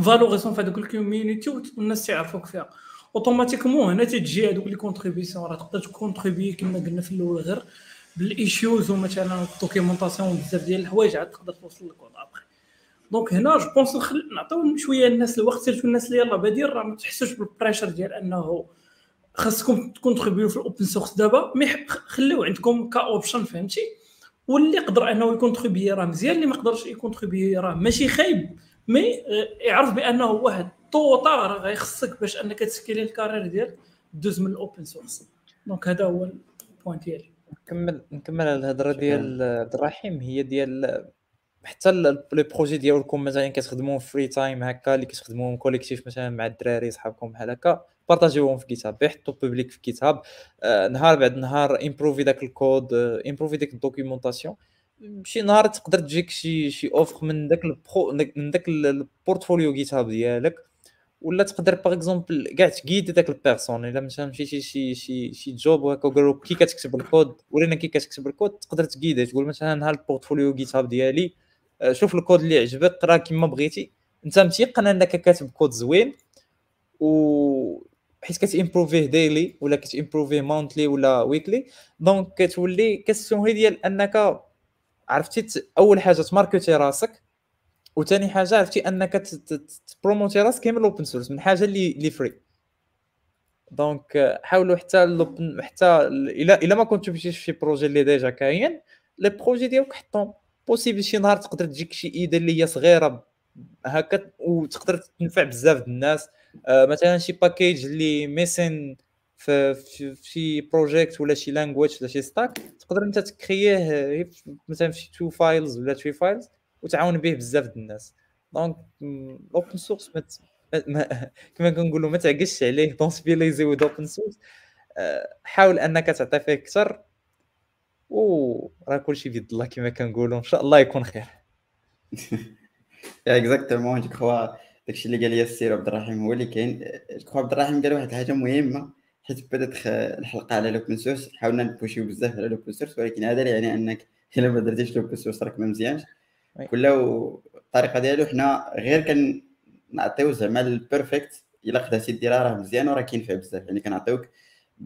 valorisant في هذوك ال community والناس تعرفوك فيها. automatiquement هنا تجي هذوك les contributions راه تقدر تكونتريبي كما قلنا في الأول غير بال issues ومثلا ال documentation بزاف ديال الحوايج عاد تقدر توصل لك après donc هنا je pense نعطيو شوية الناس الوقت surtout الناس اللي يلاه بادين راه ما تحسوش بال pressure ديال أنه خاصكم تكونتريبيو في ال open source دابا mais خليو عندكم ك option فهمتي؟ واللي يقدر أنه يكونتريبي راه مزيان اللي ما يقدرش يكونتريبي راه ماشي خايب. mais آه، يعرف بأنه واحد طوطا راه غيخصك باش أنك تسكيلي ال carrière ديالك دوز من ال open source. donc هذا هو ال point ديالي. نكمل نكمل الهضرة ديال عبد الرحيم. هي ديال حتى les projets ديالكم مثلا كتخدموا free time هكا اللي كتخدموا collectif مثلا مع الدراري صحابكم بحال هكا بارطاجيوهم في GitHub حطوا public في GitHub آه نهار بعد نهار improve-ي داك ال code improve-ي ديك ال documentation شي نهار تقدر تجيك شي شي offre من داك ال pro من داك ال portfolio GitHub ديالك ولا تقدر par exemple كاع تقيد داك ال personne إلا مثلا مشيتي شي شي شي job وهكا وقالوا كي كتكتب الكود ورينا كي كتكتب الكود تقدر تقيده تقول مثلا ها ال portfolio GitHub ديالي آه، شوف الكود اللي عجبك قرا كما بغيتي. أنت متيقن أنك كاتب كود زوين و حيت كتيمبروفيه daily ولا كتيمبروفيه monthly ولا weekly donc كتولي كالسون هي ديال أنك عرفتي؟ أول حاجة تماركتي راسك وثاني حاجة عرفتي أنك تبروموتي راسك من ال open source من حاجة اللي اللي free donc حاولوا حتى ال open حتى الا إلا ما كنتو في شي projet اللي déjà كاين les projets ديالك حطهم. possible شي نهار تقدر تجيك شي idée اللي هي صغيرة هكا وتقدر تنفع بزاف الناس. آه مثلا شي package اللي missing في, شي project ولا شي language ولا شي stack تقدر انت تكرييه مثلا في two files ولا three files وتعاون به بزاف الناس donc ال open source كما كنقولوا ما تعكزش عليه don't be lazy with open source حاول انك تعطي فيه أكثر وراه كلشي بيد الله كما كنقولوا ان شاء الله يكون خير exactement je crois داكشي اللي قال لي السي عبد الرحيم هو اللي كاين je عبد الرحيم قال واحد الحاجة مهمه حيت بدات الحلقة على l'open source حاولنا نبوشيو بزاف على l'open source ولكن هذا يعني أنك إلا ما درتيش l'open source راك ما مزيانش. كل الطريقة ديالو حنا غير كنعطيو زعما ال perfect إلا قدرتي ديرها راه مزيان وراه كينفع بزاف. يعني كنعطيوك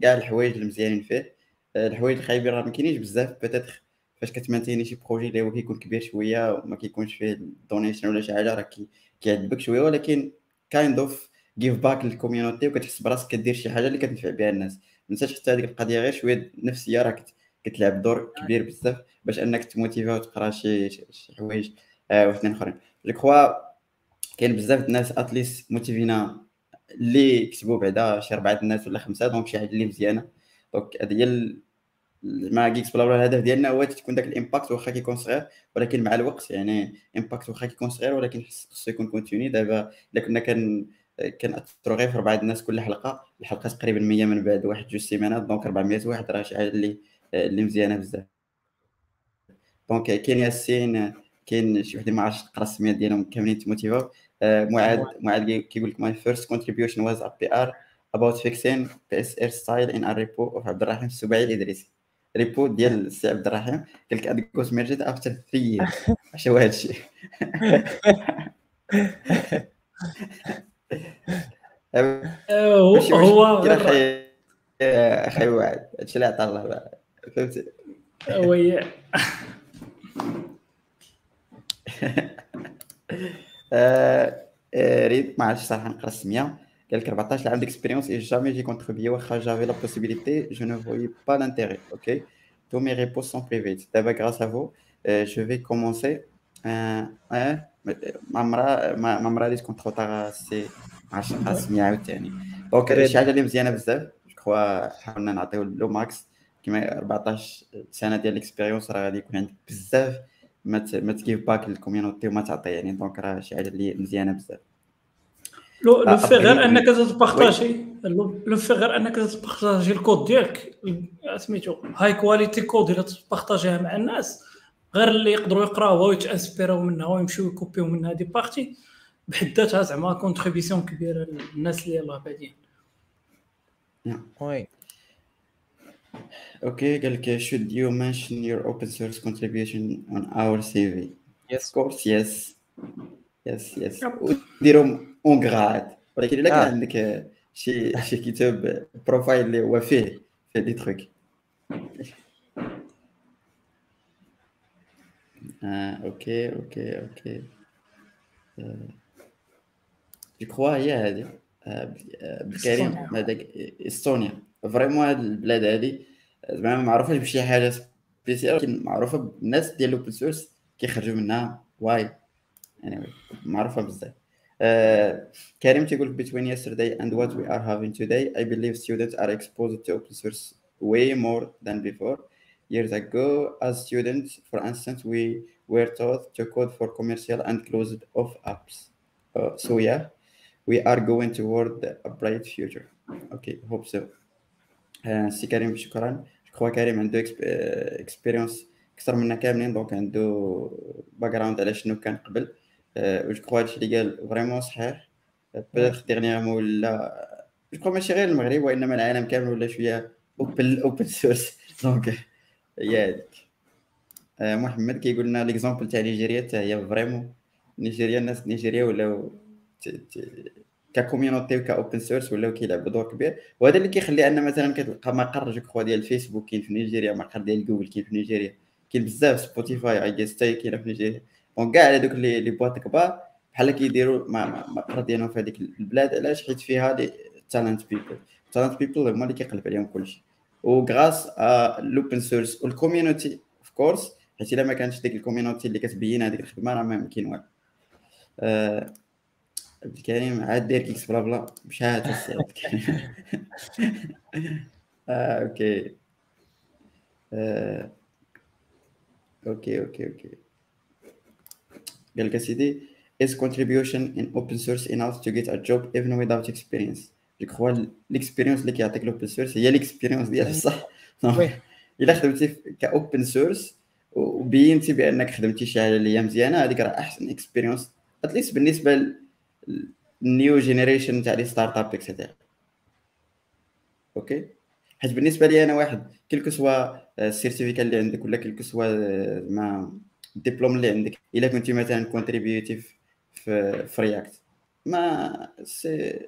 كاع الحوايج المزيانين فيه. الحوايج الخايبين راه ما كاينينش بزاف. peut-être فاش كتمانتيني شي projet اللي هو كيكون كبير شوية وما كيكونش فيه ال donation ولا شي حاجة راه كيعذبك شوية ولكن kind of give back لل community وكتحس براسك كدير شي حاجة اللي كتنفع بها الناس. ما تنساش حتى هذيك القضية غير شوية نفسيه راه كتلعب دور كبير بزاف باش أنك تموتيفي وتقرا شي شي حوايج آه واحدين أخرين. je crois كاين بزاف الناس at least موتيفينا اللي كتبوا بعدا شي أربعة الناس ولا خمسة donc شي حاجة اللي مزيانة. donc هذه هي مع GeeksBlaBla الهدف ديالنا هو تكون داك ال impact واخا كيكون صغير ولكن مع الوقت يعني impact واخا كيكون صغير ولكن خصو يكون continu دابا إلا كنا كان كناثروا غير في اربعه الناس كل حلقة الحلقة تقريبا 100 من بعد واحد جوج سيمانات donc 400 واحد راه شي حاجة اللي اللي مزيانة بزاف. donc كاين ياسين كاين شي وحدة ما عرفتش تقرا السمية ديالهم كاملين تموتيفا آه، معاد معاد كيقول لك my first contribution was a PR about fixing PSR style in a repo of عبد الرحيم السباعي الادريسي repo ديال السي عبد الرحيم. قال لك it was merged after 3 years. اش هو هذا الشيء هو أخي أخي وعد هادشي اللي عطا الله فهمتي oui. ريد ما عرفتش صراحة نقرأ السمية. قال لك 14 عام d'expérience et jamais j'ai contribué واخا j'avais la possibilité je ne voyais pas l'intérêt OK tous mes repos sont privés دابا grâce à vous je vais commencer ما عمرها ما عمرها اللي تكون تخوطا سي ما عرفتش نقرا السميه عاوتاني. donc شي حاجة اللي مزيانة بزاف je crois حاولنا نعطيو le max كيما 14 سنة ديال ال expérience راه غادي يكون عندك بزاف ما ما ت give back لل community وما تعطي يعني donc راه شي حاجة اللي مزيانة بزاف. le le fait غير أنك تبارطاجي le fait غير أنك تبارطاجي الكود ديالك سميتو high quality code الا تبارطاجيها مع الناس. غير اللي يقدروا يقراوها ويتانسبيراو منها ويمشيو يكوبيو منها des parties بحد ذاتها زعما contribution كبيرة للناس اللي يلاه بادين oui Okay, قال لك should you mention your open source contribution on our CV? Yes. Of course, yes. Yes, yes. وديرهم en gras ولكن الا كان. عندك شي شي كتاب profile اللي هو فيه فيه des trucs OK OK OK je crois هي آه، آه، بالكريم إستونيا. هذاك استونيا vraiment هاد البلاد هادي زعما ما معروفاش بشي حاجة spéciale ولكن معروفة بالناس ديال ال open source كيخرجوا منها. واي يعني معروفة بزاف. Karim تيقول between yesterday and what we are having today. I believe students are exposed to open source way more than before. Years ago as students for instance we were taught to code for commercial and closed off apps. Uh, so yeah we are going toward a bright future. Okay hope so. سي كريم شكرا je كريم عنده expérience أكثر منا كاملين donc عنده background على شنو كان قبل. و je هادشي اللي قال vraiment صحيح. peut-être dernièrement ولا جو ماشي غير المغرب وانما العالم كامل ولا شوية open open source donc هي هذيك محمد كيقول لنا l'exemple تاع نيجيريا حتى هي vraiment. نيجيريا الناس نيجيريا ولاو ك community وك open source ولاو كيلعبوا دور كبير. وهذا اللي كيخلي أن مثلا كتلقى مقر je crois ديال الفيسبوك كاين في نيجيريا مقر ديال جوجل كاين في نيجيريا كاين بزاف Spotify I guess حتى كاينة في نيجيريا donc كاع هذوك لي les boîtes كبار بحال كيديروا مقر ديالهم في هذيك البلاد. علاش؟ حيت فيها les talented people talented people هما اللي كيقلب عليهم كلشي. و grâce l'open source وال community of course حيت الا ما كانتش ديك ال community اللي كتبين هذيك الخدمه راه ما كاين والو عبد الكريم عاد داير GeeksBlaBla مشات السي عبد OK OK OK OK قال لك اسيدي is contribution in open source enough to get a job even without experience? je crois l'expérience اللي كيعطيك ال open source هي l'expérience ديال بصح الا خدمتي ك open source وبينتي بانك خدمتي شي حاجة اللي هي مزيانه هذيك راه أحسن expérience at least بالنسبة ال new generation تاع les startups et cetera okay حيت بالنسبة لي أنا واحد quel que soit ال certificat اللي عندك ولا quel que soit ما الدبلوم اللي عندك إلا كنتي مثلا contribué في في React mais c'est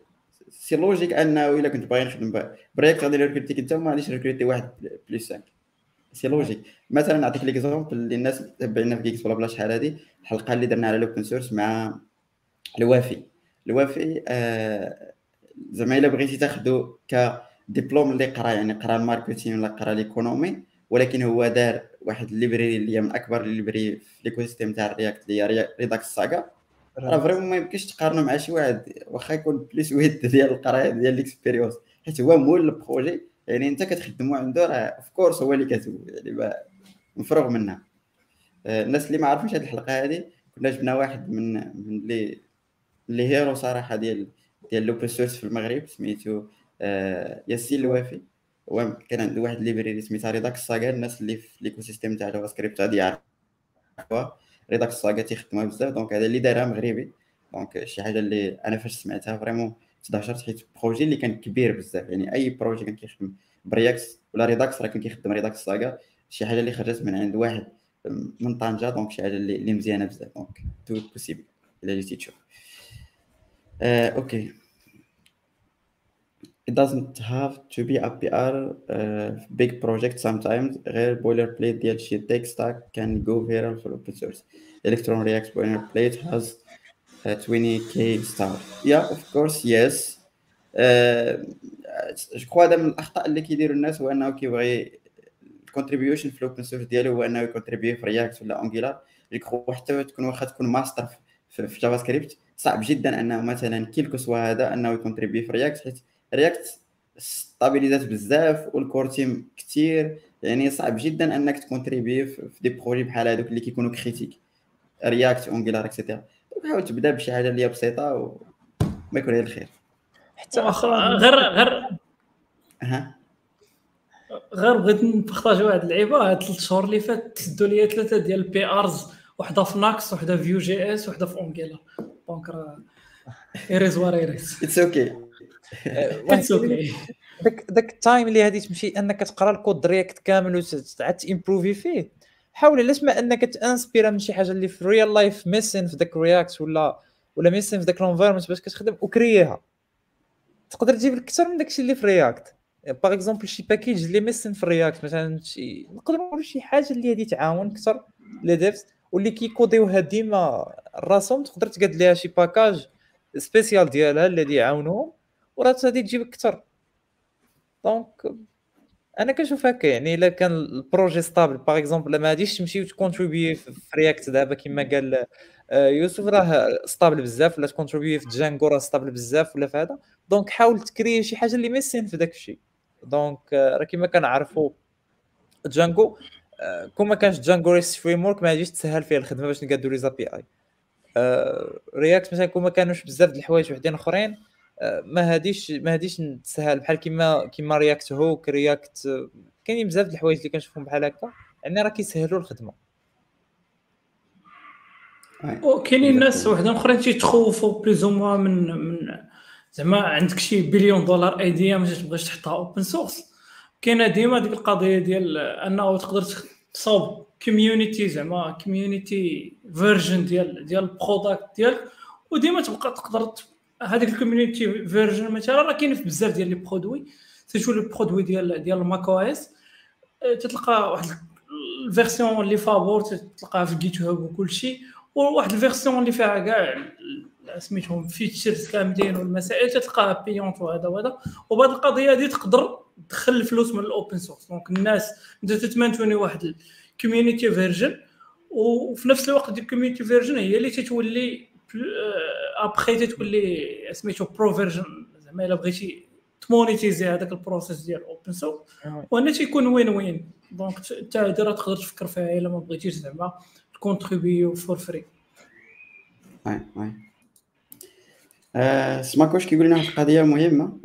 c'est logique انه إلا كنت باغي نخدم ب React غادي نrecruterيك انت وما غاديش نrecruter واحد plus 5 c'est logique. مثلا نعطيك l'exemple اللي الناس تبعنا في Geeks Blabla شحال هذه الحلقة اللي درنا على ال open source مع الوافي. الوافي آه زعما إلا بغيتي تاخذو كدبلوم اللي قرا يعني قرا ال marketing ولا قرا l'économie ولكن هو دار واحد ال library اللي هي من أكبر ال library في l'écosystème تاع ال React اللي هي Redux Saga راه vraiment ما يمكنش تقارنو مع شي واحد واخا يكون plus 8 ديال القرايه ديال l'expérience. حيت هو مول ال projet يعني انت كتخدمو عنده راه of course هو اللي كاتب يعني مفروغ منها. آه، الناس اللي ما عارفينش هذه الحلقة هذه كنا جبنا واحد من من اللي اللي hero صراحة ديال ديال l'open source في المغرب سميتو آه ياسين الوافي. هو كان عنده واحد library سميتها Redux Saga الناس اللي في l'écosystème تاع JavaScript غادي يعرفوها Redux Saga تيخدموها بزاف donc هذا اللي دارها مغربي donc شي حاجة اللي أنا فاش سمعتها vraiment تدهشرت حيت projet اللي كان كبير بزاف يعني اي projet كان كيخدم ب React ولا Redux راه كان كيخدم Redux Saga شي حاجة اللي خرجت من عند واحد من طنجه donc شي حاجة اللي, اللي مزيانه بزاف donc tout possible الا جيتي تشوف Uh, okay. It doesn't have to be a PR uh, big project sometimes غير boilerplate ديال شي tech stack can go viral for open source. Electron React boilerplate has a 20k star. Yeah, of course, yes. je crois هذا من الأخطاء اللي كيديروا الناس هو انه كيبغي ال contribution في ال open source ديالو هو انه يcontribuer في React ولا Angular حتى تكون واخا تكون ماستر في JavaScript صعب جدا أنه مثلا quel que soit هذا أنه يcontribuer في React حيت React stabilisات بزاف وال core team كثير يعني صعب جدا أنك تcontribuer في des projets بحال هذوك اللي كيكونوا critiques. React Angular et cetera حاول تبدا بشي حاجة اللي هي بسيطة وما يكون غير الخير. حتى غير غير ها غير بغيت نpartager واحد اللعيبة. هاد ثلاث شهور اللي فات تسدوا لي ثلاثة ديال ال PRs وحدة في ناكس وحدة في Vue JS وحدة في Angular donc راه it is what it is it's okay it's okay داك داك ال time اللي غادي تمشي انك تقرا ال code React كامل وتعاد تimprover فيه. حاول علاش ما انك تinspira من شي حاجة اللي في real life missing في داك React ولا ولا missing في داك ال environment باش كتخدم وcréerها. تقدر تجيب لك أكثر من داكشي اللي في React par exemple شي package اللي missing في React مثلا شي نقدر نقول شي حاجة اللي غادي تعاون أكثر les devs واللي كيcoderوها ديما راسهم تقدر تقاد ليها شي package spécial ديالها اللي يعاونوهم وراه غادي تجيب أكثر donc أنا كنشوف هكا يعني إلا كان ال projet stable par exemple ما غاديش تمشي وتcontribuer في React دابا كما قال آه، يوسف راه stable بزاف ولا تcontribuer في Django راه stable بزاف ولا في هذا. donc حاول تcréer شي حاجة اللي missing في داك الشيء. donc آه، راه كما كنعرفوا Django كون ما كانش Django REST Framework ما غاديش تسهل فيها الخدمة باش نقادو les APIs React مثلا كون ما كانوش بزاف د الحوايج وحدين أخرين ما هاديش ما هاديش تسهل. بحال كيما كيما React Hook React كاينين بزاف د الحوايج اللي كنشوفهم بحال هكا. يعني راه كيسهلوا الخدمة. وكاينين ناس وحدين أخرين تيتخوفوا plus ou من من زعما عندك شي billion dollar idea ما تبغيش تحطها open source كاينة ديما ديك القضية ديال أنه تقدر تصاوب community زعما community version ديال ديال ال product ديالك وديما تبقى تقدر هذيك ال community version مثلا راه كاين في بزاف ديال les produits. surtout les produits ديال ديال ال macOS تتلقى واحد ال version اللي فابور تلقاها في GitHub وكل شيء وواحد ال version اللي فيها كاع سميتهم features كاملين والمسائل تلقاها payante وهذا وهذا. وبهذه القضية هذه تقدر تدخل الفلوس من ال open source donc الناس انت تتmaintenir واحد ال community version وفي نفس الوقت ال community version هي اللي تتولي ابخي تولي سميتو pro version زعما الا بغيتي تmonétiser هذاك ال process ديال open source وهنا تيكون win win donc انت راه تقدر تفكر فيها الا ما بغيتيش زعما تcontribuer for free oui oui سماكوش كيقول لنا واحد القضية مهمه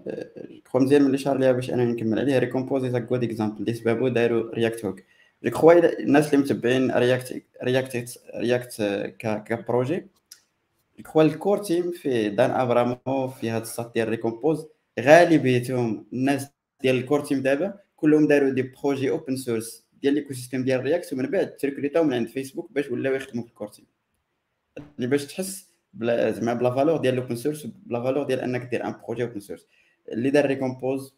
كخوا مزيان ملي شار ليها باش أنا نكمل عليها Recompose the good example اللي سبابو داروا React Hook je crois الناس اللي متبعين React React React ك projet je crois ال core team في Dan Abramov في هذا الساط ديال Recompose. غالبيتهم الناس ديال ال core team دابا كلهم داروا des projets open source ديال l'écosystème ديال React ومن بعد تrecrutاو من عند فيسبوك باش ولاو يخدموا في ال core team. اللي باش تحس بلا زعما بلا valeur ديال ال open source بلا valeur ديال أنك دير un projet open source اللي دار Recompose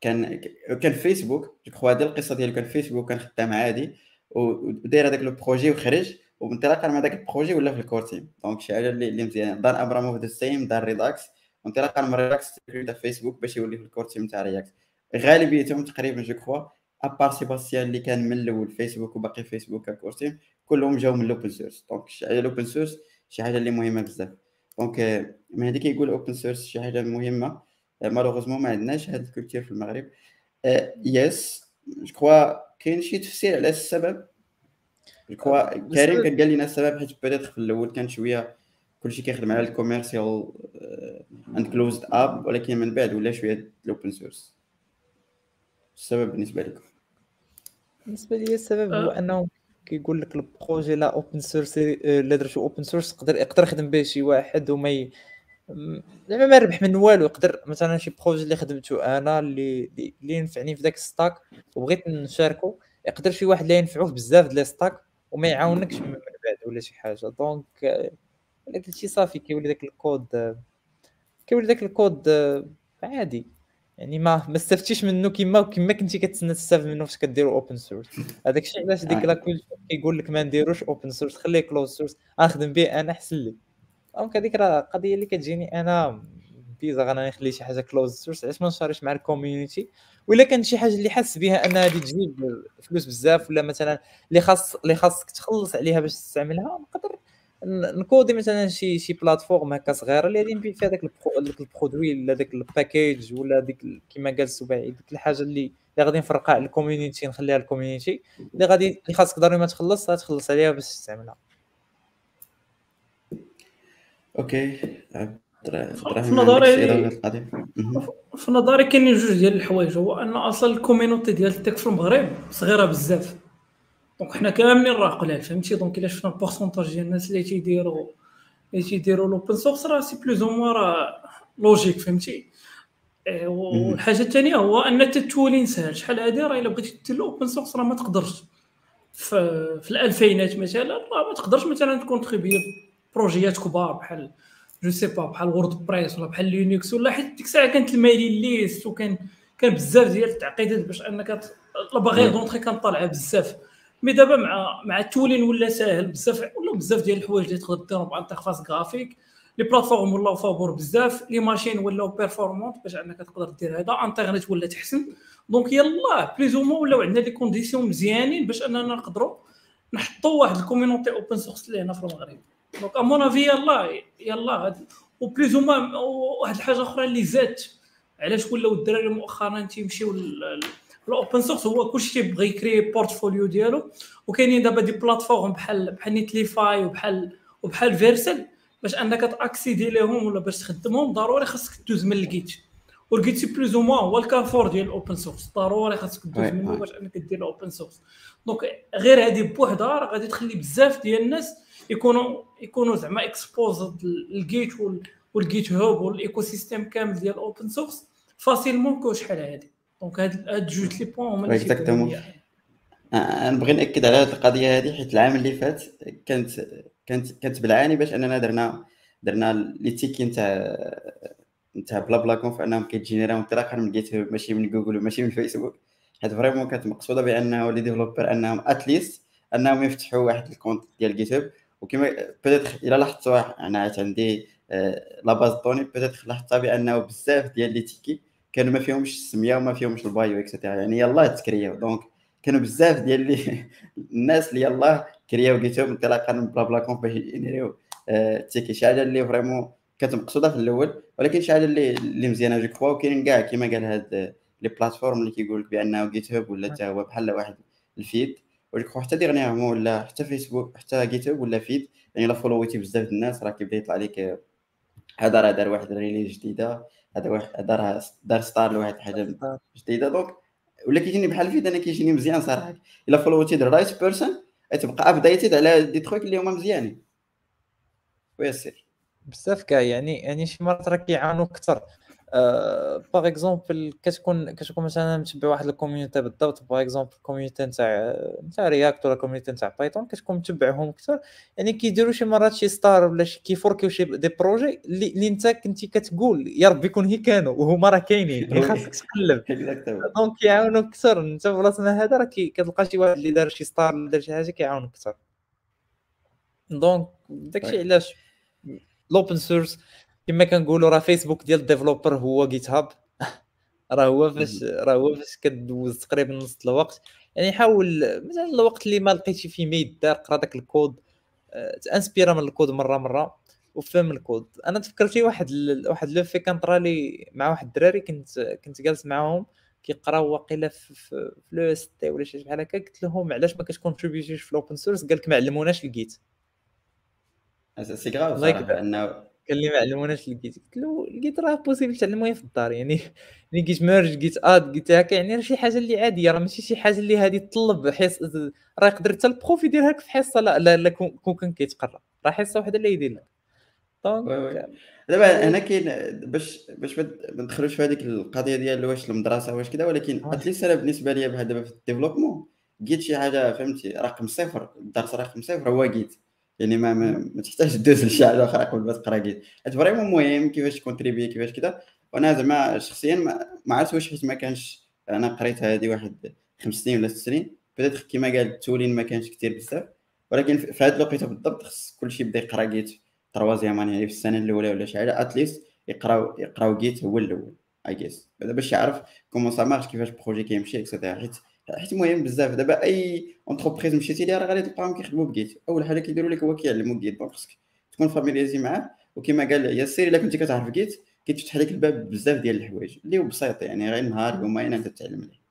كان كان فيسبوك je crois هذه القصة ديالو كان فيسبوك كان خدام عادي وداير هذاك le projet وخرج. وانطلاقا من هذاك ال projet ولا في ال core team donc شي حاجة اللي, مزيانة. دار أبراموف ذا سيم دار Redux وانطلاقا من Redux تكريتا فيسبوك باش يولي في ال core team تاع React غالبيتهم تقريبا je crois à part سيباستيان اللي كان من الأول فيسبوك وباقي فيسبوك ك core team كلهم جاو من ال open source donc شي حاجة ال open source شي حاجة اللي مهمة بزاف. donc من هذيك يقول open source شي حاجة مهمة. malheureusement ما عندناش هاد ال culture في المغرب. يس جو كخوا كاين شي تفسير على السبب. je crois كريم كان قال لنا السبب حيت بدات في الأول كان شوية كلشي كيخدم على ال commercial and closed up ولكن من بعد ولا شوية ال open source السبب بالنسبة لكم بالنسبة لي السبب هو أنه كيقول لك ال projet لا open source الا درتو open source يقدر يقدر يخدم به شي واحد وما ي... زعما ما ربح من والو يقدر مثلا شي projet اللي خدمته أنا اللي اللي ينفعني في ذاك ال stack وبغيت نشاركو يقدر شي واحد لا ينفعوه بزاف ديال stack وما يعاونكش من بعد ولا شي حاجة. donc الا قلتي صافي كيولي داك الكود كيولي داك الكود عادي. يعني ما ما استفدتيش منه كما كما كنتي كتسنى تستافد منه فاش كديرو open source هذاك الشيء علاش ديك لا كيقول لك ما نديروش open source خليه closed source نخدم به أنا أحسن لي. donc هذيك راه قضية اللي كتجيني أنا بيزا غانا نخلي شي حاجة closed source علاش ما نشاركش مع ال community ولا كان شي حاجة اللي حاس بها ان هذه تجيب فلوس بزاف ولا مثلا اللي خاص اللي خاصك تخلص عليها باش تستعملها نقدر ن coder مثلا شي شي plateforme هكا صغيرة اللي غادي نبيع فيها داك ال produit ولا داك ال package ولا ديك كيما قال السباعي ديك الحاجة اللي اللي غادي نفرقها على ال community نخليها لل community اللي غادي اللي خاصك ضروري ما تخلص غتخلص عليها باش تستعملها. OK. في نظري في نظري كاينين جوج ديال الحوايج. هو أن أصلا ال community ديال ال tech في المغرب صغيرة بزاف. donc حنا كاملين راه قلال فهمتي؟ donc إلا شفنا ال pourcentage ديال الناس اللي تيديروا اللي تيديروا l'open source راه c'est plus ou راه logique فهمتي؟ إيه، والحاجة الثانية هو أن تتولي سهل شحال هادي؟ راه إلا بغيتي دير open source راه ما تقدرش. في, في الألفينات مثلا راه ما تقدرش مثلا ت contribuer بروجيات كبار بحال جو سي با بحال وورد بريس ولا بحال لينكس ولا حيت ديك الساعة كانت الميلين ليست وكان كان بزاف ديال التعقيدات باش أنك باغي دونطري كان طالعة بزاف. مي دابا مع مع التولين ولا ساهل بزاف ولا بزاف ديال الحوايج اللي تقدر ديرهم بانترفاس جرافيك لي بلاتفورم ولاو فابور بزاف لي ماشين ولاو بيرفورمونت باش أنك تقدر دير هذا. انترنت ولا تحسن دونك يلا بليز أو ولاو عندنا لي كونديسيون مزيانين باش أننا نقدروا نحطوا واحد ال community open source اللي هنا في المغرب. donc à mon avis يلا يلا و plus ou واحد الحاجة أخرى اللي زادت علاش ولاو الدراري مؤخرا تيمشيو ال open source هو كلشي تيبغي يكري portfolio ديالو وكاينين دابا des plateformes بحال بحال Netlify وبحال وبحال Vercel باش أنك ت accéder ليهم ولا باش تخدمهم ضروري خاصك دوز من ال Git. وال Git c'est plus ou moins هو الكارفور ديال ال open source. ضروري خاصك دوز منه باش أنك دير ال open source. donc غير هذه بوحدها راه غادي تخلي بزاف ديال الناس يكونوا يكونوا زعما exposed لل Git وال GitHub وال écosystème كامل ديال ال open source facilement que شحال هادي. donc هاد جوج les points هما اللي نبغي نأكد على هذه القضية هذه حيت العام اللي فات كانت كانت كانت بالعاني باش أننا درنا درنا les tickets نتاع نتاع بلا بلا conf انهم كيت générer او انطلاقا من Git ماشي من جوجل وماشي من فيسبوك حيت فريمون كانت مقصوده بانه لي ديفلوبر انهم اتليست انهم يفتحوا واحد الكونت ديال جيت هاب وكما بيتيتر الا لاحظتوا أنا عندي لا باز طوني بيتيتر لاحظتها بانه بزاف ديال لي تيكي كانوا ما فيهمش السميه وما فيهمش البايو اكسترا يعني يلاه تكرياو دونك كانوا بزاف ديال اللي الناس اللي يلاه كرياو جيت هاب انطلاقا من بلا بلا كونف باش ينيريو تيكي شي حاجة اللي فريمون كانت مقصوده في الأول ولكن شي حاجة اللي اللي مزيانة جو كوا وكاينين كاع كما قال هاد لي بلاتفورم اللي كيقول لك بأنه جيت هاب ولا حتى هو بحال واحد الفيد. وجو حتى ديغنيغمون ولا حتى فيسبوك حتى جيت هاب ولا فيد يعني لا فولويتي بزاف الناس راه كيبدا يطلع لك هذا راه دار واحد الريليز جديدة هذا واحد دار دار ستار لواحد حاجة جديدة. دونك ولا كيجيني بحال فيد أنا كيجيني مزيان صراحة. إلا فولوتي ذا رايت بيرسون تبقى أبديتد على دي تروك اللي هما مزيانين. ويسير. بزاف كاع يعني يعني شي مرات راه كيعاونوا أكثر. par exemple كتكون كتكون مثلا متبع واحد ال community بالضبط par exemple ال community نتاع نتاع React ولا community نتاع Python كتكون متبعهم أكثر. يعني كيديروا شي مرات شي star ولا شي كي fork يو شي des projets اللي, اللي انت كنتي كتقول يا ربي يكون هي كانوا وهما راه كاينين خاصك تقلب donc كيعاونوا أكثر. أنت بلاصتنا هذا راه كتلقى شي واحد اللي دار شي star اللي دار شي حاجة كيعاون أكثر. donc داكشي علاش؟ ال open source كما كنقولوا راه فيسبوك ديال ال développeur هو GitHub راه هو فاش راه هو فاش كدوز تقريبا نص الوقت. يعني حاول مثلا الوقت اللي ما لقيتي فيه ما يدار قرا داك الكود آه، ت inspirer ا من الكود مرة مرة وفهم الكود. أنا تفكرت في واحد ال... واحد لو في كان طرالي مع واحد الدراري كنت كنت جالس معاهم كيقراو واقيلا في في l'EST ولا شي بحال هكا قلت لهم علاش ما كت contribute يش في ال open source قال لك ما علموناش ال Git C'est grave صراحة انه قال لي ما علموناش ال Git قلت له ال Git راه possible تعلموها في الدار يعني يعني Git merge Git add Git هكا يعني راه شي حاجة اللي عادية راه ماشي شي حاجة اللي هذه تطلب حص راه يقدر حتى ال prof يديرها لك في حصة لا لا, لا كون كان كيتقرا راه حصة وحدة اللي يدير لك. donc دابا هنا كاين باش باش ما ندخلوش في هذيك القضية ديال واش المدرسة واش كذا ولكن at least أنا بالنسبة لي دابا في ال développement Git شي حاجة فهمتي رقم صفر الدرس رقم صفر هو Git يعني ما ما, ما تحتاج تدوز لشي حاجة أخرى قبل ما تقرا Git حيت vraiment مهم كيفاش ت contribuer كيفاش كذا وأنا زعما شخصيا ما, عرفت واش حيت ما كانش أنا قريت هذه واحد خمس سنين ولا ست سنين. بدات كيما قال ال tooling ما كانش كثير بزاف. ولكن في هذه الوقيتة بالضبط خص كلشي بدا يقرا Git troisième يعني في السنة الأولى ولا شي حاجة. At least يقراو يقراو Git هو الأول اي جيس باش يعرف comment ça marche كيفاش ال projet كيمشي et cetera حيت حيت مهم بزاف. دابا أي entreprise مشيتي ليها راه غادي تلقاهم كيخدموا ب Git أول حاجة كيديروا لك هو كيعلموك Git donc خصك تكون familiarisé معاه. وكما قال ياسر إلا كنتي كتعرف Git كيتفتح لك الباب بزاف ديال الحوايج. اللي هو بسيط يعني غير نهار يومين أنت تتعلم عليه.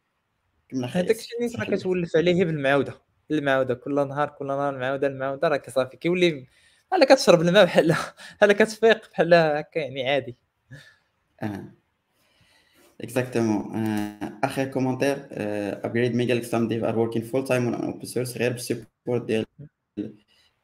كما هذاك الشيء اللي راه كتولف عليه بالمعوده المعوده كل نهار كل نهار المعوده المعوده راه صافي كيولي بحال كتشرب الماء بحال بحال كتفيق بحال هكا يعني عادي. آه exactement اخر commentaire Upgrade Me جا some devs are working full time on open source غير بال support ديال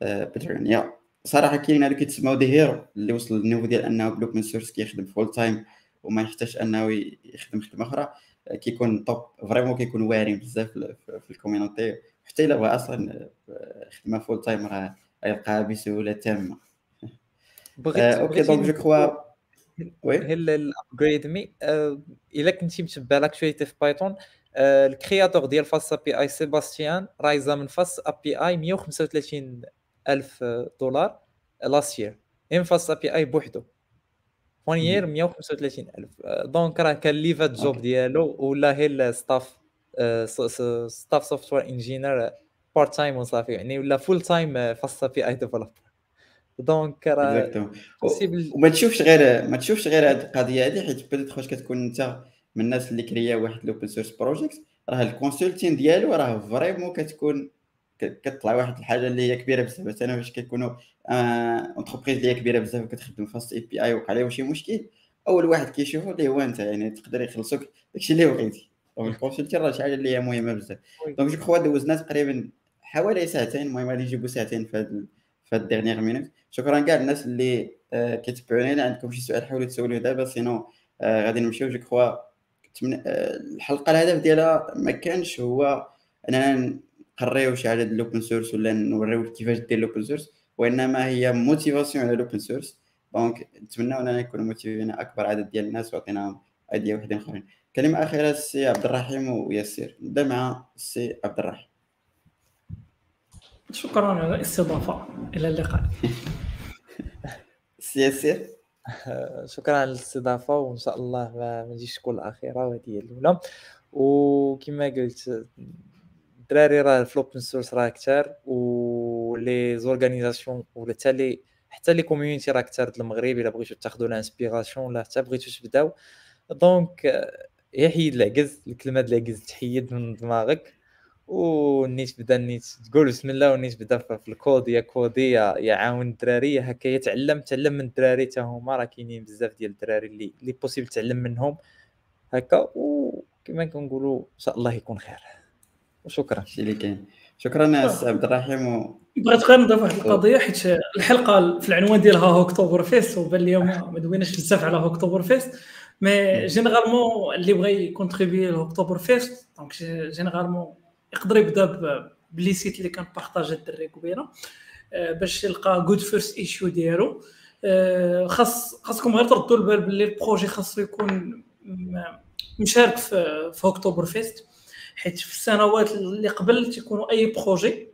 Patreon يا صراحة كاين هذوك كيتسموا des héros اللي وصل لل niveau ديال أنه بال open source كيخدم full time وما يحتاجش أنه يخدم خدمة أخرى كيكون top vraiment كيكون واعرين بزاف في ال community حتى إلا بغى أصلا خدمة full time راه يلقاها بسهولة تامة. أوكي دونك جو كخوا هي الابجريد مي إلا كنتي متبع لاكتواليتي في بايثون الكرياتور ديال فاس بي اي سيباستيان رايزا من فاس بي اي 135 ألف دولار لاست يير ام فاست ا بي اي بوحدو. وان يير 135000 دونك راه كان ليفا جوب ديالو ولا هي الستاف ستاف سوفتوير انجينير بارت تايم وصافي يعني ولا فول تايم فاست بي اي ديفلوبر donc راه وما تشوفش غير ما تشوفش غير هذه القضية هذه حيت بدات واش كتكون انت من الناس اللي créa واحد ل open source project راه ال consulting ديالو راه vraiment كتكون كتطلع واحد الحاجة اللي هي كبيرة بزاف. مثلا فاش كيكونوا entreprises اللي هي كبيرة بزاف وكتخدم FastAPI وقع عليهم شي مشكل أول واحد كيشوفو اللي هو أنت يعني تقدر يخلصوك داكشي اللي بغيتي. donc ال consulting راه شي حاجة اللي هي مهمة بزاف. donc je crois دوزنا تقريبا حوالي ساعتين المهم غادي نجيبو ساعتين في هاد في هاد dernières minutes شكرا كاع الناس اللي آه، كيتبعوني عندكم شي سؤال حاولوا تسولوه دابا sinon آه، غادي نمشيو je crois. آه، الحلقة الهدف ديالها ما كانش هو أننا نقريو شي حاجة ديال ال open source ولا نوريو كيفاش دير ال open source وإنما هي motivation على ال open source donc نتمنى أننا نكونوا motivé ين أكبر عدد ديال الناس وعطيناهم idées وحدين آخرين. كلمة أخيرة السي عبد الرحيم وياسر. نبدا مع السي عبد الرحيم. شكرا على الاستضافة. إلى اللقاء. السي ياسر شكرا على الاستضافة وإن شاء الله ما نجيش تكون الأخيرة وهذه هي الأولى. وكما قلت الدراري راه في ال open source راه كثار و les organisations ولا حتى les حتى les communities راه كثار المغرب إلا بغيتو تاخذوا ال inspiration ولا حتى بغيتو تبداو. donc يا حيد العكز الكلمة العكز تحيد من دماغك. ونيت بدأ نيت تقول بسم الله ونيت بدأ في الكود يا coder يا, يا عاون الدراري هكا يتعلم تعلم من الدراري حتى هما راه كاينين بزاف ديال الدراري اللي اللي possible تعلم منهم. هكا وكما كنقولوا إن شاء الله يكون خير. وشكرا. شي اللي كاين. شكرا سي عبد الرحيم و... بغيت غير نضيف واحد القضية حيت الحلقة في العنوان ديالها Hacktoberfest وبان لي ما دويناش بزاف على Hacktoberfest mais généralement اللي بغى ي contribuer ل Hacktoberfest donc généralement يقدر يبدا ب les sites اللي كان partagé الدري قبيلة آه، باش يلقى good first issue ديالو. آه، خاص خاصكم غير تردوا البال باللي ال projet خاصو يكون مشارك في, في Hacktoberfest حيت في السنوات اللي قبل تيكونوا أي projet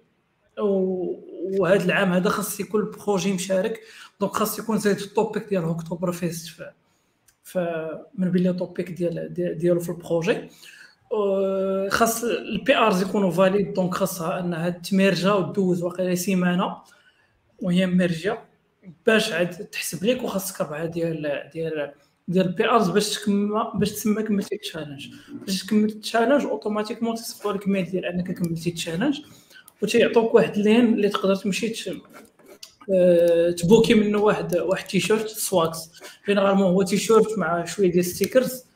وهذا العام هذا خاص يكون ال projet مشارك. donc خاص يكون زايد ال topic ديال Hacktoberfest ف من بين les topics ديال ديالو في ال projet. خاص ال PRs يكونوا valides donc خاصها أنها ت merge ا ودوز واقيلا سيمانة وهي merge ا باش عاد تحسب لك وخاصك اربعه ديال ديال ديال ال PRs باش تكمل باش تسمى كملتي ال challenge باش تكمل ال challenge automatiquement تصيفطوا لك mail ديال أنك كملتي ال challenge وتيعطوك واحد ال lien اللي تقدر تمشي آه، تبوكي منه واحد واحد T-shirt swags. généralement هو تيشيرت مع شوية ديال stickers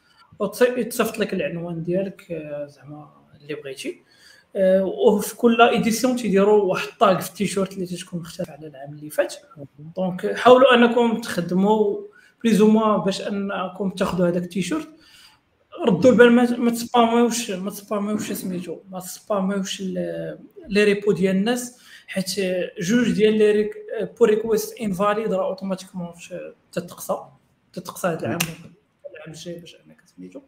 وتصيفط لك العنوان ديالك آه، زعما اللي بغيتي. آه، وفي كل édition تيديروا واحد ال tag في التيشيرت اللي تكون مختلف على العام اللي فات. donc حاولوا أنكم تخدموا plus ou moins باش أنكم تاخذوا هذاك التيشيرت. ردوا البال ما ت spam يوش ما ت spam يوش سميتو. ما ت spam يوش les repos ديال الناس حيت جوج ديال les pull requests invalid راه automatiquement تتقصى. تتقصى هذا العام العام الجاي باش أنك سميتو.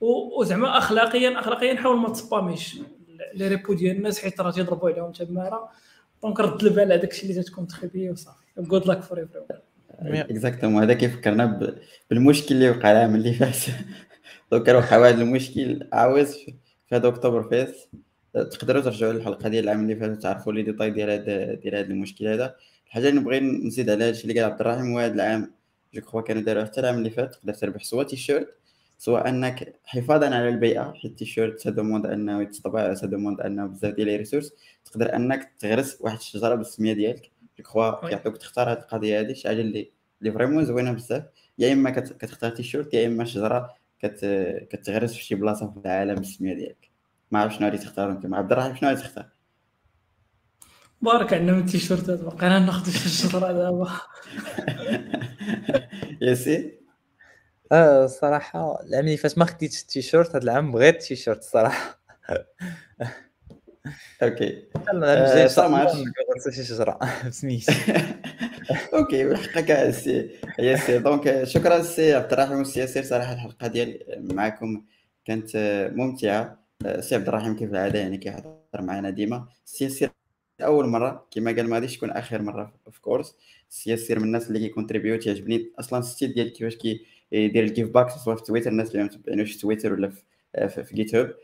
وزعما اخلاقيا اخلاقيا حاول ما تسباميش les repos ديال الناس حيت راه تيضربوا عليهم تماره donc رد البال هذاك الشيء اللي تكون تخبيه وصافي. good luck for every exactement هذا كيفكرنا بالمشكل اللي وقع العام اللي فات. donc وقع واحد المشكل عاوز في Hacktoberfest تقدروا ترجعوا للحلقة ديال العام اللي فات تعرفوا les détails ديال هذا ديال هذا المشكل هذا. الحاجة اللي نبغي نزيد على الشيء اللي قال عبد الرحيم هو هذا العام. je crois كانوا داروا حتى العام اللي فات. تقدر تربح soit تيشيرت سواء أنك حفاظا على البيئة حيت التيشيرت ça demande أنه يتطبع ça demande أنه بزاف ديال les ressources تقدر أنك تغرس واحد الشجرة بالسمية ديالك. je crois كيعطيوك تختار هذه القضية هذه شي حاجة اللي اللي vraiment زوينة بزاف. يا إما كتختار تيشيرت يا إما شجرة كت... كتغرس في شي بلاصة في العالم بالسمية ديالك. ما عرفت شنو غادي تختار أنت. مع عبد الرحيم شنو غادي تختار؟ بارك عندنا من التيشيرتات بقينا ناخذ الشجرة دابا. ياسين آه الصراحة العام اللي فات ما خديتش التيشيرت هذا العام بغيت التيشيرت الصراحة. OK. العام شي شجره سميت OK بالحق السي ياسر donc شكرا السي عبد الرحيم والسي ياسر صراحة الحلقة ديال معكم كانت ممتعة. السي عبد الرحيم كيف العادة؟ يعني كيحضر معنا ديما. السي ياسر أول مرة كما قال ما غاديش تكون آخر مرة of course c'est sûr من الناس اللي كيكونتريبيو تيعجبني أصلا ال style ديال كيفاش كيدير ال give back سواء في تويتر الناس اللي ما متبعينوش في تويتر ولا في في, في GitHub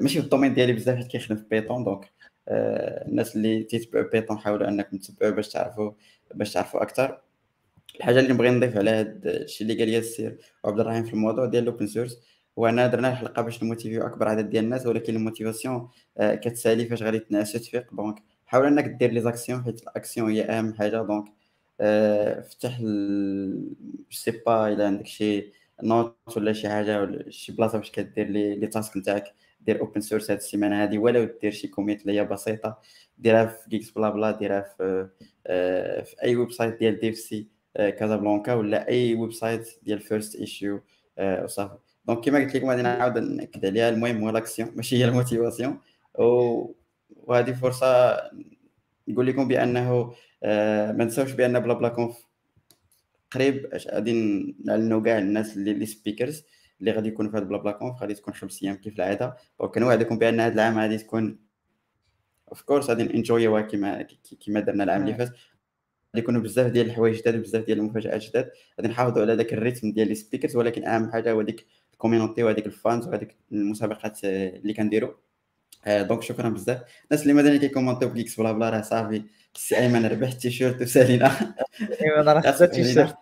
ماشي في ال domaine ديالي بزاف حيت كيخدم في Python donc الناس اللي تيتبعوا Python حاولوا انكم تتبعوا باش تعرفوا باش تعرفوا أكثر الحاجة اللي نبغي نضيف على هذا الشيء اللي قال ياسر وعبد الرحيم في الموضوع ديال ال open source هو اننا درنا الحلقة باش نموتيفيو أكبر عدد ديال الناس ولكن ال motivation آه، كتسالي فاش غادي تنعس تفيق. donc حاول إنك دير les actions حيت l'action هي أهم حاجة. donc آه، فتح sais pas إلا عندك شي note ولا شي حاجة ولا شي بلاصة باش كدير les les tasks نتاعك دير open source هاد السيمانة هادي ولو دير شي commit اللي هي بسيطة ديرها في GeeksBlaBla ديرها في آه، في أي website ديال DevC Casablanca ولا أي website ديال first issue وصافي. donc كما قلت لكم غادي نعاود نأكد عليها المهم هو l'action ماشي هي ال motivation وهذه فرصة نقول لكم بأنه آه، ما نساوش بأن BlaBlaConf قريب غادي نعلنوا كاع الناس اللي les speakers اللي غادي يكونوا في هذا BlaBlaConf غادي تكون خمس أيام كيف العادة. وكنوعدكم بأن هذا العام غادي تكون of course غادي انجويوها كما كما درنا العام اللي فات. غادي يكونوا بزاف ديال الحوايج جداد وبزاف ديال المفاجآت جداد. غادي نحافظوا على ذاك ال rythme ديال les speakers ولكن أهم حاجة هو ديك ال community وهذيك ال fans وهذيك المسابقات اللي كنديروا donc شكرا بزاف. الناس اللي مازال كيكومونتيو في بلا بلا راه صافي. سي أيمن ربح التيشيرت وسالينا. ايمن راه خدا التيشيرت.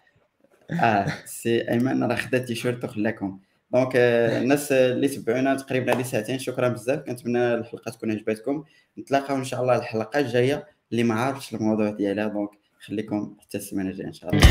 آه سي أيمن راه خدا التيشيرت وخلاكم. donc الناس اللي تبعونا تقريبا هذه ساعتين شكرا بزاف. كنتمنى الحلقة تكون عجبتكم. نتلاقاو إن شاء الله الحلقة الجاية. اللي ما عارفش الموضوع ديالها دونك خليكم حتى السيمانة الجاية إن شاء الله.